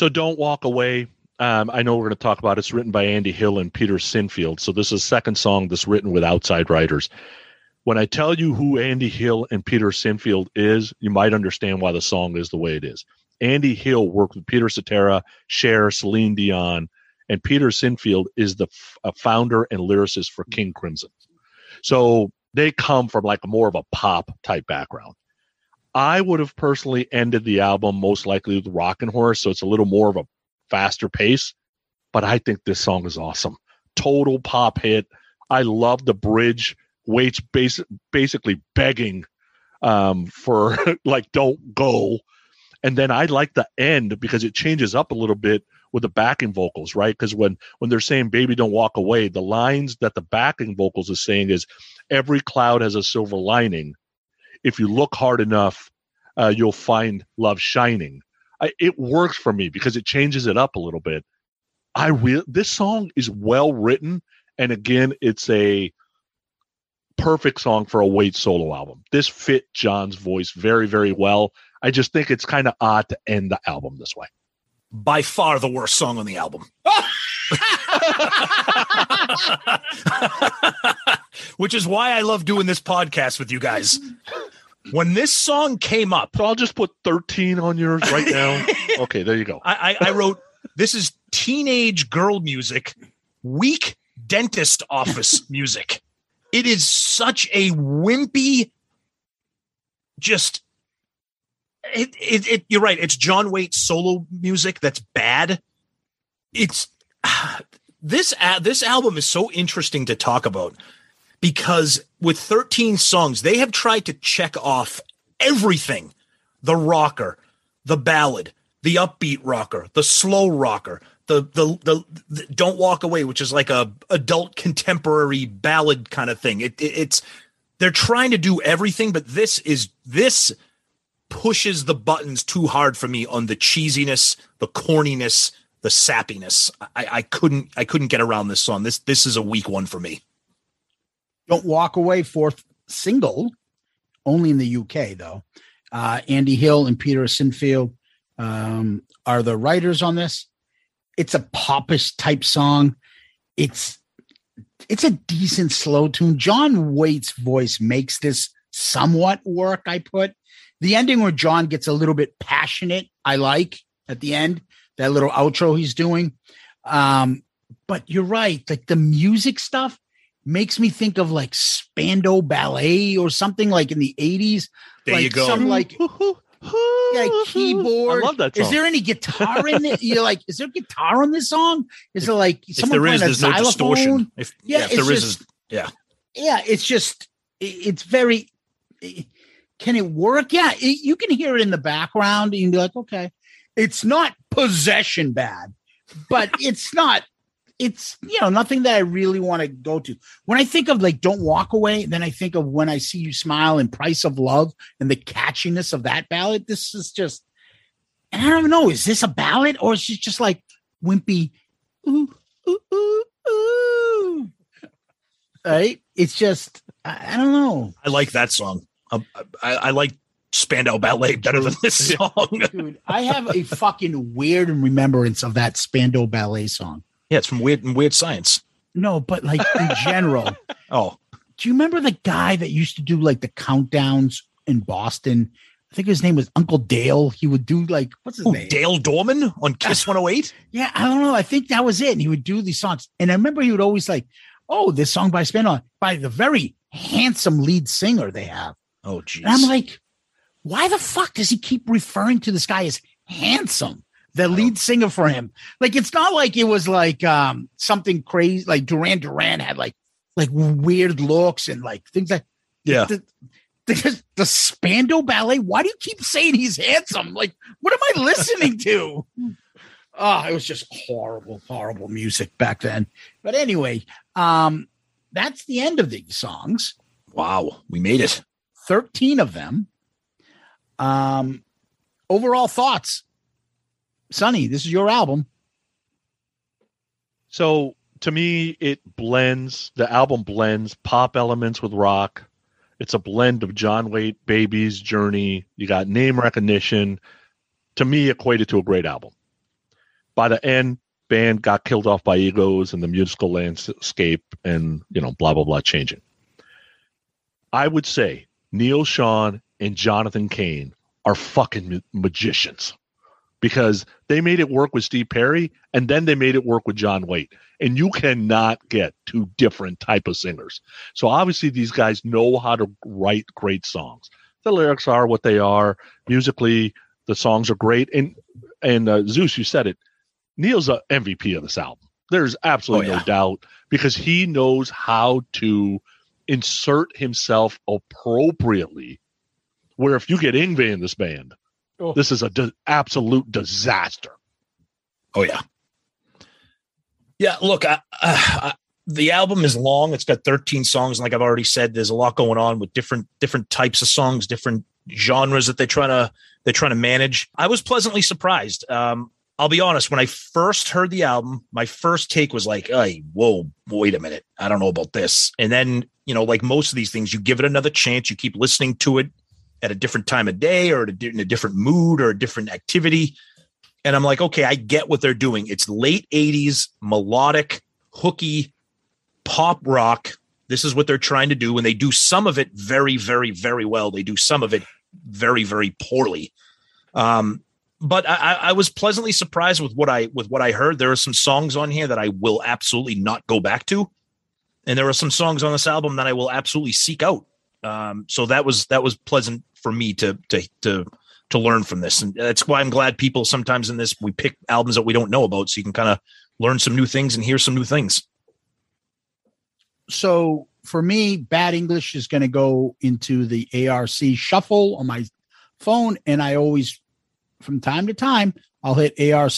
So don't walk away. Um, I know we're going to talk about it. It's written by Andy Hill and Peter Sinfield. So this is a second song that's written with outside writers. When I tell you who Andy Hill and Peter Sinfield is, you might understand why the song is the way it is. Andy Hill worked with Peter Cetera, Cher, Celine Dion, and Peter Sinfield is the f- founder and lyricist for King Crimson. So they come from like more of a pop type background. I would have personally ended the album most likely with Rockin' Horse, so it's a little more of a faster pace. But I think this song is awesome. Total pop hit. I love the bridge. Waite's basic, basically begging um, for like don't go, and then I like the end because it changes up a little bit with the backing vocals, right? Because when when they're saying "baby, don't walk away," the lines that the backing vocals is saying is "every cloud has a silver lining." If you look hard enough, uh, you'll find love shining. I, it works for me because it changes it up a little bit. I real this song is well written, and again, it's a perfect song for a Waite solo album. This fit John's voice very, very well. I just think it's kind of odd to end the album this way. By far the worst song on the album. Which is why I love doing this podcast with you guys. When this song came up, so I'll just put 13 on yours right now. okay, there you go. I, I, I wrote this is teenage girl music, weak dentist office music. It is such a wimpy, just it, it, it you're right. It's John Waite solo music that's bad. It's this this album is so interesting to talk about because with 13 songs, they have tried to check off everything: the rocker, the ballad, the upbeat rocker, the slow rocker, the the the, the don't walk away, which is like a adult contemporary ballad kind of thing. It, it it's they're trying to do everything, but this is this pushes the buttons too hard for me on the cheesiness, the corniness, the sappiness. I, I couldn't I couldn't get around this song. This this is a weak one for me. Don't Walk Away, fourth single, only in the UK, though. Uh, Andy Hill and Peter Sinfield um, are the writers on this. It's a popish type song. It's it's a decent slow tune. John Waite's voice makes this somewhat work. I put the ending where John gets a little bit passionate. I like at the end that little outro he's doing. Um, but you're right. Like the music stuff makes me think of like Spandau Ballet or something like in the 80s. There like you go. Some like yeah, keyboard. I love that Is song. Is there any guitar in it? You're like, is there guitar on this song? Is it like If someone there is, playing a there's no xylophone? distortion. If Yeah, yeah, if it's there is, just- yeah. yeah, it's just it- it's very. Can it work? Yeah, it, you can hear it in the background, and you can be like, okay, it's not possession bad, but it's not. It's you know nothing that I really want to go to. When I think of like "Don't Walk Away," then I think of "When I See You Smile" and "Price of Love" and the catchiness of that ballad. This is just, and I don't know, is this a ballad or is it just like wimpy? Ooh, ooh, ooh, ooh. Right? It's just I, I don't know. I like that song. I, I like Spandau Ballet better than this song. Dude, I have a fucking weird remembrance of that Spandau Ballet song. yeah, it's from Weird Weird Science. No, but like in general. Oh, Do you remember the guy that used to do like the countdowns in Boston? I think his name was Uncle Dale. He would do like what's his Who, name? Dale Dorman on Kiss 108? Yeah, I don't know. I think that was it. And he would do these songs. And I remember he would always like, oh, this song by Spandau by the very handsome lead singer they have. Oh, geez. And I'm like, why the fuck does he keep referring to this guy as handsome? The lead singer for him. Like it's not like it was like um something crazy like Duran Duran had like like weird looks and like things like yeah. the, the, the Spandau Ballet. Why do you keep saying he's handsome? Like, what am I listening to? Oh, it was just horrible, horrible music back then. But anyway, um, that's the end of these songs. Wow, we made it. 13 of them. Um, overall thoughts. Sonny, this is your album. So to me, it blends. The album blends pop elements with rock. It's a blend of John Waite, Babys Journey. You got name recognition. To me, equated to a great album. By the end, band got killed off by egos and the musical landscape, and you know, blah blah blah, changing. I would say Neal Schon and Jonathan Cain are fucking ma- magicians because they made it work with Steve Perry and then they made it work with John Waite. And you cannot get two different type of singers. So obviously these guys know how to write great songs. The lyrics are what they are. Musically, the songs are great. And and uh, Zeus, you said it. Neal's a MVP of this album. There's absolutely Oh, yeah. no doubt because he knows how to insert himself appropriately. Where if you get Yngwie in this band, Oh. this is a di- absolute disaster. Oh yeah, yeah. Look, I, I, the album is long. It's got 13 songs, and like I've already said, there's a lot going on with different different types of songs, different genres that they're trying to they're trying to manage. I was pleasantly surprised. Um, I'll be honest. When I first heard the album, my first take was like, "Hey, whoa, wait a minute, I don't know about this." And then, you know, like most of these things, you give it another chance. You keep listening to it at a different time of day, or in a different mood, or a different activity. And I'm like, okay, I get what they're doing. It's late 80s, melodic, hooky, pop rock. This is what they're trying to do. And they do some of it very, very, very well. They do some of it very, very poorly. Um, but I, I was pleasantly surprised with what I with what I heard. There are some songs on here that I will absolutely not go back to, and there are some songs on this album that I will absolutely seek out. Um, so that was that was pleasant for me to to to to learn from this, and that's why I'm glad people sometimes in this we pick albums that we don't know about, so you can kind of learn some new things and hear some new things. So for me, bad English is going to go into the ARC shuffle on my phone. And I always, from time to time, I'll hit ARC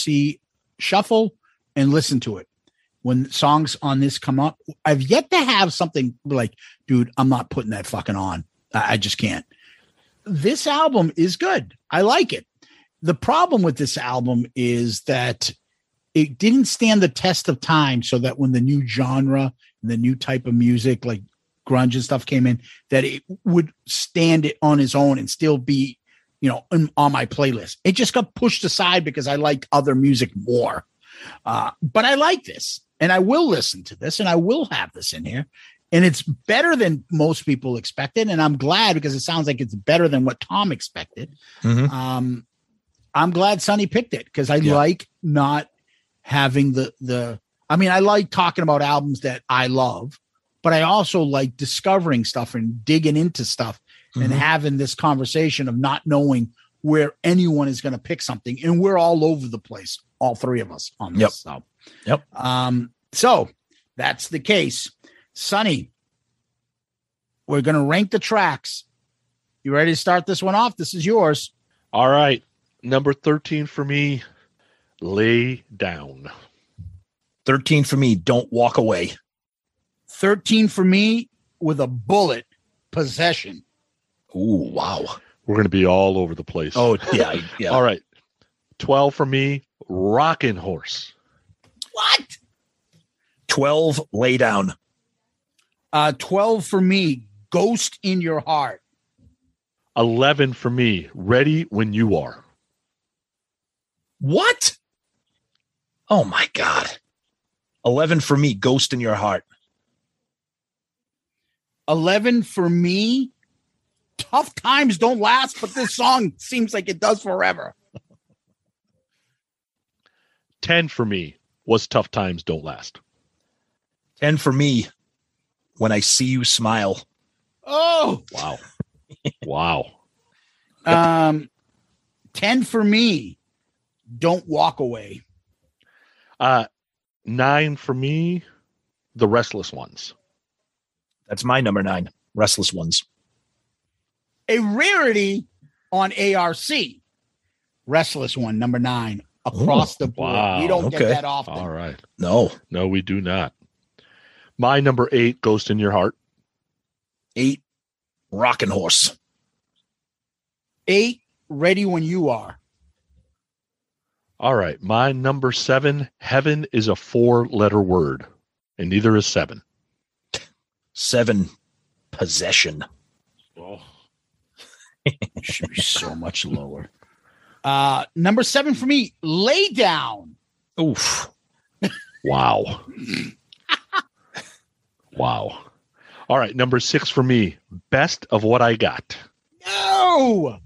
shuffle and listen to it. When songs on this come up, I've yet to have something like, dude, I'm not putting that fucking on. I, I just can't. This album is good. I like it. The problem with this album is that it didn't stand the test of time so that when the new genre and the new type of music like grunge and stuff came in that it would stand it on its own and still be you know in, on my playlist. It just got pushed aside because i like other music more. Uh, but i like this and i will listen to this and i will have this in here. And it's better than most people expected and i'm glad because it sounds like it's better than what tom expected. Um i'm glad sonny picked it because i Yeah. like not having the the I mean, I like talking about albums that I love, but I also like discovering stuff and digging into stuff and Mhm. having this conversation of not knowing where anyone is going to pick something. And we're all over the place, all three of us on this. Yep. So, Yep. um, so that's the case. Sonny, we're going to rank the tracks. You ready to start this one off? This is yours. All right. Number 13 for me, Lay Down. 13 for me, Don't Walk Away. 13 for me with a bullet possession. Ooh, wow. We're going to be all over the place. Oh, yeah. Yeah. All right. 12 for me, Rockin' Horse. What? 12, Lay Down. Uh, 12 for me, Ghost in Your Heart. 11 for me, Ready When You Are. What? Oh, my God. 11 for me, Ghost in Your Heart. 11 for me, Tough Times Don't Last, but this song seems like it does forever. 10 for me was Tough Times Don't Last. 10 for me, When I See You Smile. Oh, Wow. wow. um, 10 for me, Don't Walk Away. Uh, nine for me, The Restless Ones. That's my number nine, Restless Ones. A rarity on ARC. Restless one, number nine, across the board. wow. You don't Okay. get that often. All right. No. No, we do not. My number eight, Ghost in Your Heart. Eight, Rockin' Horse. Eight, ready when you are. All right. My number seven, Heaven is a four letter word, and neither is seven. Seven, Possession. Oh. Should be so much lower. Uh, number seven for me, lay down. Oof. Wow. wow. All right. Number six for me, Best of What I Got. No.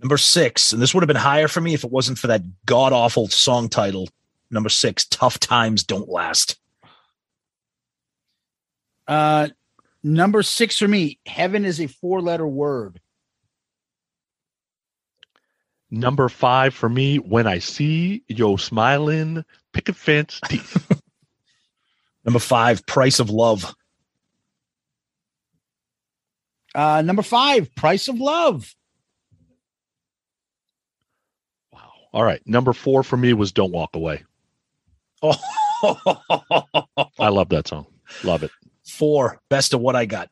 Number six, and this would have been higher for me if it wasn't for that god awful song title. Number six, Tough Times Don't Last. Uh, number six for me, heaven is a four letter word. Number five for me, When I See Yo Smiling Picket Fence Teeth. Number five, Price of Love. Uh, number five, price of love. Wow. All right. Number four for me was Don't Walk Away. Oh, I love that song. Love it. four, Best of What I Got.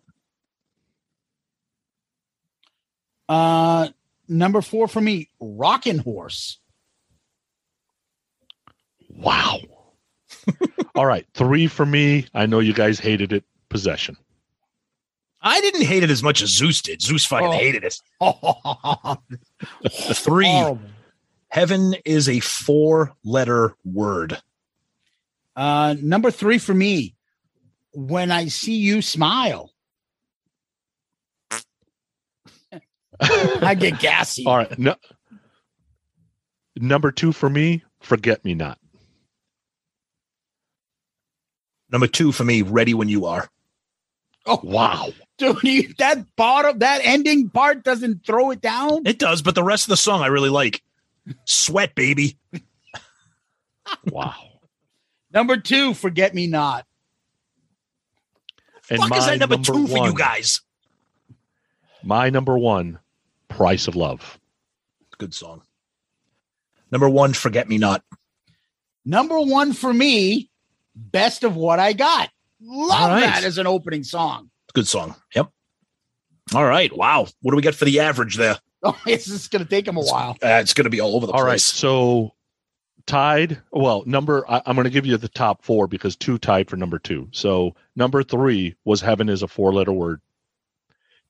Uh, number four for me, rockin' horse. Wow. All right. Three for me. I know you guys hated it. Possession. I didn't hate it as much as Zeus did. Zeus fucking Oh. hated it. Horrible. Three, Heaven is a four letter word. Uh, number three for me, when I see you smile. I get gassy. All right. No, number two for me, Forget Me Not. Number two for me, Ready When You Are. Oh Wow. dude, you, that bottom, that ending part doesn't throw it down. It does, but the rest of the song I really like. Sweat, baby. Wow. Number two, forget me not. And Fuck is that number, two for you guys? My number one, Price of Love. Good song. Number one, Forget Me Not. Number one for me, best of what I got. Love All right. that as an opening song. Good song. Yep. All right. Wow. What do we get for the average there? Oh, it's just gonna take him a while. Uh, it's going to be all over the All right. place. So tied. Well, number, I, I'm going to give you the top four because two tied for number two. So number three was Heaven is a four letter word.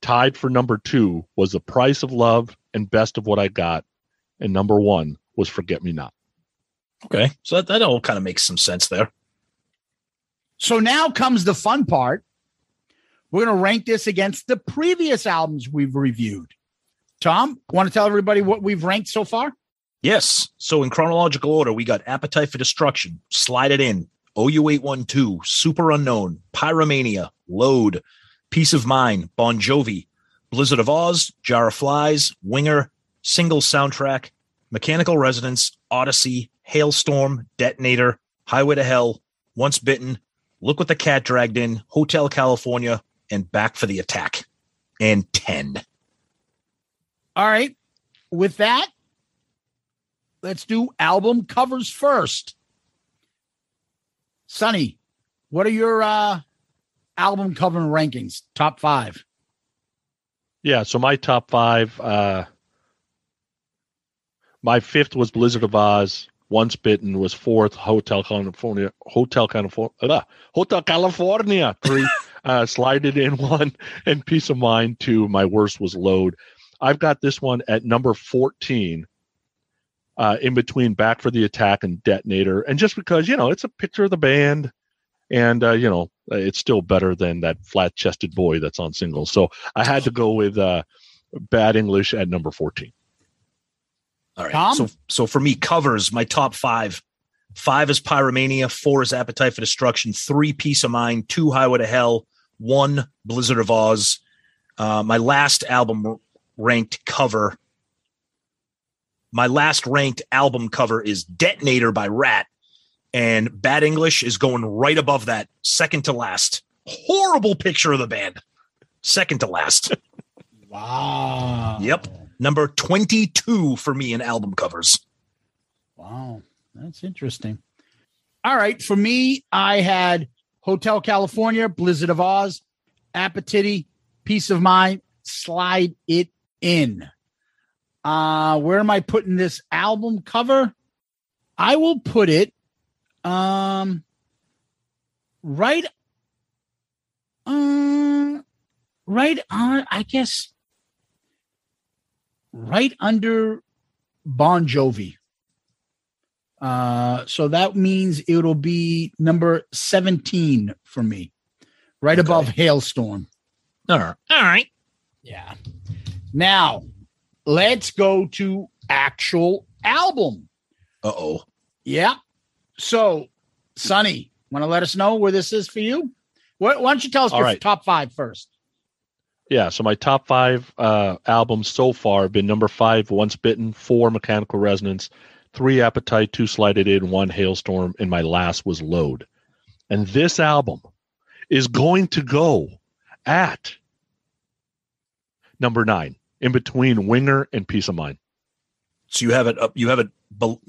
Tied for number two was The Price of Love and Best of What I Got. And number one was Forget Me Not. Okay. So that, that all kind of makes some sense there. So now comes the fun part. We're going to rank this against the previous albums we've reviewed. Tom, want to tell everybody what we've ranked so far? Yes. So in chronological order, we got Appetite for Destruction, Slide It In, OU812, Superunknown, Pyromania, Load, Peace of Mind, Bon Jovi, Blizzard of Oz, Jar of Flies, Winger, Single Soundtrack, Mechanical Resonance, Odyssey, Halestorm, Detonator, Highway to Hell, Once Bitten, Look What the Cat Dragged In, Hotel California, and Back for the Attack. And 10. All right. With that, let's do album covers first. Sonny, what are your uh album cover rankings? Top five. Yeah, so my top five, uh my fifth was Blizzard of Oz. Once Bitten was fourth. Hotel California, Hotel California, uh, Hotel California three. uh, Slide It In one, and Peace of Mind two. My worst was Load. I've got this one at number fourteen. Uh, in between Back for the Attack and Detonator, and just because you know it's a picture of the band, and uh, you know it's still better than that flat-chested boy that's on singles. So I had to go with uh, Bad English at number fourteen. All right. So so for me, covers my top five. Five is Pyromania, four is Appetite for Destruction, three Peace of Mind, two Highway to Hell, one Blizzard of Oz. Uh, my last album ranked cover. My last ranked album cover is Detonator by Ratt, and Bad English is going right above that, second to last. Horrible picture of the band, second to last. wow. Yep. Number 22 for me in album covers. Wow. That's interesting. All right. For me, I had Hotel California, Blizzard of Oz, Appetite, Peace of Mind, Slide It In. Uh, where am I putting this album cover? I will put it um right um right on I guess right under Bon Jovi. Uh, so that means it'll be number 17 for me, right above Halestorm. All right. All right. Yeah. Now, let's go to actual album. Uh oh. Yeah. So, Sonny, want to let us know where this is for you? Why, why don't you tell us All your right. top five first? Yeah, so my top five uh, albums so far have been number five, Once Bitten, four, Mechanical Resonance, three, Appetite, two, Slide It In, one, Halestorm, and my last was Load. And this album is going to go at number nine, in between Winger and Peace of Mind. So you have it up. You have it.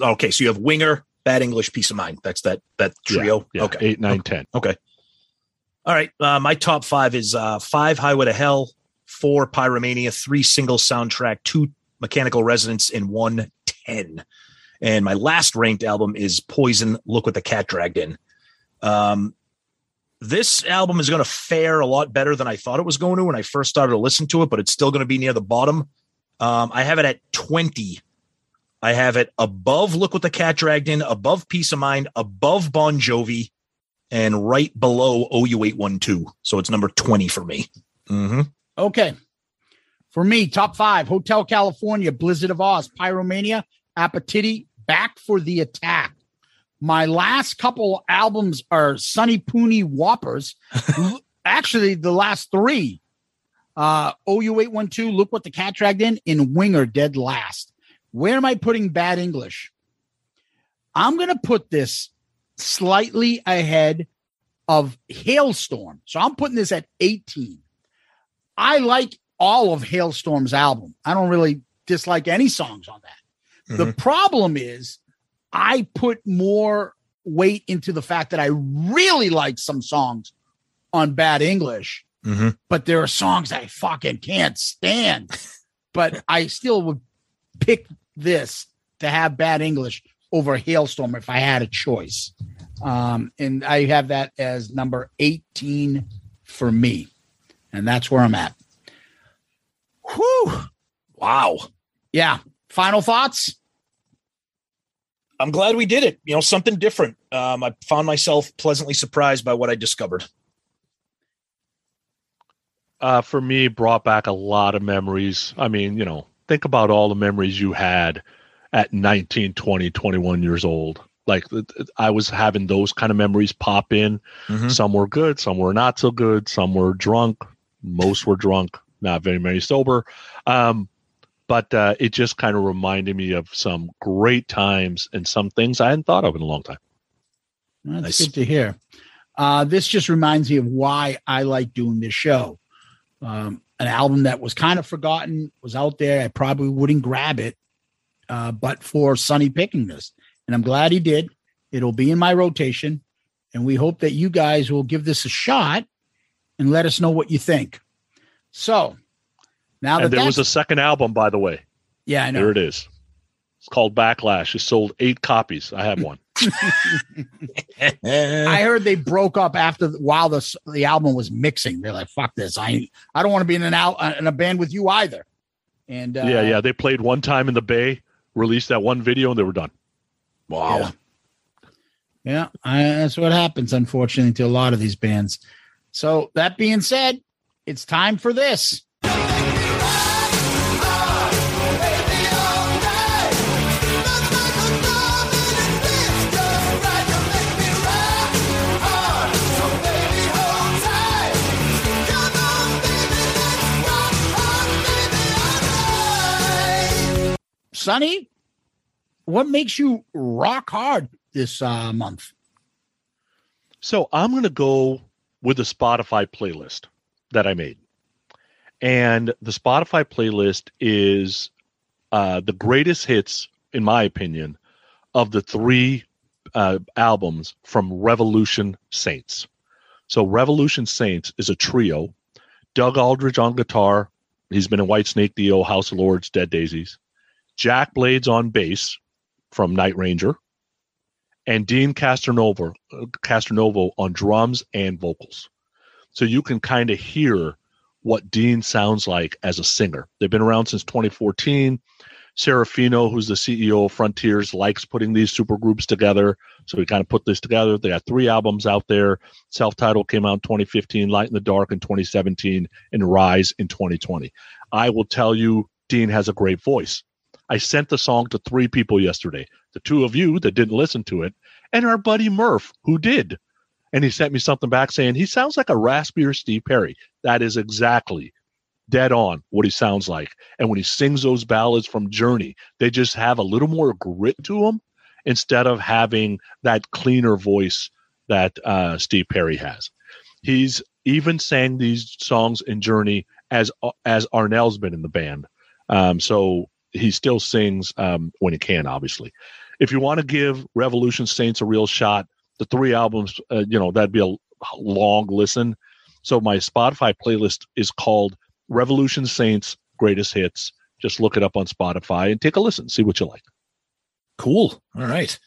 Okay. So you have Winger, Bad English, Peace of Mind. That's that that trio. Yeah, okay. eight, nine, ten. Okay. All right. Uh, my top five is uh, five Highway to Hell, four Pyromania, three single soundtrack, two Mechanical Resonance, and one ten. And my last ranked album is Poison. Look what the cat dragged in. Um, this album is going to fare a lot better than I thought it was going to when I first started to listen to it, but it's still going to be near the bottom. Um, I have it at 20. I have it above Look What the Cat Dragged In, above Peace of Mind, above Bon Jovi, and right below OU812. So it's number 20 for me. Mm-hmm. Okay. For me, top five Hotel California, Blizzard of Oz, Pyromania, Appetite, Back for the Attack. My last couple albums are Sunny Poony Whoppers. Actually, the last three uh, OU812, Look What the Cat Dragged In, and Winger Dead Last. Where am I putting Bad English? I'm going to put this slightly ahead of Halestorm. So I'm putting this at 18. I like all of Halestorm's album. I don't really dislike any songs on that. The problem is I put more weight into the fact that I really like some songs on Bad English, Mm-hmm. but there are songs I fucking can't stand. but I still would pick this to have Bad English over Halestorm if I had a choice. Um, and I have that as number 18 for me. And that's where I'm at. Whew. Wow. Yeah. Final thoughts? I'm glad we did it. You know, something different. Um, I found myself pleasantly surprised by what I discovered. uh, for me brought back a lot of memories. I mean, you know, think about all the memories you had at 19, 20, 21 years old. Like I was having those kind of memories pop in. Mhm. Some were good, some were not so good, some were drunk, most were drunk, not very many sober. Um, but uh, it just kind of reminded me of some great times and some things I hadn't thought of in a long time. That's Nice. good to hear. Uh, this just reminds me of why I like doing this show. Um, an album that was kind of forgotten was out there. I probably wouldn't grab it, uh, but for Sonny picking this, and I'm glad he did. It'll be in my rotation, and we hope that you guys will give this a shot and let us know what you think. So now that and there was a second album, by the way. yeah, I know. There it is. It's called Backlash. It sold eight copies. I have one. I heard they broke up after while the the album was mixing. They're like, "Fuck this! I I don't want to be in an out in a band with you either." And uh, yeah, yeah. They played one time in the Bay, released that one video, and they were done. yeah, yeah. I, that's what happens, unfortunately, to a lot of these bands. So that being said, it's time for this. Sonny, what makes you rock hard this uh, month? So I'm going to go with the Spotify playlist that I made. And the Spotify playlist is uh, the greatest hits, in my opinion, of the three uh, albums from Revolution Saints. So Revolution Saints is a trio. Doug Aldrich on guitar. He's been in Whitesnake, Dio, House of Lords, Dead Daisies. Jack Blades on bass from Night Ranger and Deen Castronovo, uh, Castronovo on drums and vocals. So you can kind of hear what Deen sounds like as a singer. They've been around since 2014. Serafino, who's the CEO of Frontiers, likes putting these super groups together. So we kind of put this together. They got three albums out there. Self titled came out in 2015, Light in the Dark in 2017, and Rise in 2020. I will tell you, Deen has a great voice. I sent the song to three people yesterday the two of you that didn't listen to it, and our buddy Murph, who did. And he sent me something back saying he sounds like a raspier Steve Perry. That is exactly dead on what he sounds like. And when he sings those ballads from Journey, they just have a little more grit to them instead of having that cleaner voice that uh, Steve Perry has. He's even sang these songs in Journey as as Arnel's been in the band. Um, so he still sings um, when he can, obviously. If you want to give Revolution Saints a real shot, the three albums, uh, you know, that'd be a long listen. So my Spotify playlist is called Revolution Saints Greatest Hits. Just look it up on Spotify and take a listen, see what you like. Cool. All right.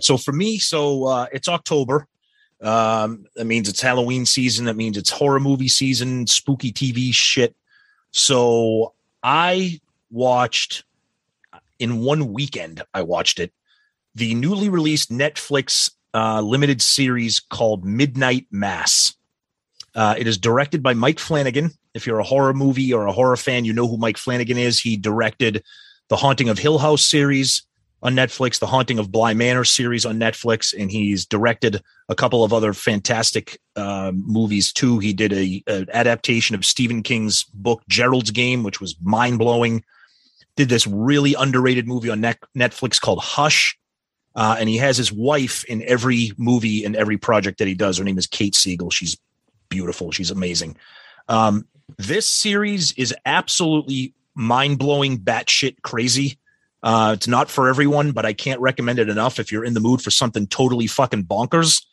So for me, so uh, it's October. Um, that means it's Halloween season. That means it's horror movie season, spooky TV shit. So I watched in one weekend. I watched it. The newly released Netflix uh, limited series called Midnight Mass. Uh, it is directed by Mike Flanagan. If you're a horror movie or a horror fan, you know who Mike Flanagan is. He directed the Haunting of Hill House series on Netflix, the Haunting of Bly Manor series on Netflix, and he's directed a couple of other fantastic uh, movies too. He did a, a adaptation of Stephen King's book Gerald's Game, which was mind blowing. Did this really underrated movie on Netflix called Hush, uh, and he has his wife in every movie and every project that he does. Her name is Kate Siegel. She's beautiful. She's amazing. Um, this series is absolutely mind blowing, batshit crazy. Uh, it's not for everyone, but I can't recommend it enough if you're in the mood for something totally fucking bonkers.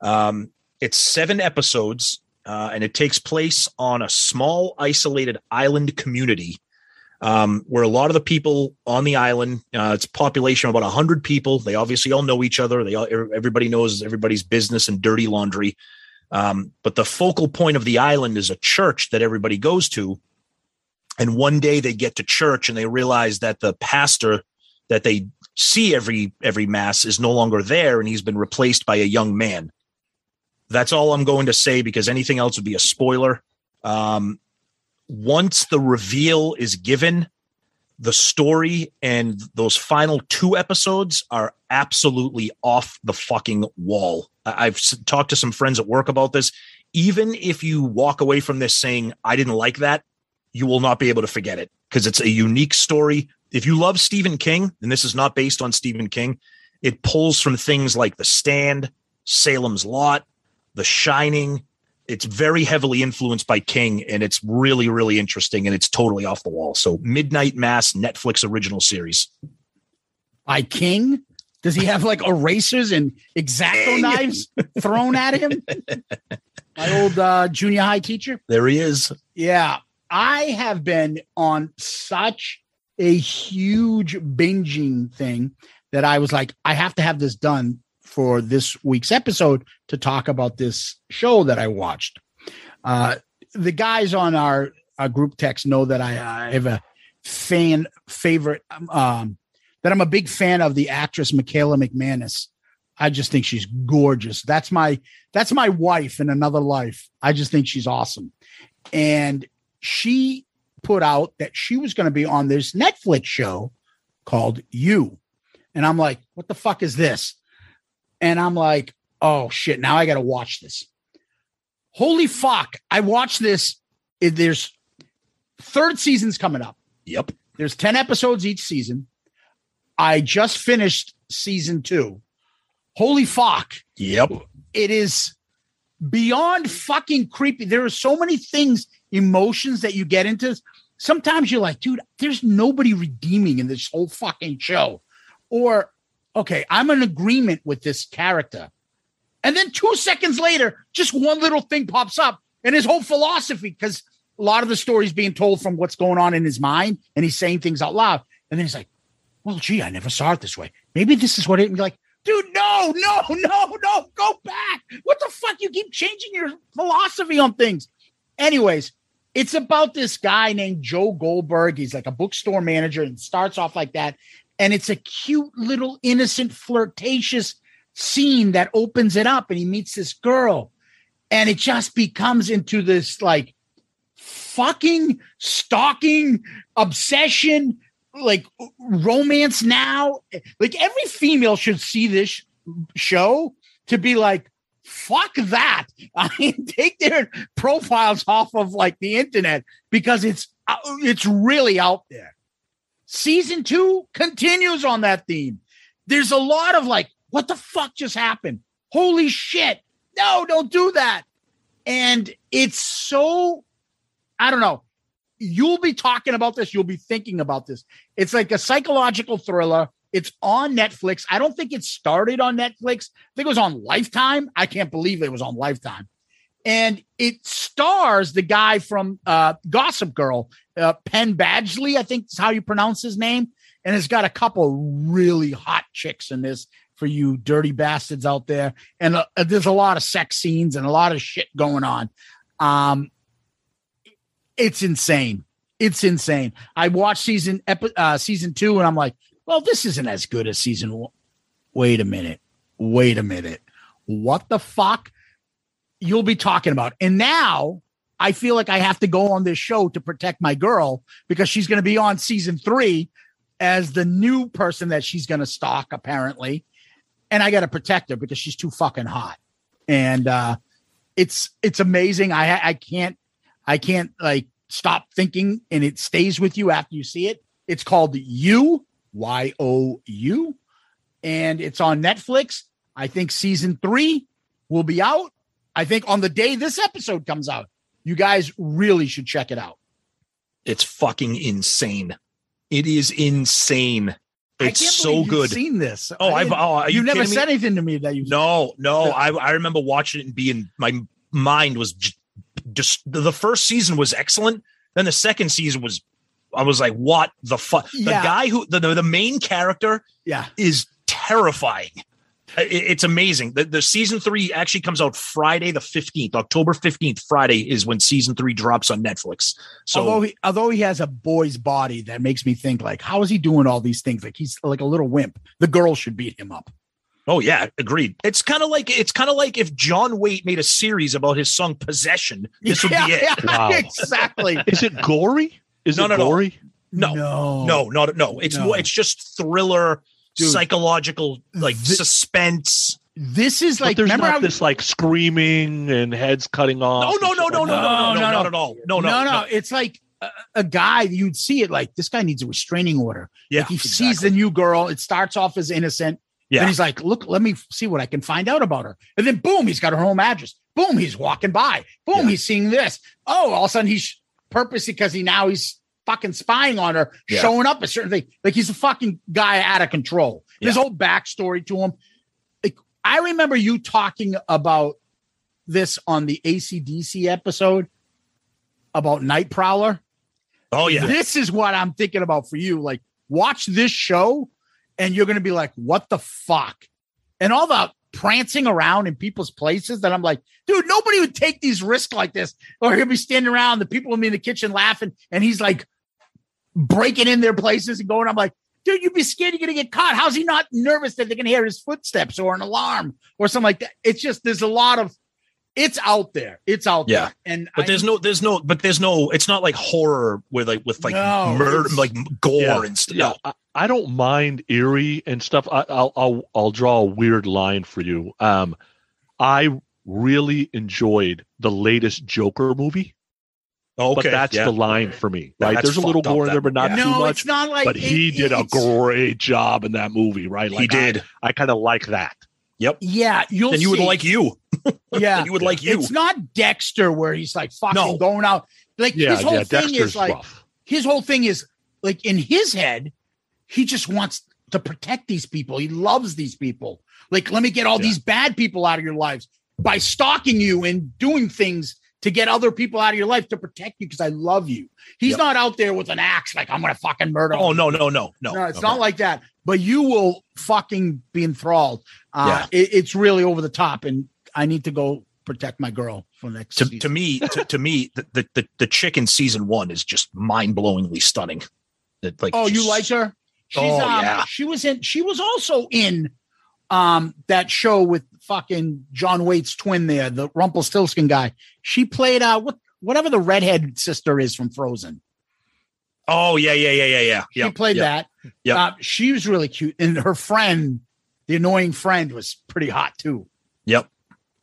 Um, it's seven episodes, uh, and it takes place on a small, isolated island community um, where a lot of the people on the island, uh, it's population of about 100 people. They obviously all know each other. They all, everybody knows everybody's business and dirty laundry. Um, but the focal point of the island is a church that everybody goes to. And one day they get to church and they realize that the pastor that they see every every mass is no longer there and he's been replaced by a young man. That's all I'm going to say because anything else would be a spoiler. Um, once the reveal is given, the story and those final two episodes are absolutely off the fucking wall. I've talked to some friends at work about this. Even if you walk away from this saying, I didn't like that, you will not be able to forget it because it's a unique story. If you love Stephen King, and this is not based on Stephen King, it pulls from things like The Stand, Salem's Lot, The Shining. It's very heavily influenced by King, and it's really, really interesting, and it's totally off the wall. So, Midnight Mass Netflix original series. By King? Does he have like erasers and exacto knives thrown at him? My old uh, junior high teacher. There he is. Yeah, I have been on such a huge binging thing that I was like, I have to have this done for this week's episode to talk about this show that I watched. Uh, the guys on our, our group text know that I, I have a fan favorite, um, that I'm a big fan of the actress Michaela McManus. I just think she's gorgeous. That's my that's my wife in another life. I just think she's awesome. And she put out that she was going to be on this Netflix show called You. And I'm like, what the fuck is this? And I'm like, oh shit, now I got to watch this. Holy fuck. I watched this. There's third season's coming up. Yep. There's 10 episodes each season. I just finished season two. Holy fuck. Yep. It is beyond fucking creepy. There are so many things, emotions that you get into. Sometimes you're like, dude, there's nobody redeeming in this whole fucking show. Or, okay, I'm in agreement with this character. And then two seconds later, just one little thing pops up and his whole philosophy, because a lot of the story's being told from what's going on in his mind and he's saying things out loud. And then he's like, well, gee, I never saw it this way. Maybe this is what it. And you're like, dude, no, no, no, no, go back. What the fuck? You keep changing your philosophy on things. Anyways, it's about this guy named Joe Goldberg. He's like a bookstore manager and starts off like that. And it's a cute little innocent, flirtatious scene that opens it up and he meets this girl. And it just becomes into this like fucking stalking obsession like romance now. Like every female should see this show to be like fuck that. I mean take their profiles off of like the internet because it's uh, it's really out there season two continues on that theme there's a lot of like what the fuck just happened holy shit no don't do that and it's so i don't know you'll be talking about this. You'll be thinking about this. It's like a psychological thriller. It's on Netflix. I don't think it started on Netflix. I think it was on Lifetime. I can't believe it was on Lifetime. And it stars the guy from uh, Gossip Girl, uh, Penn Badgley, I think is how you pronounce his name. And it's got a couple really hot chicks in this for you dirty bastards out there. And uh, there's a lot of sex scenes and a lot of shit going on. Um, it's insane. It's insane. I watched season epi- uh, season two, and I'm like, well, this isn't as good as season one. Wait a minute. Wait a minute. What the fuck? You'll be talking about. And now I feel like I have to go on this show to protect my girl because she's going to be on season three as the new person that she's going to stalk, apparently. And I got to protect her because she's too fucking hot. And uh, it's it's amazing. I I can't I can't like stop thinking and it stays with you after you see it. It's called You, Y O U, and it's on Netflix. I think season three will be out. I think on the day this episode comes out. You guys really should check it out. It's fucking insane. It is insane. It's so good. Seen this? Oh, I've oh, you you never kidding me? said anything to me that you. No, no. I I remember watching it and being my mind was j- just the first season was excellent. Then the second season was I was like, what the fuck? The guy who the, the the main character Yeah. is terrifying. I- it- it's amazing. The, the season three actually comes out Friday the fifteenth, October fifteenth. Friday is when season three drops on Netflix. So although he although he has a boy's body, that makes me think like, how is he doing all these things? Like he's like a little wimp. The girl should beat him up. Oh yeah, agreed. It's kind of like it's kind of like if John Waite made a series about his song Possession. This would Yeah, be it. yeah, exactly. Is it gory? Is No, it no, no. gory? No, No. no, not no. It's No. more. It's just thriller, Dude. psychological, like suspense. This is But like there's remember not how this like screaming and heads cutting off. No, no, and no, no, like no, no, no, no, no, not at all. No, no, no, no. no. It's like a, a guy you'd see it like this guy needs a restraining order. Yeah, Like he sees the new girl. It starts off as innocent. Yeah. And he's like, look, let me see what I can find out about her. And then boom, he's got her home address. Boom, he's walking by. Boom, he's seeing this. Oh, all of a sudden he's purposely because he now he's fucking spying on her, Yeah. showing up a certain thing. Like he's a fucking guy out of control. There's Yeah. whole backstory to him. Like I remember you talking about this on the ACDC episode about Night Prowler. Oh yeah. This is what I'm thinking about for you. Like, watch this show, and you're gonna be like, "What the fuck?" And all the prancing around in people's places that I'm like, dude, nobody would take these risks like this. Or he'll be standing around, the people will be in the kitchen laughing, and he's like breaking in their places and going. I'm like, dude, you'd be scared you're gonna get caught. How's he not nervous that they're gonna hear his footsteps or an alarm or something like that? It's just there's a lot of it's out there. It's out Yeah. there. And But I- there's no, there's no, but there's no. It's not like horror with like with like No, murder, like gore Yeah. and stuff. Yeah, I, I don't mind eerie and stuff. I, I'll I'll I'll draw a weird line for you. Um, I really enjoyed the latest Joker movie, Oh, okay, but that's yeah. the line for me. Right? that's There's a little gore in there, but not movie. too no, much. it's not like but he it- did a great job in that movie, right? He Like I- did. I, kind of like that. Yep. Yeah, you'll And you would like you. yeah, And you would like you. It's not Dexter where he's like fucking No. going out. Like Yeah, his whole yeah. thing Dexter's is like rough. his whole thing is like in his head, he just wants to protect these people. He loves these people. Like, let me get all Yeah. these bad people out of your lives by stalking you and doing things to get other people out of your life to protect you because I love you. He's Yep. not out there with an axe like I'm gonna fucking murder. Oh no, no, no, no. no, it's no. not like that. But you will fucking be enthralled. Uh, Yeah. it- it's really over the top, and I need to go protect my girl for next. To, season. to me, to, to me, the, the the the chick in season one is just mind blowingly stunning. That like, oh, you like her? She's, Oh, um, yeah. She was in. She was also in um that show with fucking John Waite's twin there, the Rumpelstiltskin guy. She played uh what whatever the redhead sister is from Frozen. Oh yeah, yeah, yeah, yeah, yeah. She Yep, played yep, that. Yep. Uh, she was really cute, and her friend, the annoying friend, was pretty hot too. Yep.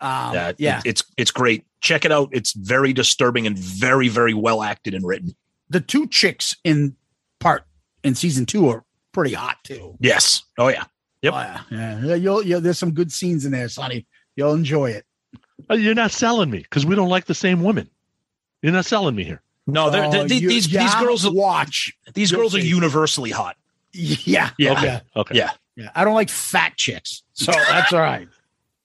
Um, yeah, yeah. it- it's it's great. Check it out. It's very disturbing and very very well acted and written. the two chicks in part in season two are pretty hot too. Yes. Oh yeah. Yep. Oh, yeah, yeah. yeah you'll, you'll, there's some good scenes in there, Sonny. You'll enjoy it. Uh, You're not selling me because we don't like the same women. You're not selling me here. No, they're, Oh, they're- these you- these yeah, girls watch. these You'll girls are universally hot. Yeah, Yeah. Okay. Okay. Yeah. yeah. I don't like fat chicks, so that's all right.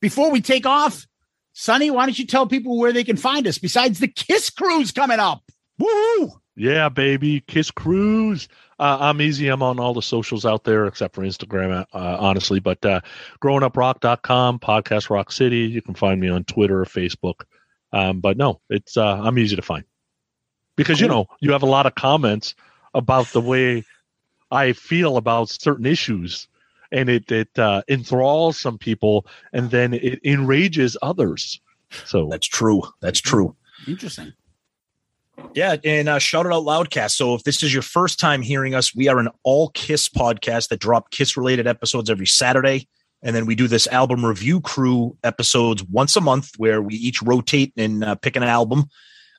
Before we take off, Sonny, why don't you tell people where they can find us besides the Kiss Cruise coming up? Woo! Yeah, baby. Kiss Cruise. Uh, I'm easy. I'm on all the socials out there except for Instagram, uh, honestly. But uh, growinguprock.com, podcast Rock City. You can find me on Twitter or Facebook. Um, but no, it's uh, I'm easy to find because you know you have a lot of comments about the way I feel about certain issues, and it it uh, enthralls some people, and then it enrages others. So That's true. That's true. Interesting. Yeah, and uh, shout it out loudcast. So if this is your first time hearing us, we are an all Kiss podcast that drop Kiss related episodes every Saturday, and then we do this album review crew episodes once a month where we each rotate and uh, pick an album.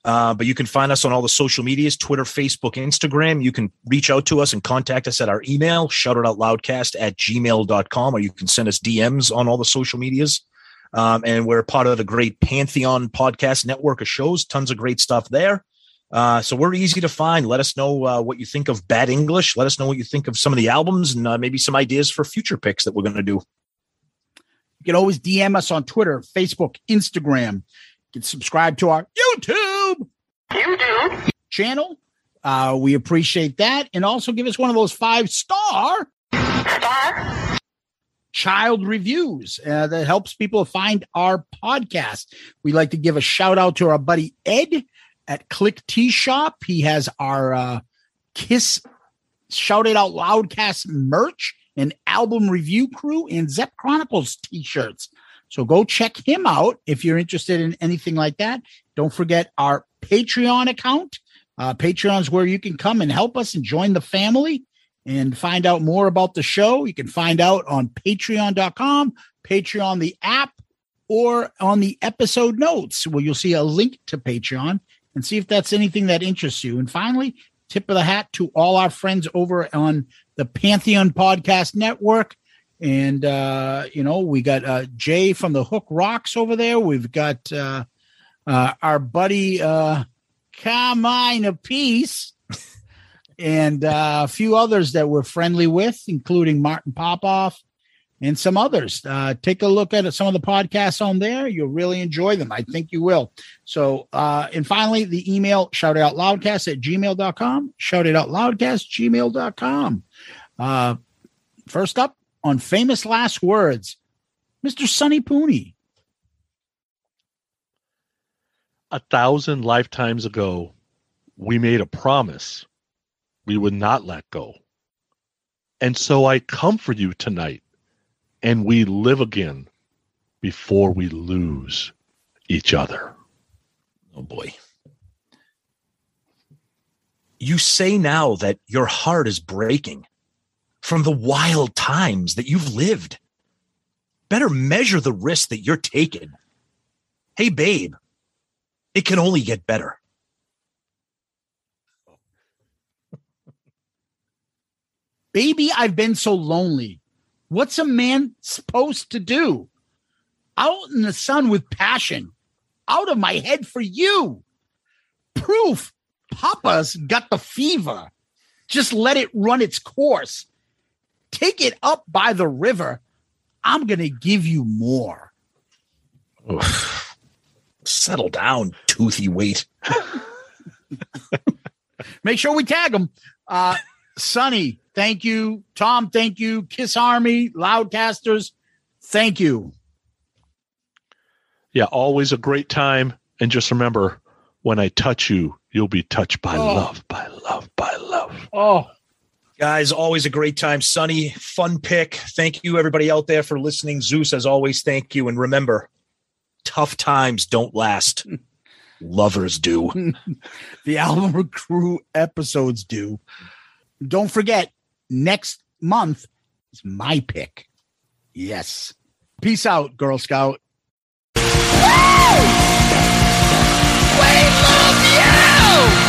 Uh, but you can find us on all the social medias Twitter, Facebook, Instagram. You can reach out to us and contact us at our email, shout it out loudcast at gmail.com, or you can send us DMs on all the social medias. Um, and we're part of the great Pantheon podcast network of shows, tons of great stuff there. Uh, so we're easy to find. Let us know uh, what you think of Bad English. Let us know what you think of some of the albums and uh, maybe some ideas for future picks that we're going to do. You can always DM us on Twitter, Facebook, Instagram. You can subscribe to our YouTube, YouTube channel. Uh, we appreciate that. And also give us one of those five star star. child reviews uh, that helps people find our podcast. We'd like to give a shout out to our buddy Ed at Klick Tee Shop. He has our uh, Kiss Shout It Out Loudcast merch and album review crew and Zep Chronicles t-shirts. So go check him out if you're interested in anything like that. Don't forget our Patreon account. Uh, Patreon's where you can come and help us and join the family and find out more about the show. You can find out on patreon.com, Patreon, the app, or on the episode notes where you'll see a link to Patreon and see if that's anything that interests you. And finally, tip of the hat to all our friends over on the Pantheon Podcast Network. And, uh, you know, we got uh, Jay from the Hook Rocks over there. We've got uh, uh, our buddy uh, Carmine Appice and uh, a few others that we're friendly with, including Martin Popoff and some others. Uh, take a look at some of the podcasts on there. You'll really enjoy them. I think you will. So, uh, and finally, the email shout out loudcast at gmail.com. Shout it out loudcast, gmail.com. Uh, first up on famous last words, Mr. Sonny Pooney. A thousand lifetimes ago, we made a promise we would not let go. And so I come for you tonight, and we live again before we lose each other. Oh boy. You say now that your heart is breaking from the wild times that you've lived. Better measure the risk that you're taking. Hey, babe, it can only get better. Baby, I've been so lonely. What's a man supposed to do? Out in the sun with passion, out of my head for you. Proof Papa's got the fever. Just let it run its course. Take it up by the river. I'm going to give you more. Oof. Settle down, toothy Waite. Make sure we tag them. Uh, Sonny, thank you. Tom, thank you. Kiss Army, Loudcasters, thank you. Yeah, always a great time. And just remember, when I touch you, you'll be touched by Oh. love, by love, by love. Oh, Guys, always a great time. Sonny, fun pick. Thank you, everybody out there, for listening. Zeus, as always, thank you. And remember, tough times don't last, lovers do. the album crew episodes do. Don't forget, next month is my pick. Yes. Peace out, Girl Scout. We love you!